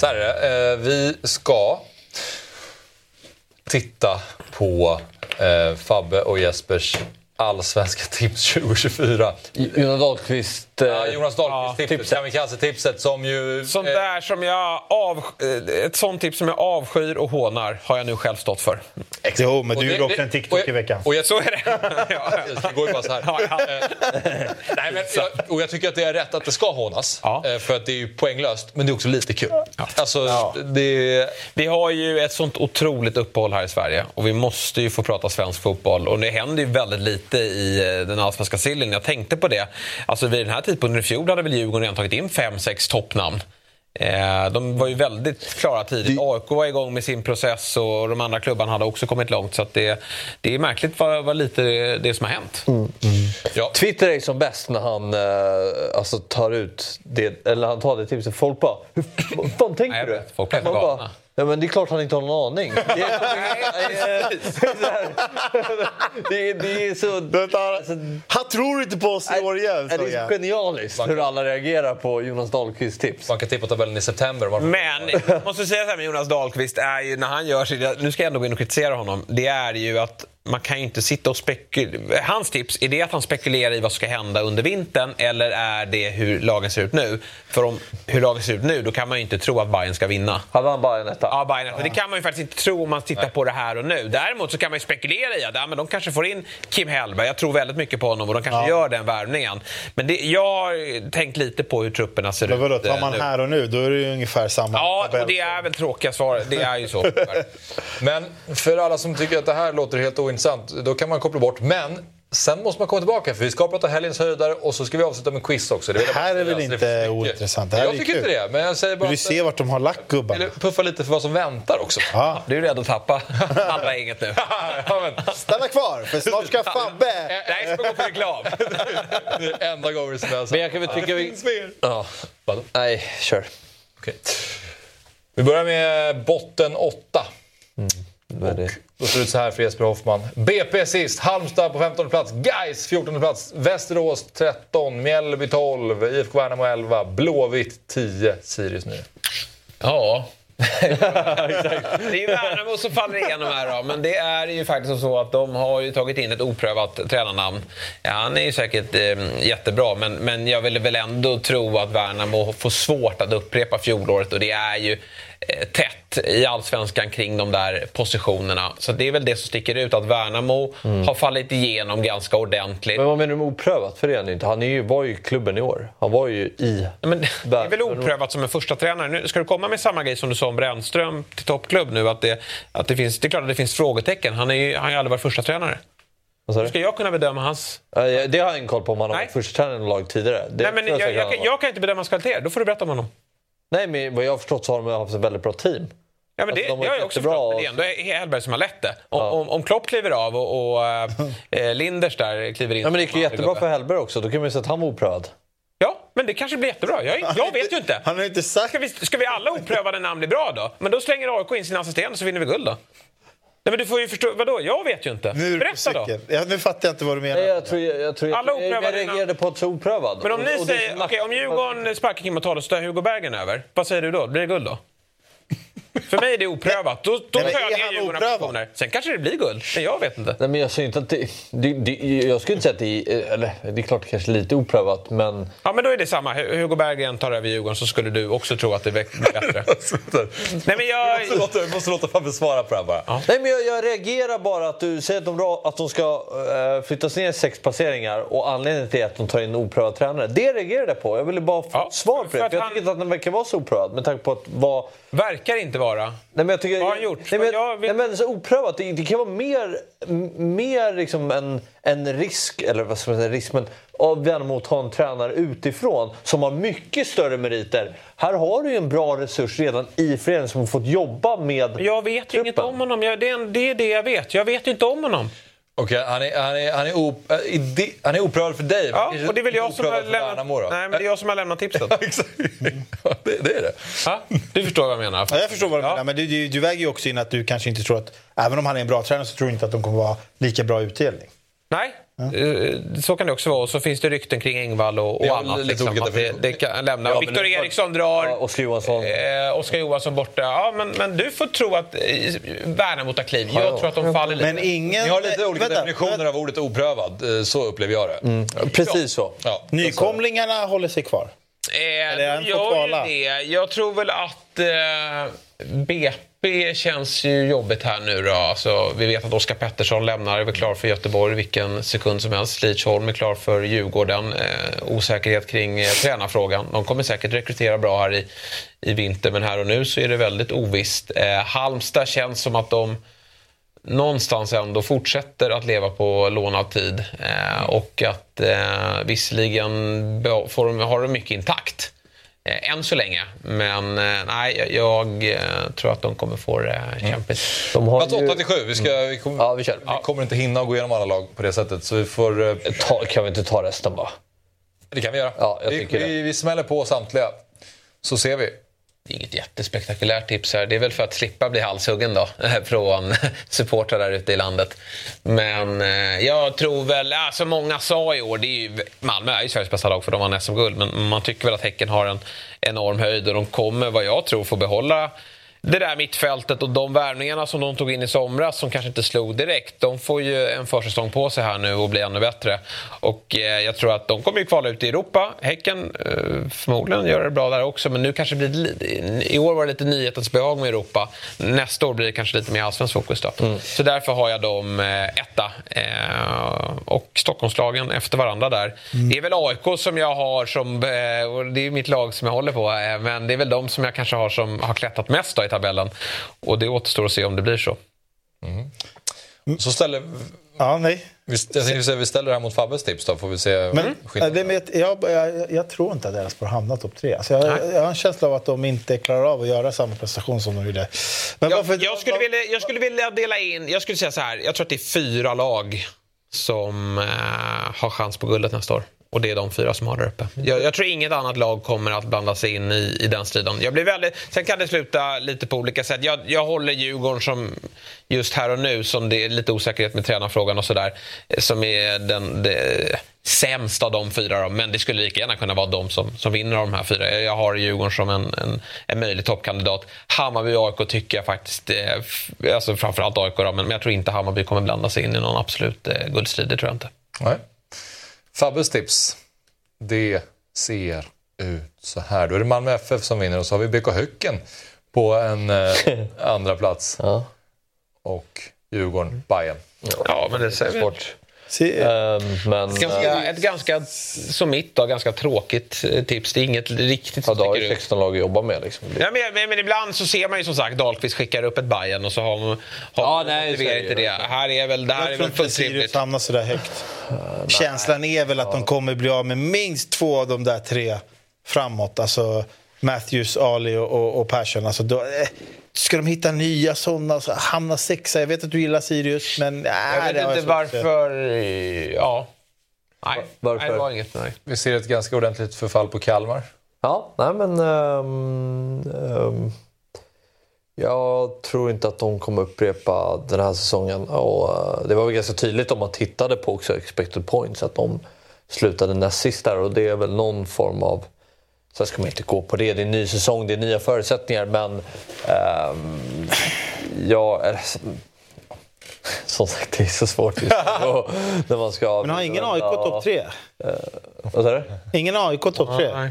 Så här är det. Eh, vi ska titta på eh, Fabbe och Jespers allsvenska tips 2024. Jonas Dahlqvist... eh, Ja, Jonas Dahlqvist-tipset, Kamikaze-tipset som ju... Sånt eh, där som jag av, eh, ett sånt tips som jag avskyr och hånar har jag nu själv stått för. Jo, men Och du gjorde också det- en TikTok och- i veckan. Och jag, Så är det. [LAUGHS] ja. Det går ju bara så här. Eh, Nej, men jag, och jag tycker att det är rätt att det ska hånas. Ja. eh, För att det är ju poänglöst, men det är också lite kul. Alltså, det... Vi har ju ett sånt otroligt uppehåll här i Sverige och vi måste ju få prata svensk fotboll. Och det händer ju väldigt lite i eh, den allsvenska sillen. Jag tänkte på det. Alltså vid den här tidpunkten i fjol hade väl Djurgården redan tagit in fem, sex toppnamn. Eh, De var ju väldigt klara tidigt. AIK var igång med sin process och de andra klubbarna hade också kommit långt. Så det, det är märkligt vad, vad lite det som har hänt. Ja. Twitter är som bäst när han eh, alltså, tar ut det, eller han tar det tipset. Folk bara, hur fan tänker Nej, du? vet. Folk blir galna. Ja, men det är klart han inte har någon aning. [LAUGHS] Det är, det är, det är så... Alltså, Han tror inte på oss i år igen. det är så genialiskt hur alla reagerar på Jonas Dahlqvists tips. Man kan tippa tabellen i september. Man... Men måste säga så här med Jonas Dahlqvist, är ju, när han gör sitt, nu ska jag ändå gå in och kritisera honom, det är ju att man kan ju inte sitta och spekulera. Hans tips, är det att han spekulerar i vad som ska hända under vintern eller är det hur lagen ser ut nu? För om hur lagen ser ut nu, då kan man ju inte tro att Bayern ska vinna. Hade han Bayern etta? Ja, Bayern etta. Det kan man ju faktiskt inte tro om man tittar på det här och nu. Däremot så kan man ju spekulera i att ja, men de kanske får in Kim Hellberg. Jag tror väldigt mycket på honom och de kanske gör den värvningen. Men det, jag har tänkt lite på hur trupperna ser Men ut vadå, tar eh, man nu. här och nu, då är det ju ungefär samma Ja, tabell. och det är väl tråkiga svar. Det är ju så. [LAUGHS] Men för alla som tycker att det här låter helt ointressant, då kan man koppla bort. Men sen måste man komma tillbaka, för vi ska prata helgens höjdare och så ska vi avsluta med quiz också. Det Det jag här är väl inte det finns ointressant? Det här jag är tycker kul. inte det, men jag säger bara Vill du att- se vart de har lagt gubbarna? Eller puffa lite för vad som väntar också. Ja. Du är rädd att tappa [LAUGHS] halva gänget nu. ja, men, Stanna kvar, för snart ska [LAUGHS] Fabbe... Nej, ska gå på reklam. [LAUGHS] det är enda gången som jag Men jag kan väl tycka vi... Ja. Vadå? Nej, kör. Okej. Vi börjar med botten 8. Vad det? Då ser det ut så här för Jesper Hoffman. BP sist, Halmstad på 15 plats, Gais 14 plats, Västerås 13, Mjällby 12, IFK Värnamo 11, Blåvitt 10, Sirius 9. Ja. [LAUGHS] det är ju Värnamo som faller igenom här då. Men det är ju faktiskt så att de har ju tagit in ett oprövat tränarnamn. Ja, han är ju säkert eh, jättebra men, men jag vill väl ändå tro att Värnamo får svårt att upprepa fjolåret och det är ju tätt i allsvenskan kring de där positionerna. Så det är väl det som sticker ut att Värnamo har fallit igenom ganska ordentligt. Men vad menar du med oprövat? För det är han inte. Han är ju, var ju i klubben i år. Han var ju i... Men det är väl oprövat som en första tränare. Nu ska du komma med samma grej som du sa om Brännström till toppklubb nu? Att det, att det, finns, det är klart att det finns frågetecken. Han, är ju, han har ju aldrig varit första tränare. Hur ska jag kunna bedöma hans... Det har jag ingen koll på om han har varit första tränare i lag tidigare. Det Nej, men jag, jag, jag, varit. kan inte bedöma hans kvaliteter. Då får du berätta om honom. Nej, men vad jag har förstått så har de haft ett väldigt bra team. Ja, men det, Alltså, de har jag också förstått. Men det är ändå Hellberg som har lett det. Om, om, om Klopp kliver av och, och äh, Linders där kliver in... Ja, men det gick ju jättebra för Hellberg också. Då kan man ju säga att han var oprövad. Ja, men det kanske blir jättebra. Jag, jag vet ju inte. Han har inte sagt... Ska vi, ska vi alla oprövade namn bli bra då? Men då slänger AIK in sin assistent så vinner vi guld då. Nej, men du får ju förstå. Vadå? Jag vet ju inte. Nu Berätta då. Ja, nu fattar jag inte vad du menar. Nej, jag tror jag, jag, tror Alla jag, jag, reagerade på att så oprövad. Men om Och- ni och är säger, okej, om Djurgården sparkar Kim Motala så tar Hugo Bergen över. Vad säger du då? Blir det guld då? För mig är det oprövat. Då, då Nej, men är följer han Djurgården positioner. Sen kanske det blir guld. Men jag vet inte. Nej, men jag säger inte att det, det, det... Jag skulle inte säga att det är... Eller, det är klart det kanske är lite oprövat, men... Ja, men då är det samma. Hu- Hugo Berggren tar över Djurgården så skulle du också tro att det blir bättre. [LAUGHS] Nej, men jag... Vi måste låta, måste låta Fabbe svara på det här bara. Nej, men jag, jag reagerar bara att du säger att de, att de ska uh, flyttas ner sex placeringar och anledningen till att de tar in oprövad tränare. Det reagerar jag på. Jag ville bara få ett svar på det. att För jag han- tycker inte att den verkar vara så oprövad med tanke på att vad... Verkar inte vara. Nej, men jag tycker, Vad har han gjort? Nej, men, nej, men så oprövat. Det, det kan vara mer, mer liksom en, en risk, eller vad ska man säga, risk, men av Värnamo att ta en tränare utifrån som har mycket större meriter. Här har du ju en bra resurs redan i föreningen som har fått jobba med Jag vet ju inget om honom. Jag, det, är, det är det jag vet. Jag vet inte om honom. Okej, han, är, han, är, han, är op, ide- han är oprövad för dig. Ja, men och det är väl jag som har lämnat, nej, men det är jag som har lämnat tipset. [LAUGHS] det, det är det. Ja, du förstår vad jag menar. Ja, jag förstår vad du menar, men du, du, du väger ju också in att du kanske inte tror att, även om han är en bra tränare, så tror du inte att de kommer vara lika bra utdelning. Nej, eh, så kan det också vara. Och så finns det rykten kring Engvall och, och annat. Liksom, det, det kan lämna. Ja, Viktor Eriksson drar. Ja, Oskar Johansson. Eh, Oskar Johansson borta. Ja, men, men du får tro att eh, Värnamo tar kliv. Jag tror att de faller lite. Men ingen... Ni har lite olika vänta, definitioner av ordet oprövad. eh, Så upplever jag det. Precis så. Ja, Nykomlingarna håller sig kvar. Eh, Eller är han ju det. Jag tror väl att eh, BP känns ju jobbigt här nu då. Alltså, vi vet att Oskar Pettersson lämnar, är väl klar för Göteborg vilken sekund som helst. Lidsholm är klar för Djurgården. Eh, osäkerhet kring eh, tränarfrågan. De kommer säkert rekrytera bra här i, i vinter men här och nu så är det väldigt ovisst. Eh, Halmstad känns som att de någonstans ändå fortsätter att leva på lånad tid. Eh, och att eh, visserligen får de, har de mycket intakt än så länge. Men eh, nej, jag, jag eh, tror att de kommer få det eh, kämpigt. De har Plats ju... 8 till 7. Vi, ska, vi, kommer, Ja, vi kör. vi kommer inte hinna gå igenom alla lag på det sättet. Så vi får... eh, Ta, kan vi inte ta resten bara? Det kan vi göra. Ja, jag vi, vi, vi smäller på samtliga. Så ser vi. Det är inget jättespektakulärt tips här. Det är väl för att slippa bli halshuggen då [LAUGHS] från supportrar där ute i landet. Men eh, jag tror väl, som många sa i år, det är ju, Malmö är ju Sveriges bästa lag för de vann SM-guld. Men man tycker väl att Häcken har en enorm höjd och de kommer, vad jag tror, få behålla det där mittfältet och de värvningarna som de tog in i somras som kanske inte slog direkt. De får ju en försäsong på sig här nu och bli ännu bättre. Och eh, jag tror att de kommer ju kvala ut i Europa. Häcken eh, förmodligen gör det bra där också men nu kanske blir det, li- i år var det lite nyhetens behag med Europa. Nästa år blir det kanske lite mer allsvensk fokus då. Så därför har jag dem eh, etta. Eh, och Stockholmslagen efter varandra där. Det är väl AIK som jag har som, eh, och det är mitt lag som jag håller på, eh, men det är väl de som jag kanske har som har klättrat mest då tabellen. Och det återstår att se om det blir så. Så ställer... Ja, nej. Vi, jag tänkte vi ställer det här mot Fabbes tips då, får vi se Men, äh, skillnaden. det, men jag, jag, jag tror inte att Elfsborg hamnar topp tre. Alltså jag, jag har en känsla av att de inte klarar av att göra samma prestation som de gjorde. Men varför, Jag skulle, vilja, jag skulle vilja dela in, jag skulle säga så här, jag tror att det är fyra lag som eh, har chans på guldet nästa år. Och det är de fyra som har där uppe. Jag, jag tror inget annat lag kommer att blanda sig in i, i den striden. Jag blir väldigt, sen kan det sluta lite på olika sätt. Jag, jag håller Djurgården som just här och nu, som det är lite osäkerhet med tränarfrågan och sådär, som är den det, sämsta av de fyra. Då. Men det skulle lika gärna kunna vara de som, som vinner av de här fyra. Jag har Djurgården som en, en, en möjlig toppkandidat. Hammarby och AIK tycker jag faktiskt, eh, alltså framförallt AIK då, men, men jag tror inte Hammarby kommer blanda sig in i någon absolut eh, guldstrid. Det tror jag inte. Nej. Fabbes tips. Det ser ut så här. Då är det Malmö FF som vinner och så har vi BK Häcken på en eh, [LAUGHS] andra plats. Och Djurgården, Bayern. Ja, men det säger vi. Ehm, men, Ett ganska, ett ganska, som mitt då, ganska tråkigt eh, tips. Det är inget riktigt ja, som du har sticker ju ut. 16 lag att jobba med. Liksom. Ja, men, men, men ibland så ser man ju som sagt Dahlqvist skickar upp ett Bayern och så har man, har Ja, nej, motiverar är inte det. Här är väl, det här är jag tror väl inte fullt Sirius rimligt. hamnar så där högt. Känslan är väl att de kommer bli av med minst två av de där tre framåt. Alltså Matthews, Ali och, och, och Persson. Alltså då, eh, ska de hitta nya sådana, alltså, hamna sexa? Jag vet att du gillar Sirius, men... Äh, Jag vet inte varför... Ja. Nej, Varför? nej, det var inget. Nej. Vi ser ett ganska ordentligt förfall på Kalmar. Ja, nej men... ehm, ehm, Jag tror inte att de kommer upprepa den här säsongen. Och eh, det var väl ganska tydligt om man tittade på också expected points att de slutade näst sist där och det är väl någon form av... Sen ska man inte gå på det, det är en ny säsong, det är nya förutsättningar men... ehm, ja, eller, som sagt, det är så svårt just nu. [LAUGHS] När man ska Men har ingen AIK topp tre? Eh, vad sa du? Ingen AIK topp tre? Nej.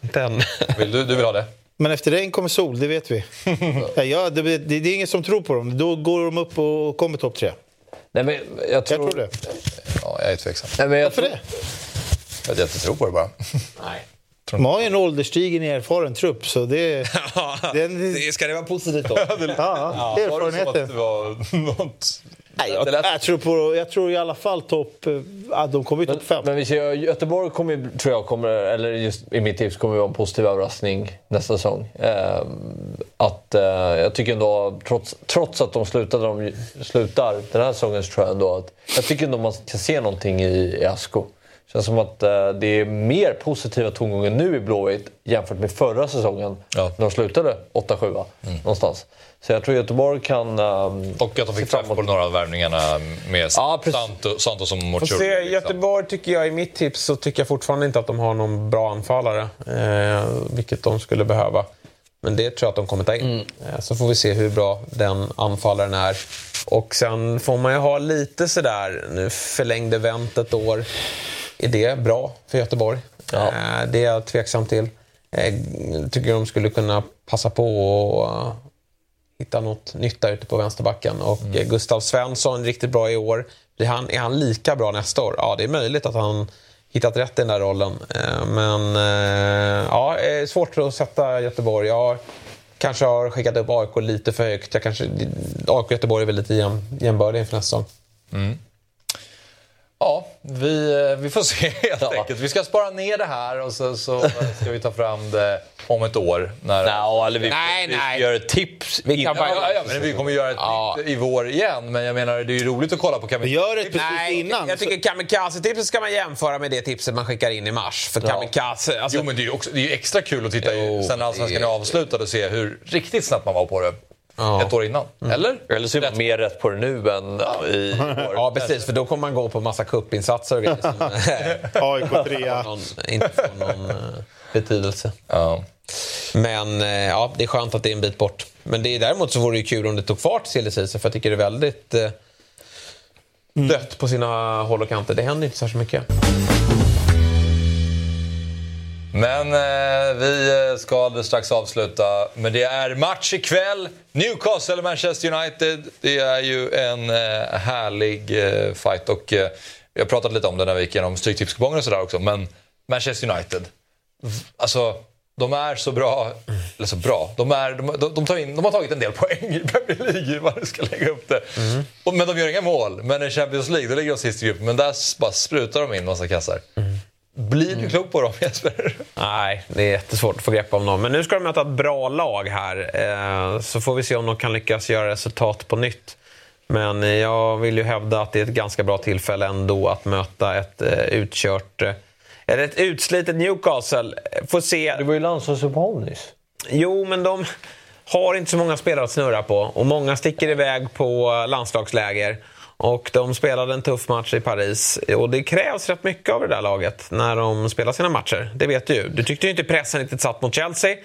Den. [LAUGHS] Vill du, du vill ha det? Men efter regn kommer sol, det vet vi. [LAUGHS] ja, ja, det, det, det är ingen som tror på dem. Då går de upp och kommer topp tre. Nej, men jag tror... Jag tror det. Ja, jag är tveksam. Nej, men jag Varför tror... det? Jag inte, tror på det bara. Nej. De har ju en ålderstigen erfaren trupp, så det... [LAUGHS] den, Ska det vara positivt då? ja, att erfarenheten. det var något... Nej, jag, jag, tror på, jag tror i alla fall topp... eh, Ja, de kommer ju topp fem. Men vi ser, Göteborg kommer, tror jag kommer, eller just i mitt tips, kommer vara en positiv överraskning nästa säsong. Eh, att, eh, jag tycker ändå, trots, trots att de slutade, de slutar den här säsongen, så tror jag ändå att jag tycker ändå man kan se någonting i, i Asko. Känns som att eh, det är mer positiva tongångar nu i Blåvitt jämfört med förra säsongen Ja. Mm. när de slutade 8-7 någonstans. Så jag tror Göteborg kan... ehm, Och att de fick träff på några av värvningarna med Ja, precis. Santo, Santos som se, liksom. Göteborg tycker jag i mitt tips så tycker jag fortfarande inte att de har någon bra anfallare. Eh, vilket de skulle behöva. Men det tror jag att de kommer ta in. Eh, så får vi se hur bra den anfallaren är. Och sen får man ju ha lite sådär, nu förlängde Wendt ett år. Är det bra för Göteborg? Ja. Eh, det är jag tveksam till. Eh, tycker de skulle kunna passa på och eh, hitta något nytt där ute på vänsterbacken. Och Mm. Gustav Svensson, riktigt bra i år. Blir han, är han lika bra nästa år? Ja, det är möjligt att han hittat rätt i den där rollen. Men ja, är svårt att sätta Göteborg. Jag kanske har skickat upp AIK lite för högt. Jag kanske, AIK och Göteborg är väl lite jäm, jämbördiga inför nästa säsong. Ja, vi, eh, vi får se [LAUGHS] helt enkelt. Vi ska spara ner det här och så, så ska vi ta fram det om ett år. När... Nej, eller vi, Nej, vi nej. gör ett tips. Vi kan Ja, ja, ja, men vi kommer göra ett Ja. nytt i vår igen. Men jag menar, det är ju roligt att kolla på Vi Kamikaze. gör ett precis Nej, innan. jag tycker kamikaze-tipset ska man jämföra med det tipset man skickar in i mars. För kamikaze... Alltså, Jo, men det är ju också, det är ju extra kul att titta i, Jo, sen Allsvenskan det är är- avslutad och se hur riktigt snabbt man var på det Ja. ett år innan. Eller? Eller så är man mer rätt på det nu än i år. [LAUGHS] Ja, precis. För då kommer man gå på massa kuppinsatser och grejer som AIK trea. [LAUGHS] någon, inte får någon eh, betydelse. Ja. Men eh, ja, det är skönt att det är en bit bort. Men det är, däremot så vore det kul om det tog fart season, för jag tycker det är väldigt eh, dött på sina håll och kanter. Det händer inte särskilt mycket. Men eh, vi eh, ska alldeles strax avsluta. Men det är match ikväll. Newcastle Manchester United. Det är ju en eh, härlig eh, fight. Och, eh, vi har pratat lite om det när vi gick igenom Stryktipskupongen och sådär också. Men Manchester United. Alltså, de är så bra. Eller så bra. De, är, de, de, tar in, de har tagit en del poäng i Premier League, vad du ska lägga upp det. Och, men de gör inga mål. Men i Champions League, då ligger de sist i gruppen. Men där bara sprutar de in massa kassar. Blir du klok på dem Jesper? Nej, det är jättesvårt att få grepp om dem. Men nu ska de möta ett bra lag här. Eh, så får vi se om de kan lyckas göra resultat på nytt. Men jag vill ju hävda att det är ett ganska bra tillfälle ändå att möta ett eh, utkört... Eh, eller ett utslitet Newcastle. Får se. Det var ju landslagsuppehåll nyss. Jo, men de har inte så många spelare att snurra på. Och många sticker iväg på landslagsläger. Och de spelade en tuff match i Paris. Och det krävs rätt mycket av det där laget när de spelar sina matcher. Det vet du ju. Du tyckte ju inte pressen riktigt satt mot Chelsea.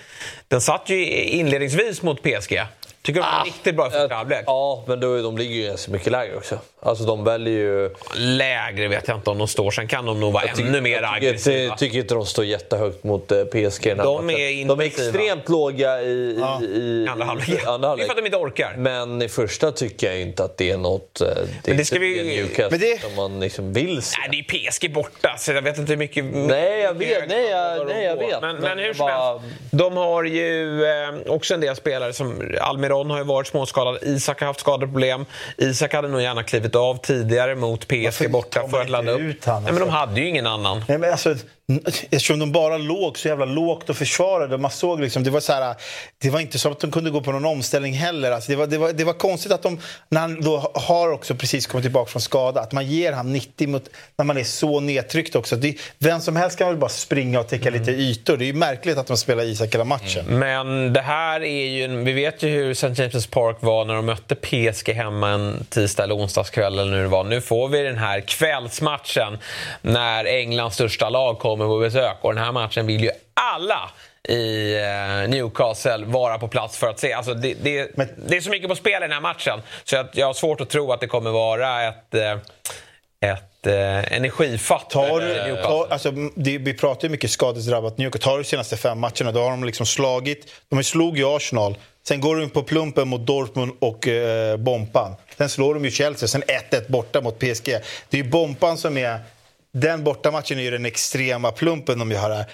Den satt ju inledningsvis mot PSG. Tycker de var riktigt bra i första halvlek. Ja, men då, de ligger ju ganska mycket lägre också. Alltså de väljer ju... Lägre vet jag inte om de står. Sen kan de nog vara tycker- ännu mer jag tycker, aggressiva. Jag tycker inte de står jättehögt mot eh, PSG. den här De matchen. är de är extremt låga i, Ja. i, Andra halvlek. Det är för att de inte orkar. Men i första tycker jag inte att det är något... eh, Det är Men det ska inte vi- Newcastle men det- som man liksom vill se. Nej, det är PSG borta, så jag vet inte hur mycket... Nej, jag vet. Nej, jag, nej, jag vet. Men, men hur jag som bara- helst, de har ju eh, också en del spelare som... Almiron har ju varit småskadad, Isak har haft skadeproblem. Isak hade nog gärna klivit av tidigare mot PSG borta för att ladda upp. han, Nej, men de alltså? hade ju ingen annan. Nej, men alltså, Eftersom de bara låg så jävla lågt och försvarade. Man såg liksom, det var så här, det var inte så att de kunde gå på någon omställning heller. Alltså det, var, det, var, det var konstigt att de, när han då har också precis kommit tillbaka från skada, att man ger han 90 mot, när man är så nedtryckt också. Det, vem som helst kan väl bara springa och täcka lite ytor. Det är ju märkligt att de spelar Isak hela matchen. Men det här är ju... Vi vet ju hur St. James' Park var när de mötte PSG hemma en tisdag eller onsdagskväll eller nu det var. Nu får vi den här kvällsmatchen när Englands största lag kommer på besök. Och den här matchen vill ju alla i eh, Newcastle vara på plats för att se. Alltså det, det, det är så mycket på spel i den här matchen så jag, jag har svårt att tro att det kommer vara ett, eh, ett eh, energifatt Tar Newcastle. tar, alltså, det, vi pratar ju mycket skadedrabbat Newcastle. Tar du de senaste fem matcherna, då har de liksom slagit... De slog ju Arsenal. Sen går de på plumpen mot Dortmund och eh, Bompan. Sen slår de ju Chelsea. Sen 1-1 borta mot PSG. Det är ju Bompan som är... Den bortamatchen är ju den extrema plumpen de gör här.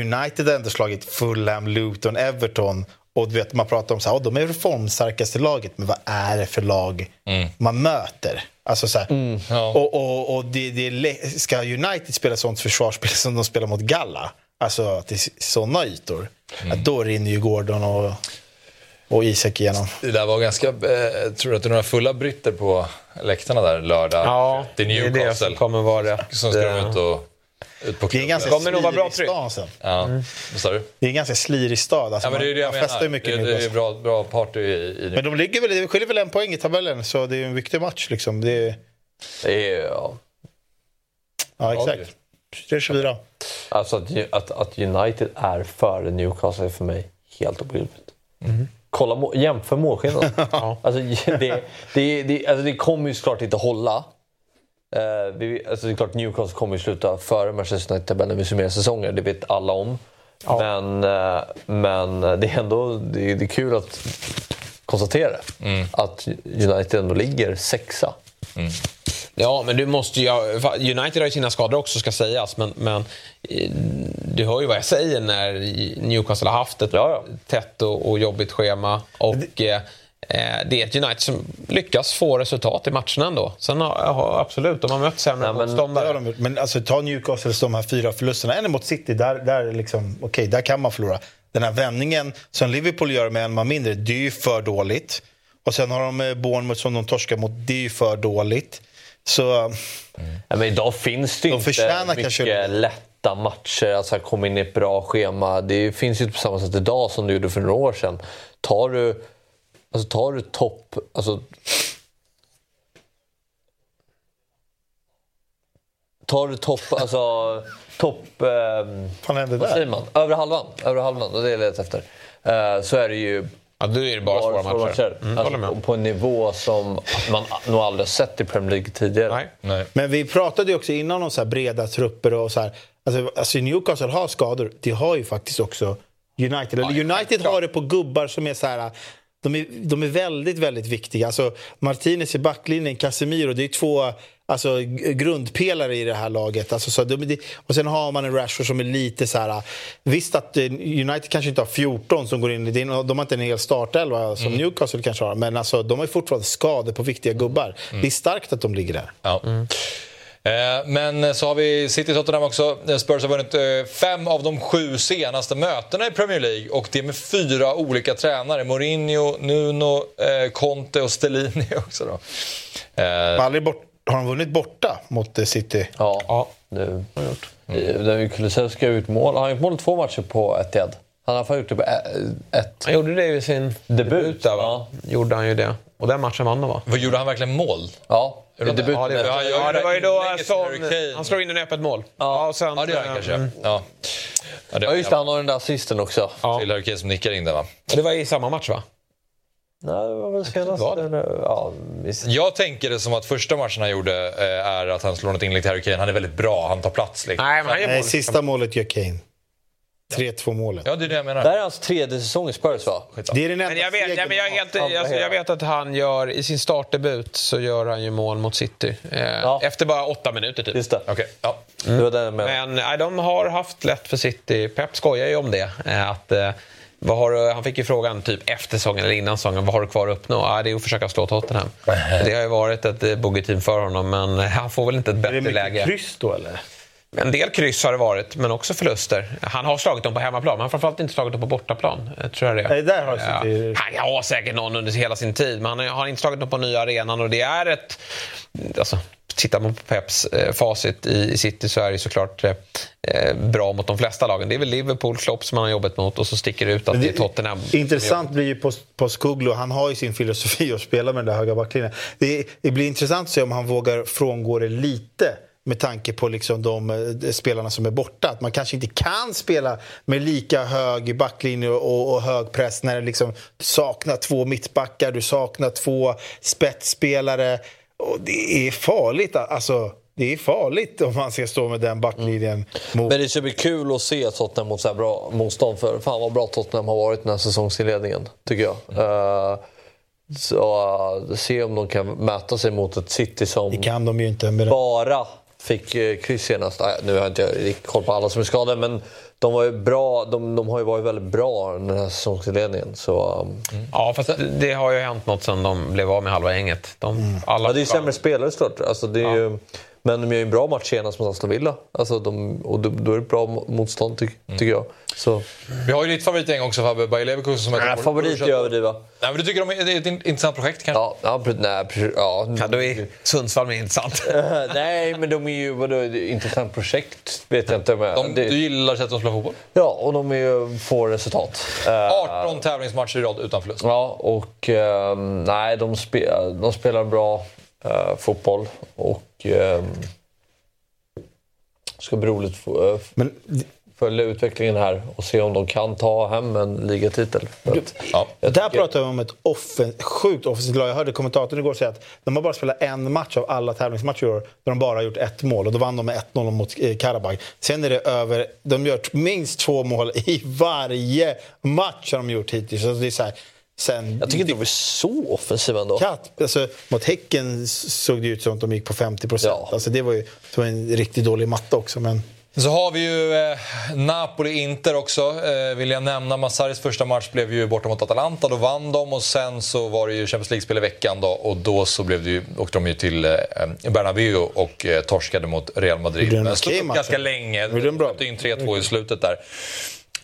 United har ändå slagit Fulham, Luton, Everton. Och du vet, man pratar om så här, "Åh, de är reformstarkaste laget. Men vad är det för lag man möter? Alltså så här, Och, och, och det, det ska United spela sånt försvarsspel som de spelar mot Galla, alltså att det är såna ytor, ja, då rinner ju Gordon och, och Isak igenom. Det där var ganska... Eh, tror du att det är några fulla britter på läktarna där lördag? Ja, det är det det som kommer vara rätt, Som ska eh, ut och... Ut på Det är en ganska Kommer nog vara bra slirig tryck. stad sen. Ja, du? Det är en ganska slirig stad. Alltså Ja, men det är det jag man festar ju mycket Det, det är bra, bra party i, i Men de ligger väl, det skiljer väl en poäng i tabellen, så det är en viktig match. Liksom. Det är, Det är, ja. ja, exakt. 3-24. Alltså att, att, att United är före Newcastle är för mig helt obegripligt. Kolla, jämför målskillnaden. [LAUGHS] alltså, det, det, det, alltså, det kommer ju såklart inte hålla. Eh, vi, alltså, det är klart Newcastle kommer ju sluta före Manchester United-tabellen när vi summerar säsonger. Det vet alla om. Men, eh, men det är ändå det det är kul att konstatera att United ändå ligger sexa. Ja, men du måste ju... United har ju sina skador också, ska sägas. Men, men eh, du hör ju vad jag säger när Newcastle har haft ett tätt och, och jobbigt schema. Och eh, eh, det är ett United som lyckas få resultat i matcherna ändå. Sen har, har absolut, de har mött sämre Det motståndare. gjort. Men alltså, ta Newcastles de här fyra förlusterna. En mot City, där, där, är liksom, okej, där kan man förlora. Den här vändningen som Liverpool gör med en man mindre, det är ju för dåligt. Och sen har de eh, Bournemouth som de torskar mot, det är ju för dåligt. Så... Ja, men idag finns det ju De inte mycket kanske- lätta matcher. Alltså komma in i ett bra schema. Det finns ju inte på samma sätt idag som det gjorde för några år sedan. Tar du, alltså tar du topp... Alltså, tar du topp... Alltså, topp... ehm, vad säger man? Övre halvan. Övre halvan, och det är jag letar efter. Eh, så är det ju... Ja, då är det bara svåra matcher. Mm, alltså. På en nivå som man nog aldrig har sett i Premier League tidigare. Men vi pratade ju också innan om så här breda trupper och så här. Alltså, alltså Newcastle har skador. Det har ju faktiskt också United. Eller United har det på gubbar som är så här... De är, de är väldigt, väldigt viktiga. Alltså, Martinez i backlinjen, Casemiro, det är två alltså, grundpelare i det här laget. Alltså, så och sen har man en Rashford som är lite så här... Visst att eh, United kanske inte har 14 som går in i... De har inte en hel startelva som Newcastle kanske har. Men alltså, de har fortfarande skador på viktiga gubbar. Det är starkt att de ligger där. Ja. Eh, Men så har vi City Tottenham också. Spurs har vunnit eh, fem av de sju senaste mötena i Premier League och det med fyra olika tränare. Mourinho, Nuno, eh, Conte och Stellini [LAUGHS] också. Då. Aldrig bort, har de vunnit borta mot eh, City? Ja, det har han gjort. Mm. Kulusevski har gjort mål. Han har gjort mål två matcher på Etihad. Han har gjort det på ett. Han gjorde det i sin debut. där, va? Gjorde han ju det. Och den matchen vann de va? Vad gjorde han verkligen mål? Ja, i debuten. Ja, det, Ja, ja, det var ju då som, han slår in en öppet mål. Ja, och sen, Ja, det gör han kanske. Mm. Ja. Ja, det, Ja, just det. Han har den där assisten också. Till Harry Kane som nickar in den va? Det var i samma match va? Nej, det var väl senast. Ja, visst. Jag tänker det som att första matchen han gjorde eh, är att han slår något inlägg till Harry Kane. Han är väldigt bra, han tar plats. Liksom. Nej, men han gör Nej, sista målet gör Kane. 3-2 målet. Ja, det är det jag menar. Det här är hans tredje säsong i Spurs va? Det är den enda Men jag, vet, ja, men jag, helt, alltså, jag vet att han gör, i sin startdebut så gör han ju mål mot City. Eh, Efter bara åtta minuter typ. Just det. Okej, ja. Det var. Men nej, de har haft lätt för City. Pep skojar ju om det. eh, Att, eh, vad du- han fick ju frågan typ efter säsongen eller innan säsongen. Vad har du kvar att uppnå? Ja, det är att försöka slå Tottenham. Det har ju varit ett eh, bogeyteam för honom men eh, han får väl inte ett Är det bättre mycket läge. kryss då eller? En del kryss har det varit, men också förluster. Han har slagit dem på hemmaplan, men han har framförallt inte slagit dem på bortaplan. eh, Tror jag det. Nej, där har Ja. Han har säkert någon under hela sin tid, men han har inte slagit dem på nya arenan och det är ett... Alltså, tittar man på Peps eh, facit i, i City så är det såklart eh, eh, bra mot de flesta lagen. Det är väl Liverpool, Klopp som han har jobbat mot och så sticker det ut att Men det är Tottenham. Intressant blir ju på, på Skuglo, han har ju sin filosofi att spela med den där höga backlinjen. Det, det blir intressant att se om han vågar frångå det lite med tanke på liksom de spelarna som är borta. Att man kanske inte kan spela med lika hög backlinje och, och hög press när det liksom, du saknar två mittbackar, du saknar två spetsspelare. Och det är farligt. Alltså, det är farligt om man ska stå med den backlinjen. Mot... Men det ska bli kul att se Tottenham mot så här bra motstånd. För fan vad bra Tottenham har varit den här säsongsinledningen, tycker jag. Eh, så uh, se om de kan mäta sig mot ett City som Det kan de ju inte. Med bara fick uh, kryss senast. Nu har jag inte riktigt koll på alla som är skadade, men de, var ju bra, de, de har ju varit väldigt bra den här säsongsinledningen. Så, um, Ja, fast det har ju hänt något sen de blev av med halva gänget. De, alla ja, det är ju sämre spelare såklart. Alltså, det är ju, men de gör ju en bra match senast mot Aston Villa. Alltså, de, och då, då är det ett bra motstånd, ty, tycker jag. Så. Vi har ju ditt favoritgäng också Fabbe, Bayer Leverkusen som är Nej, favorit är överdriva. Nej, men du tycker de är, det är ett in- intressant projekt kanske? Ja, ja, nej, ja. Ja, då är Sundsvall mer intressant. [LAUGHS] nej, men de är ju... Vadå, intressant projekt vet jag inte. Men De, det, Du gillar sättet de spelar fotboll? Ja, och de är ju, får resultat. Eh, 18 tävlingsmatcher i rad utan förlust. Ja, och ehm, nej, de, spe, de spelar bra eh, fotboll. Och um, ska bli roligt att eh, Men följa utvecklingen här och se om de kan ta hem en ligatitel. För att, jag Där tycker- pratar vi om ett offen, sjukt offensivt lag. Jag hörde kommentatorn igår säga att de har bara spelat en match av alla tävlingsmatcher i år där de bara har gjort ett mål. Och då vann de med 1-0 mot eh, Karabag. Sen är det över... De gör minst två mål i varje match har de gjort hittills. Så det är så här, sen, jag tycker inte de är så offensiva ändå. Katt, alltså, mot Häcken såg det ut som att de gick på 50 procent. Alltså, det var ju det var en riktigt dålig matte också. Men... Så har vi ju eh, Napoli-Inter också. Eh, vill jag nämna. Massaris första match blev ju borta mot Atalanta. Då vann de och sen så var det ju Champions League-spel i veckan då och då så blev det ju, åkte de ju till eh, Bernabéu och eh, torskade mot Real Madrid. Gjorde en okej match, ganska länge. Släppte in 3-2 i slutet där.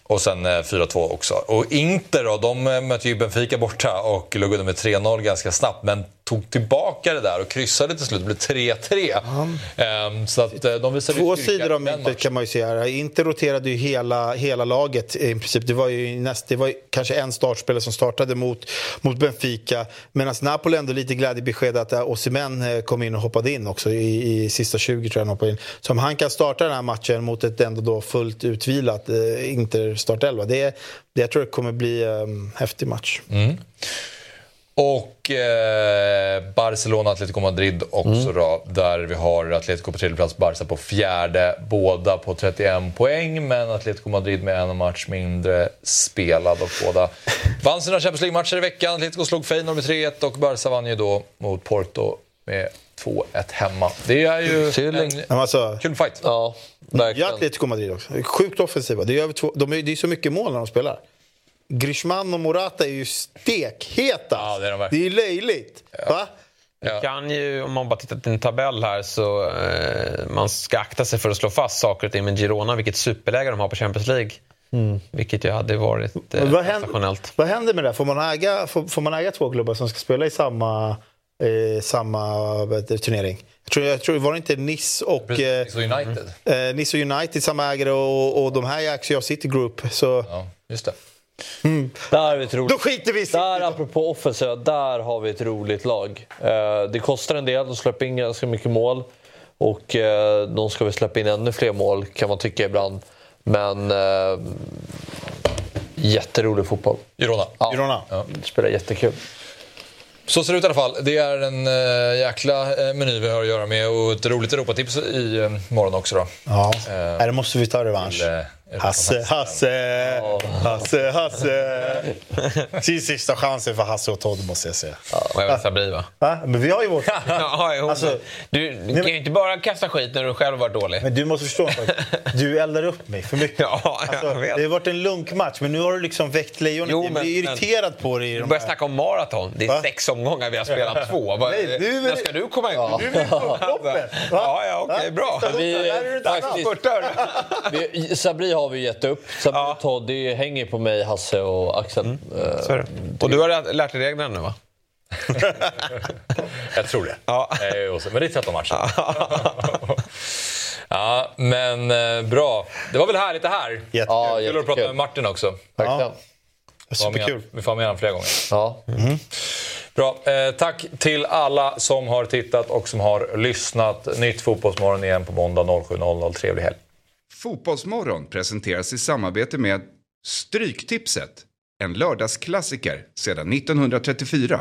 Och sen eh, 4-2 också. Och Inter då, de eh, möter mötte ju Benfica borta och låg under med 3-0 ganska snabbt. Men tog tillbaka det där och kryssade till slut. Det blev 3-3. Ehm, så att eh, de visade Två sidor av myntet kan man ju se här. Inter roterade ju hela, hela laget i princip. Det var ju, näst, det var ju kanske en startspelare som startade mot, mot Benfica. Medan Napoli ändå lite glädjebesked att eh, Osimhen eh, kom in och hoppade in också i, i sista 20 tror jag han hoppade in. Så om han kan starta den här matchen mot ett ändå då fullt utvilat Inter startelva. Det, det jag tror det kommer bli en häftig match. Mm. Och eh, Barcelona Atletico Madrid också Mm. då. Där vi har Atletico på tredje plats, Barca på fjärde. Båda på 31 poäng, men Atletico Madrid med en match mindre spelad. Och båda vann sina Champions League-matcher i veckan. Atletico slog Feyenoord med 3-1 och Barca vann ju då mot Porto med 2-1 hemma. Det är ju en alltså, kul fight. Ja, Ja, Atletico Madrid också. Sjukt offensiva. Det är, över två, de är, det är så mycket mål när de spelar. Griezmann och Morata är ju stekheta. Ja, det är de det är ju löjligt. Va? Du kan ju, om man bara tittar till en tabell här, så eh, man ska akta sig för att slå fast saker och ting med Girona, vilket superläge de har på Champions League. Mm. Vilket ju hade varit eh, vad, händer, sensationellt. vad händer med det? Får man, äga, får, får man äga två klubbar som ska spela i samma, eh, samma det, turnering? Jag tror, jag tror, var det inte Nice och... Eh, Nice och United. eh, Nice och United samma ägare och, och de här ägs ju av City Group. Så... Ja, just det. Där är vi ett roligt. Då skiter vi. Där, apropå offensiva, där har vi ett roligt lag. Eh, det kostar en del, de släpper in ganska mycket mål. Och eh, de ska väl släppa in ännu fler mål, kan man tycka ibland. Men eh, jätterolig fotboll. Girona. Ja, Girona. spelar jättekul. Så ser det ut i alla fall. Det är en äh, jäkla äh, meny vi har att göra med och ett roligt Europatips i äh, morgon också då. Ja, Nej, det måste vi ta revansch. Till, Hasse, Hasse, Hasse, Hasse. Sin [LAUGHS] sista chansen för Hasse och Todd måste jag säga. Och även Sabri va? Va? Men vi har ju vårt... [LAUGHS] ja, jo, Alltså- du, du kan ju inte bara kasta skit när du själv varit dålig. Men du måste förstå. [LAUGHS] Du eldar upp mig för mycket. Ja, Alltså, jag vet. det har varit en lunkmatch, men nu har du liksom väckt lejonet. Jo, jag men- blir irriterad på dig. i Du de börjar här- snacka om maraton. Det är Va? sex omgångar, vi har spelat två. Nej, du- När ska du komma igång? Du vill på upploppet? Ja, ja, okej, bra. Sista Vi- faktiskt-. Vi, Sabri har vi gett upp. Sabri och Todd, det hänger på mig, Hasse och Axel. Mm. Så är det. Och du har lärt- dig reglerna nu va? [LAUGHS] Jag tror det. Ja. Eh, så- Men det är 13 matcher. [LAUGHS] ja, men eh, bra. Det var väl härligt det här? Jättekul. Ja, Kul att prata med Martin också. Verkligen. Superkul. Vi får ha med honom flera gånger. Ja. Bra. Eh, tack till alla som har tittat och som har lyssnat. Nytt Fotbollsmorgon igen på måndag 07.00. Trevlig helg. Fotbollsmorgon presenteras i samarbete med Stryktipset. En lördagsklassiker sedan 1934.